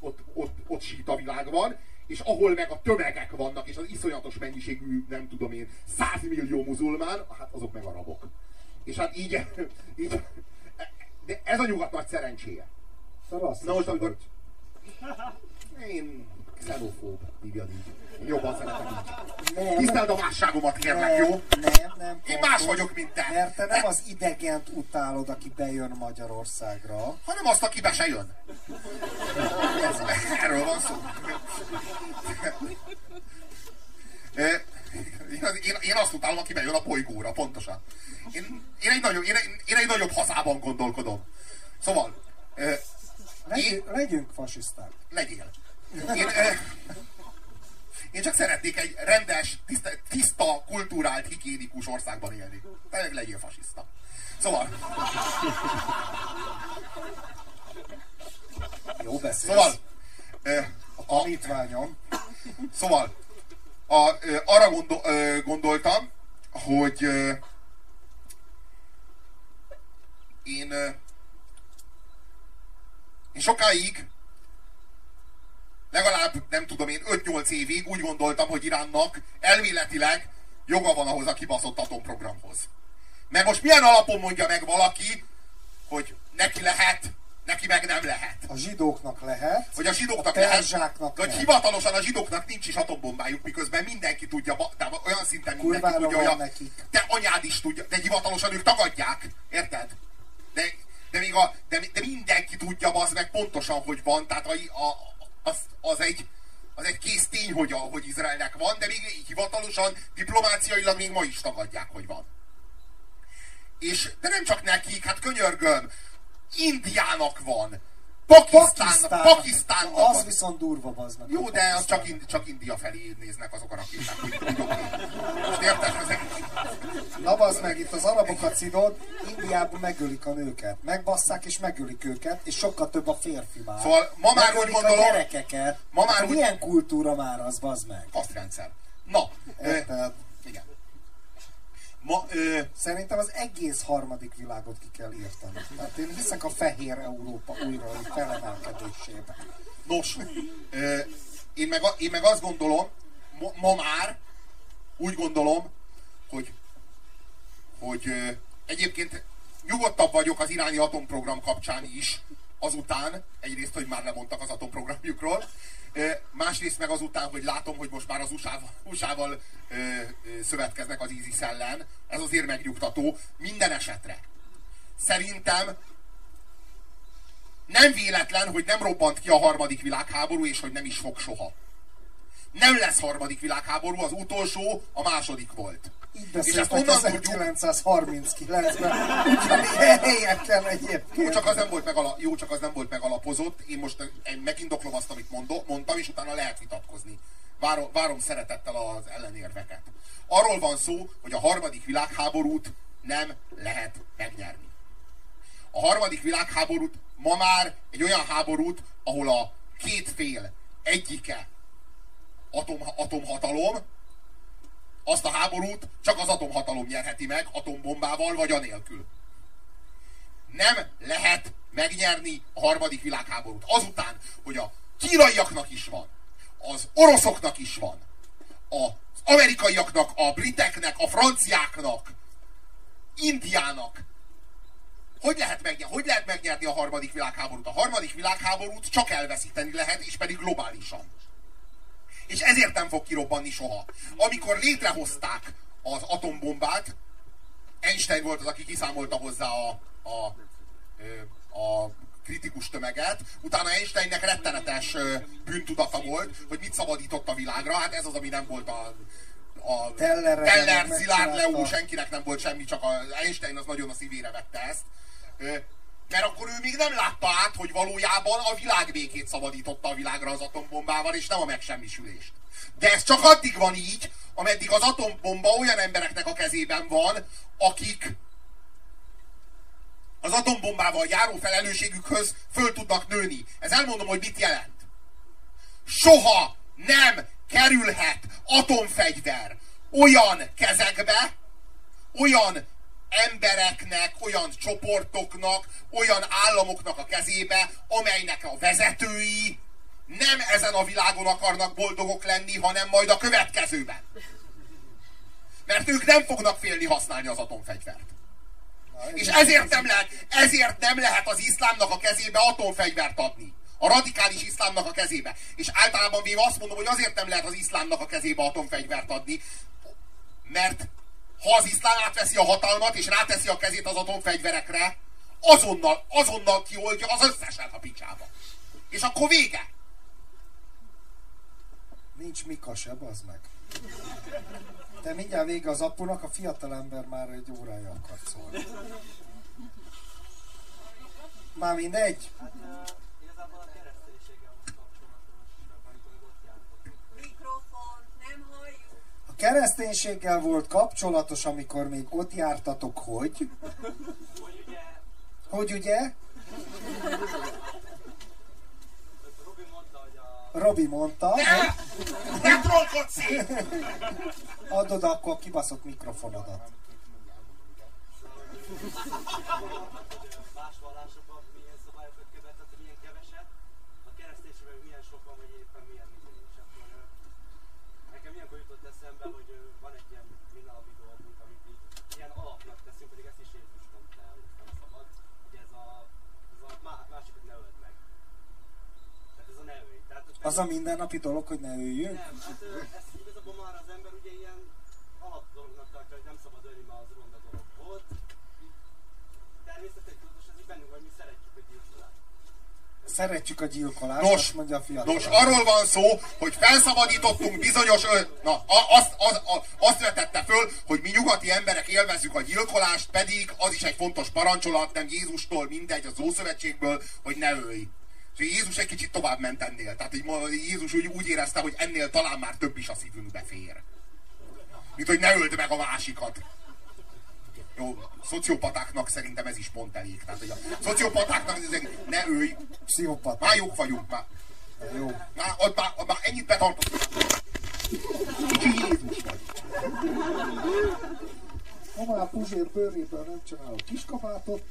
ott, ott, ott síta világ van, és ahol meg a tömegek vannak, és az iszonyatos mennyiségű, nem tudom én, százmillió muzulmán, hát azok meg arabok. És hát így, így de ez a nyugat nagy szerencséje. Na most, amikor... Én xenofób, hívjad így. Jobban szeretem így. Tiszteld a másságomat, kérlek, nem, jó? Nem, nem. Én más vagyok, mint te. Mert te nem az idegent utálod, aki bejön Magyarországra. Hanem azt, aki be se jön. Ez, erről van szó. Én, én azt utálom, aki bejön a bolygóra, pontosan. Én, én, egy, nagyobb, én, én egy nagyobb hazában gondolkodom. Szóval... Legy, én, legyünk fasiszták. Legyél. Én, én csak szeretnék egy rendes, tiszta, tiszta kulturált, higiénikus országban élni. Te legyél fasiszta. Szóval... Jó beszélsz. Szóval... A tanítványom. Szóval, a, arra gondol, gondoltam, hogy én, én sokáig legalább, nem tudom én, 5-8 évig úgy gondoltam, hogy Iránnak elméletileg joga van ahhoz a kibaszott atomprogramhoz. Meg most milyen alapon mondja meg valaki, hogy neki lehet, neki meg nem lehet. A zsidóknak lehet. Hogy a zsidóknak a lehet. Hogy hivatalosan a zsidóknak nincs is atombombájuk, miközben mindenki tudja, de olyan szinten mindenki Kurvára tudja, hogy a, nekik. te anyád is tudja, de hivatalosan ők tagadják. Érted? De, de, még a, de, de mindenki tudja az meg pontosan, hogy van. Tehát a, a, az, az egy az egy kész tény, hogy, a, hogy Izraelnek van, de még így hivatalosan, diplomáciailag még ma is tagadják, hogy van. És, de nem csak nekik, hát könyörgöm, Indiának van, Pakisztán, Pakisztánnak Az van. viszont durva az meg. Jó, de az csak, Ind- csak India felé néznek azok a rakéták, hogy. Most érted? Na bazd meg, itt az arabokat szidod, Indiában megölik a nőket. Megbasszák és megölik őket, és sokkal több a férfi már. Szóval ma már megölik úgy gondolom- a gyerekeket. ma már hát úgy- milyen kultúra már az, bazd meg? kasztrendszer. Na, Érted? igen. Ma, ö, Szerintem az egész harmadik világot ki kell írtani. Tehát én hiszek a fehér Európa újra felemelkedésébe. Nos, ö, én, meg, én meg azt gondolom, ma, ma már úgy gondolom, hogy, hogy ö, egyébként nyugodtabb vagyok az iráni atomprogram kapcsán is, azután, egyrészt, hogy már lemondtak az atomprogramjukról, másrészt meg azután, hogy látom, hogy most már az USA-val, ö, szövetkeznek az ISIS ellen, ez azért megnyugtató, minden esetre. Szerintem nem véletlen, hogy nem robbant ki a harmadik világháború, és hogy nem is fog soha. Nem lesz harmadik világháború, az utolsó a második volt. Így És ezt onnan tudjuk, 1939-ben. Ugyanilyen helyeken egyébként. jó csak, az nem volt megala, jó, csak az nem volt megalapozott. Én most eh, megindoklom azt, amit mondom, mondtam, és utána lehet vitatkozni. Várom, várom szeretettel az ellenérveket. Arról van szó, hogy a harmadik világháborút nem lehet megnyerni. A harmadik világháborút ma már egy olyan háborút, ahol a két fél egyike atom, atomhatalom, azt a háborút csak az atomhatalom nyerheti meg, atombombával vagy anélkül. Nem lehet megnyerni a harmadik világháborút. Azután, hogy a kínaiaknak is van, az oroszoknak is van, az amerikaiaknak, a briteknek, a franciáknak, Indiának, hogy lehet, megnyerni, hogy lehet megnyerni a harmadik világháborút? A harmadik világháborút csak elveszíteni lehet, és pedig globálisan. És ezért nem fog kirobbanni soha. Amikor létrehozták az atombombát, Einstein volt az, aki kiszámolta hozzá a, a, a kritikus tömeget. Utána Einsteinnek rettenetes bűntudata volt, hogy mit szabadított a világra. Hát ez az, ami nem volt a, a Teller, meg Szilárd, Leó, senkinek nem volt semmi, csak az Einstein az nagyon a szívére vette ezt. Mert akkor ő még nem látta át, hogy valójában a világbékét szabadította a világra az atombombával, és nem a megsemmisülést. De ez csak addig van így, ameddig az atombomba olyan embereknek a kezében van, akik az atombombával járó felelősségükhöz föl tudnak nőni. Ez elmondom, hogy mit jelent. Soha nem kerülhet atomfegyver olyan kezekbe, olyan embereknek, olyan csoportoknak, olyan államoknak a kezébe, amelynek a vezetői nem ezen a világon akarnak boldogok lenni, hanem majd a következőben. Mert ők nem fognak félni használni az atomfegyvert. És ezért nem lehet, ezért nem lehet az iszlámnak a kezébe atomfegyvert adni. A radikális iszlámnak a kezébe. És általában véve azt mondom, hogy azért nem lehet az iszlámnak a kezébe atomfegyvert adni, mert ha az iszlám átveszi a hatalmat, és ráteszi a kezét az atomfegyverekre, azonnal, azonnal kioldja az összeset a picsába. És akkor vége. Nincs Mika se, az meg. De mindjárt vége az apunak, a fiatalember már egy órája akar szólni. Már mindegy? Kereszténységgel volt kapcsolatos, amikor még ott jártatok, hogy? Hogy ugye Hogy ugye? Robi mondta, hogy a Robi mondta, hogy Ne trollkodsz adod akkor a kibaszott mikrofonodat. más vallásokban milyen szabályokat követett, hogy milyen keveset, a kereszténységben milyen sokan, vagy éppen milyen minden. És akkor ö, nekem ilyenkor jutott eszembe, hogy ö, van egy ilyen mindennapi dolgunk, amit így ilyen alapnak teszünk, pedig ezt is Jézus mondta el, hogy nem szabad, hogy ez a, ez a má- másikat ne öld meg. Tehát ez a ne ölj. Tehát, Az a mindennapi dolog, hogy ne üljünk? Nem, hát ö, ezt igazából már az ember ugye ilyen alap dolognak tartja, hogy nem szabad ölni, mert az ronda dolog volt. Természetesen tudatos, ez így bennünk, hogy mi szeretjük a gyilkolást. Szeretjük a gyilkolást, Nos, azt mondja a fiatal. nos, arról van szó, hogy felszabadítottunk bizonyos... Ö, na, a- azt, az, a, azt vetette föl, hogy mi nyugati emberek élvezzük a gyilkolást, pedig az is egy fontos parancsolat, nem Jézustól, mindegy, az Ószövetségből, hogy ne ölj. És Jézus egy kicsit tovább ment ennél. Tehát így ma Jézus úgy, úgy érezte, hogy ennél talán már több is a szívünkbe fér. Mint hogy ne öld meg a másikat. Jó, szociopatáknak szerintem ez is pont elég. Tehát, hogy a szociopatáknak ne ölj, Pszichopat. már jók vagyunk, már, Jó. már, ott már, ott már ennyit betartottunk. Kicsi Jézus vagy. Ha már Puzsér bőréből nem csinálok kiskabátot,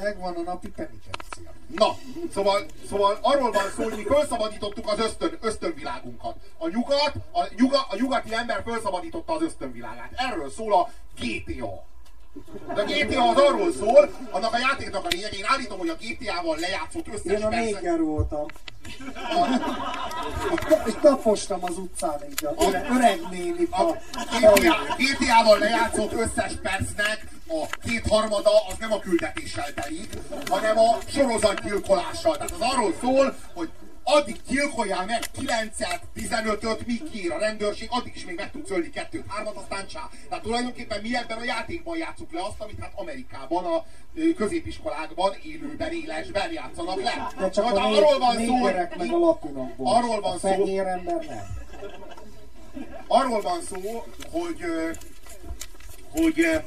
megvan a napi penitencia. Na, szóval, szóval arról van szó, hogy mi felszabadítottuk az ösztön, ösztönvilágunkat. A nyugat, a, nyuga, a nyugati ember felszabadította az ösztönvilágát. Erről szól a GTA. De a GTA az arról szól, annak a játéknak a lényeg, én állítom, hogy a GTA-val lejátszott összes Én a percet- néger voltam. És tapostam az utcán így a öreg, öreg néni. A GTA GTA-val lejátszott összes percnek a kétharmada az nem a küldetéssel telik, hanem a sorozatgyilkolással. Tehát az arról szól, hogy addig gyilkoljál meg 9-et, 15-öt, míg kiír a rendőrség, addig is még meg tudsz ölni kettőt, hármat, aztán csá. Tehát tulajdonképpen mi ebben a játékban játszuk le azt, amit hát Amerikában a középiskolákban, élőben, élesben játszanak le. De csak Hát a arról van szó, meg a latinokból. Arról van a szó, ember nem. arról van szó, hogy, hogy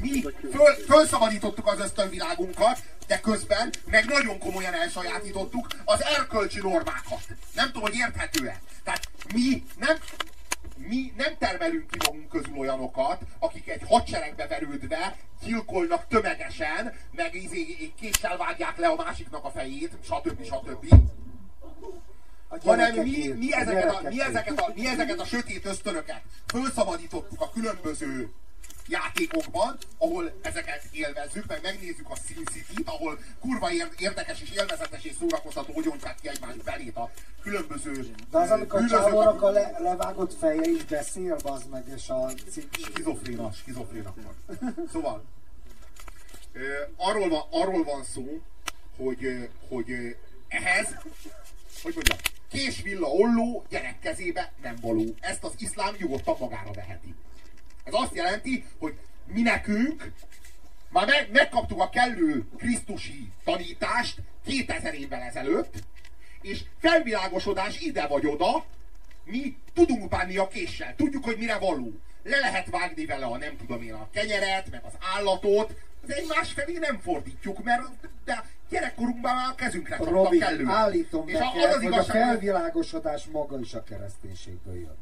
mi föl, fölszabadítottuk az ösztönvilágunkat, de közben meg nagyon komolyan elsajátítottuk az erkölcsi normákat. Nem tudom, hogy érthető-e. Tehát mi nem, mi nem termelünk ki magunk közül olyanokat, akik egy hadseregbe verődve gyilkolnak tömegesen, meg izé, késsel vágják le a másiknak a fejét, stb. stb A hanem mi, mi, ezeket a, mi, ezeket a, mi ezeket a sötét ösztönöket felszabadítottuk a különböző játékokban, ahol ezeket élvezzük, meg megnézzük a Sin City-t, ahol kurva ér- érdekes és élvezetes és szórakoztató, hogy ontják ki egymás belét a különböző De az, amikor csávónak a le, levágott feje is beszél, bazd meg, és a skizofréna, skizofrén akkor. Szóval, arról van, arról van szó, hogy, hogy ehhez, hogy mondjam, kés villa olló gyerek kezébe nem való. Ezt az iszlám nyugodtan magára veheti. Ez azt jelenti, hogy mi nekünk már meg, megkaptuk a kellő krisztusi tanítást 2000 évvel ezelőtt, és felvilágosodás ide vagy oda, mi tudunk bánni a késsel, tudjuk, hogy mire való. Le lehet vágni vele a nem tudom én a kenyeret, meg az állatot, az egymás felé nem fordítjuk, mert de gyerekkorunkban már a kezünkre csaptak Robi, kellően. állítom És a- neked, az az hogy a igazság, hogy felvilágosodás maga is a kereszténységből jön.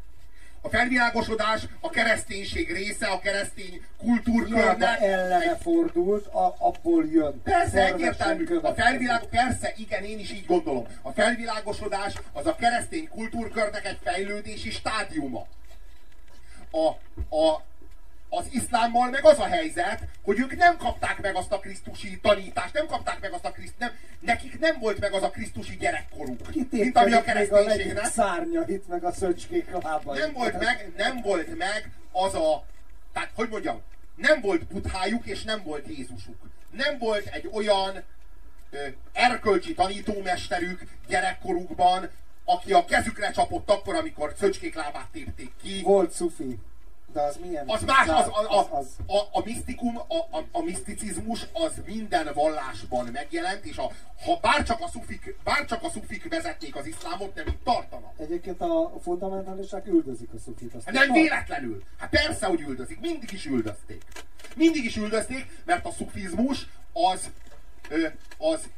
A felvilágosodás a kereszténység része, a keresztény kultúrkörnek. ellene fordult, a, abból jön. Persze, egyértelmű. A felvilág, persze, igen, én is így gondolom. A felvilágosodás az a keresztény kultúrkörnek egy fejlődési stádiuma. A, a, az iszlámmal meg az a helyzet, hogy ők nem kapták meg azt a krisztusi tanítást, nem kapták meg azt a kriszt, nem, nekik nem volt meg az a krisztusi gyerekkoruk, mint ami a Kitépkedik még a kereszténységnek. szárnyait, meg a szöcskék lábait. Nem volt meg, nem volt meg az a, tehát hogy mondjam, nem volt buthájuk és nem volt Jézusuk. Nem volt egy olyan ö, erkölcsi tanítómesterük gyerekkorukban, aki a kezükre csapott akkor, amikor szöcskék lábát tépték ki. Volt szufi. De az milyen? Az más, az, a, a, az, a, a misztikum, a, a, a miszticizmus az minden vallásban megjelent, és a, ha bárcsak a, szufik, bárcsak a szufik vezetnék az iszlámot, nem itt tartanak. Egyébként a fundamentalisták üldözik a szufit. Azt nem véletlenül. Hát persze, hogy üldözik. Mindig is üldözték. Mindig is üldözték, mert a szufizmus az, az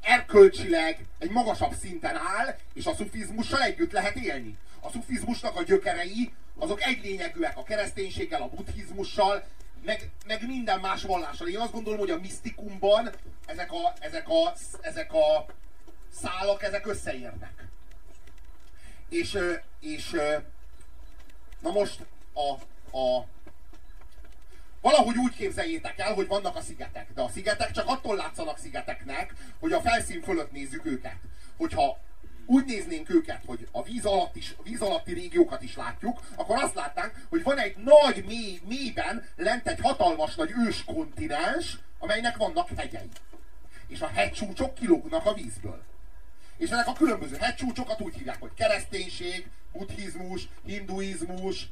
erkölcsileg egy magasabb szinten áll, és a szufizmussal együtt lehet élni. A szufizmusnak a gyökerei azok egy lényegűek a kereszténységgel, a buddhizmussal, meg, meg minden más vallással. Én azt gondolom, hogy a misztikumban ezek a, ezek a, ezek a szálak, ezek összeérnek. És, és na most a, a Valahogy úgy képzeljétek el, hogy vannak a szigetek, de a szigetek csak attól látszanak szigeteknek, hogy a felszín fölött nézzük őket. Hogyha úgy néznénk őket, hogy a víz, alatt is, a víz alatti régiókat is látjuk, akkor azt látnánk, hogy van egy nagy mély, mélyben lent egy hatalmas nagy ős kontinens, amelynek vannak hegyei. és a hegycsúcsok kilógnak a vízből. És ezek a különböző hegycsúcsokat úgy hívják, hogy kereszténység, buddhizmus, hinduizmus,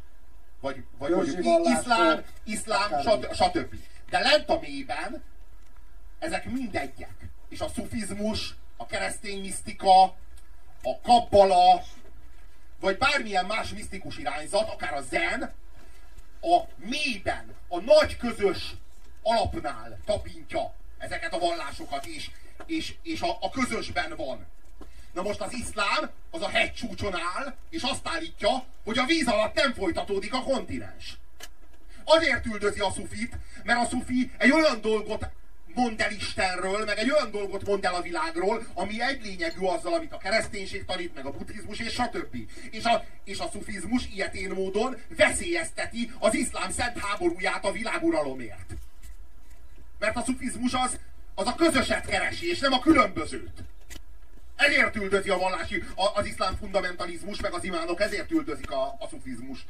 vagy, vagy mondjuk iszlám, iszlám, stb. De lent a mélyben ezek mindegyek. És a szufizmus, a keresztény misztika, a kabbala, vagy bármilyen más misztikus irányzat, akár a zen, a mélyben, a nagy közös alapnál tapintja ezeket a vallásokat, és, és, és a, a közösben van. Na most az iszlám az a hegycsúcson áll, és azt állítja, hogy a víz alatt nem folytatódik a kontinens. Azért üldözi a szufit, mert a szufi egy olyan dolgot mond el Istenről, meg egy olyan dolgot mond el a világról, ami egy lényegű azzal, amit a kereszténység tanít, meg a buddhizmus, és stb. És a, és a szufizmus ilyetén módon veszélyezteti az iszlám szent háborúját a világuralomért. Mert a szufizmus az, az a közöset keresi, és nem a különbözőt. Ezért üldözi a vallási, az iszlám fundamentalizmus, meg az imánok ezért üldözik a, a szufizmust.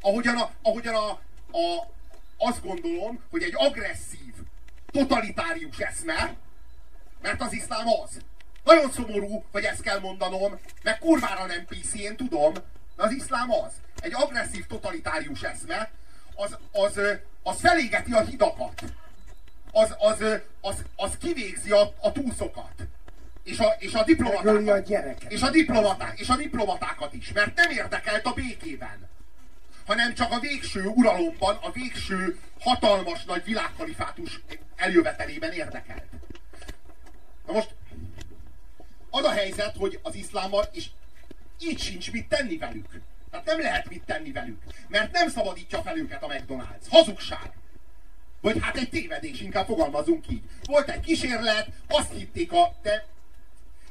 Ahogyan, a, ahogyan a, a, azt gondolom, hogy egy agresszív, totalitárius eszme, mert az iszlám az. Nagyon szomorú, hogy ezt kell mondanom, meg kurvára nem PC, én tudom, de az iszlám az. Egy agresszív, totalitárius eszme, az, az, az felégeti a hidakat. Az, az, az, az kivégzi a, a túszokat. És a, és a a diplomatákat. gyereket. És a, diplomaták, és a diplomatákat is, mert nem érdekelt a békében hanem csak a végső uralomban, a végső hatalmas nagy világkalifátus eljövetelében érdekelt. Na most az a helyzet, hogy az iszlámmal, és így sincs mit tenni velük. Tehát nem lehet mit tenni velük, mert nem szabadítja fel őket a McDonald's. Hazugság. Vagy hát egy tévedés, inkább fogalmazunk így. Volt egy kísérlet, azt hitték a... Te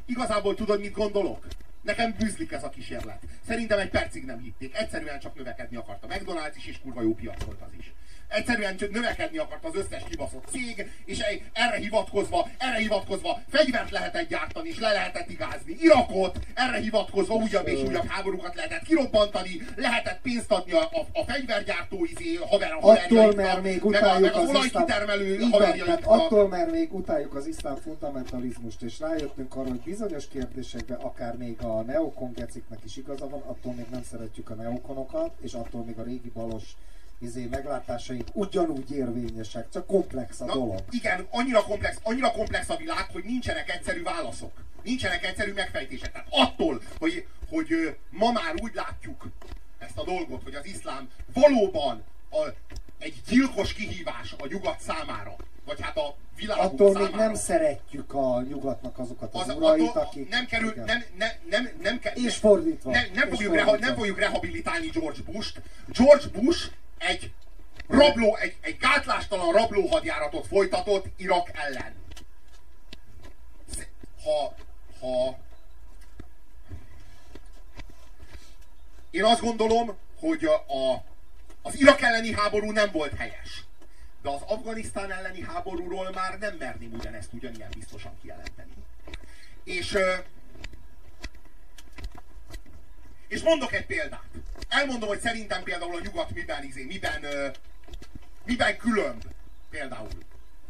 igazából tudod, mit gondolok? Nekem bűzlik ez a kísérlet. Szerintem egy percig nem hitték. Egyszerűen csak növekedni akart a McDonald's is, és kurva jó piac volt az is. Egyszerűen csak növekedni akart az összes kibaszott cég, és egy- erre hivatkozva, erre hivatkozva fegyvert lehetett gyártani, és le lehetett igázni. Irakot, erre hivatkozva újabb és újabb háborúkat lehetett kirobbantani, lehetett pénzt adni a, a, a fegyvergyártó izé, haver, Attól, mert még meg, a, utáljuk az az olajkitermelő haverjaiknak. attól, mert még utáljuk az iszlám fundamentalizmust, és rájöttünk arra, hogy bizonyos kérdésekben akár még a neokongeciknek is igaza van, attól még nem szeretjük a neokonokat, és attól még a régi balos izé, meglátásaink ugyanúgy érvényesek, csak komplex a Na, dolog. igen, annyira komplex, annyira komplex a világ, hogy nincsenek egyszerű válaszok. Nincsenek egyszerű megfejtések. Tehát attól, hogy, hogy ma már úgy látjuk ezt a dolgot, hogy az iszlám valóban a, egy gyilkos kihívás a nyugat számára, vagy hát a világunk Attól számára. még nem szeretjük a nyugatnak azokat az, az, urait, attól akik... nem kerül, igen. nem, nem, nem, nem, ke- És fordítva. Nem, nem, És fogjuk reha, fordítva. nem fogjuk rehabilitálni George Bush-t. George Bush egy rabló, egy, egy gátlástalan rablóhadjáratot folytatott Irak ellen. Ha, ha én azt gondolom, hogy a, az Irak elleni háború nem volt helyes. De az Afganisztán elleni háborúról már nem merném ugyanezt ugyanilyen biztosan kijelenteni. És, ö, és mondok egy példát. Elmondom, hogy szerintem például a nyugat miben, izé, miben, miben különb például.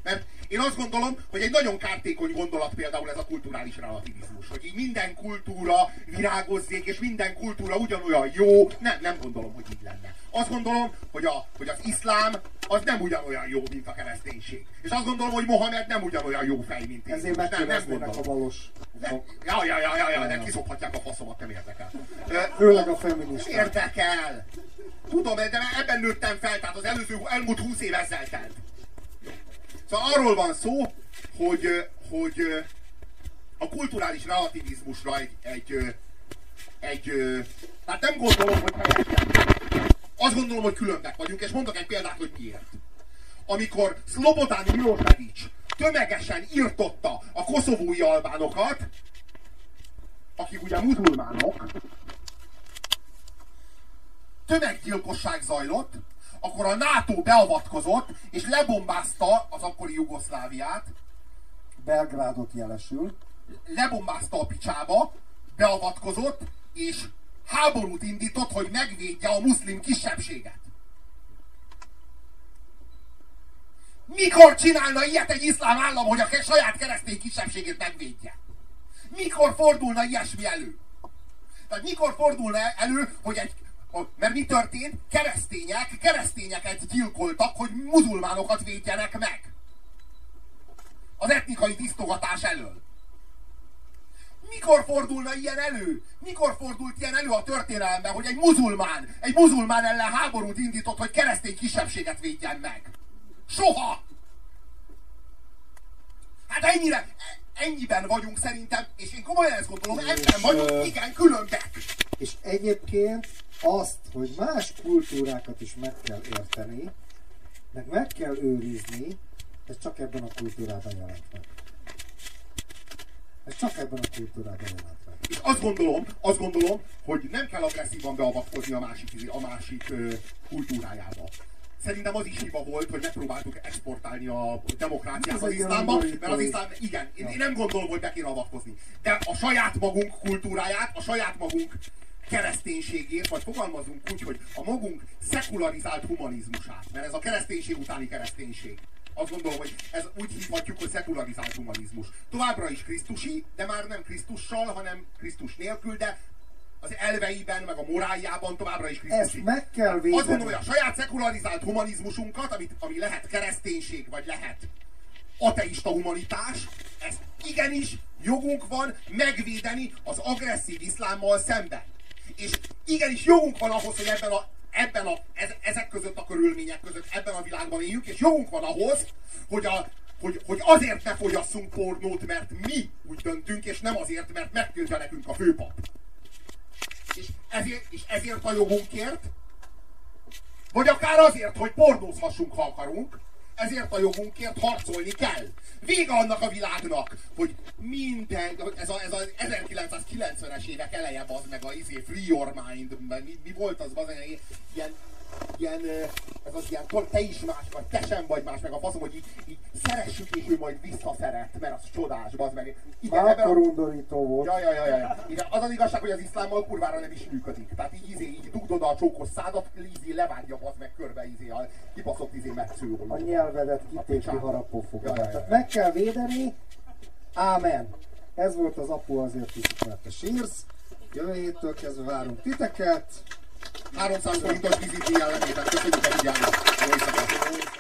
Mert én azt gondolom, hogy egy nagyon kártékony gondolat például ez a kulturális relativizmus. Hogy így minden kultúra virágozzék, és minden kultúra ugyanolyan jó. Nem, nem gondolom, hogy így lenne. Azt gondolom, hogy, a, hogy az iszlám az nem ugyanolyan jó, mint a kereszténység. És azt gondolom, hogy Mohamed nem ugyanolyan jó fej, mint Jézus. Ezért nem, nem megkérdeznének a gondolom. valós De-. Ja, ja, ja, ja, ja, de kiszophatják a faszomat, nem érdekel. Főleg a Nem feministák. érdekel. Tudom, de ebben nőttem fel, tehát az előző, elmúlt húsz év ezzel telt. Szóval arról van szó, hogy, hogy a kulturális relativizmusra egy, egy, egy tehát nem gondolom, hogy helyes lenne. Azt gondolom, hogy különbek vagyunk, és mondok egy példát, hogy miért. Amikor Slobodan Milosevic tömegesen írtotta a koszovói albánokat, akik ugye muzulmánok, tömeggyilkosság zajlott, akkor a NATO beavatkozott, és lebombázta az akkori Jugoszláviát, Belgrádot jelesül. lebombázta a picsába, beavatkozott, és háborút indított, hogy megvédje a muszlim kisebbséget. Mikor csinálna ilyet egy iszlám állam, hogy a saját keresztény kisebbségét megvédje? Mikor fordulna ilyesmi elő? Tehát mikor fordulna elő, hogy egy mert mi történt? Keresztények, keresztényeket gyilkoltak, hogy muzulmánokat védjenek meg. Az etnikai tisztogatás elől. Mikor fordulna ilyen elő? Mikor fordult ilyen elő a történelemben, hogy egy muzulmán, egy muzulmán ellen háborút indított, hogy keresztény kisebbséget védjen meg? Soha! Hát ennyire, ennyiben vagyunk szerintem, és én komolyan ezt gondolom, ebben vagyunk, igen, különbek. És egyébként azt, hogy más kultúrákat is meg kell érteni, meg meg kell őrizni, ez csak ebben a kultúrában jelent meg. Ez csak ebben a kultúrában jelent meg. És azt gondolom, azt gondolom, hogy nem kell agresszívan beavatkozni a másik, a másik ö, kultúrájába. Szerintem az is hiba volt, hogy megpróbáltuk exportálni a demokráciát az iszlámba, mert az is. iszlám, igen, én, én nem gondolom, hogy be kéne avatkozni. De a saját magunk kultúráját, a saját magunk kereszténységét, vagy fogalmazunk úgy, hogy a magunk szekularizált humanizmusát, mert ez a kereszténység utáni kereszténység. Azt gondolom, hogy ez úgy hívhatjuk, hogy szekularizált humanizmus. Továbbra is Krisztusi, de már nem Krisztussal, hanem Krisztus nélkül, de az elveiben, meg a moráljában továbbra is Krisztusi. Ezt meg kell Azt védeni. gondolom, hogy a saját szekularizált humanizmusunkat, amit, ami lehet kereszténység, vagy lehet ateista humanitás, ezt igenis jogunk van megvédeni az agresszív iszlámmal szemben. És igenis jogunk van ahhoz, hogy ebben a, ebben a, ez, ezek között a körülmények között ebben a világban éljünk, és jogunk van ahhoz, hogy, a, hogy, hogy azért ne fogyasszunk pornót, mert mi úgy döntünk, és nem azért, mert megtiltja nekünk a főpap. És ezért, és ezért a jogunkért, vagy akár azért, hogy pornózhassunk, ha akarunk, ezért a jogunkért harcolni kell. Vége annak a világnak, hogy minden, ez, a, ez az 1990-es évek eleje az meg a izé, Free Your Mind, mi, mi volt az, az ilyen, ilyen, ez az ilyen, te is más vagy, te sem vagy más, meg a faszom, hogy így, így szeressük, és ő majd visszaszeret, mert az csodás, az meg. Igen, Már ebben undorító volt. Ja, ja, ja, ja. Igen, az az igazság, hogy az iszlámmal kurvára nem is működik. Tehát így, izé, így dugd oda a csókos szádat, izé, levágja az meg körbe izé, a kibaszott izé metsző. A nyelvedet kitépi picsába. harapófogadat. Ja, ja, ja. Tehát meg kell védeni. Ámen. Ez volt az apu azért is, mert te sírsz. Jövő héttől kezdve várunk titeket. 300 forintos viziti jellemében. Köszönjük a figyelmet. Jó éjszakát.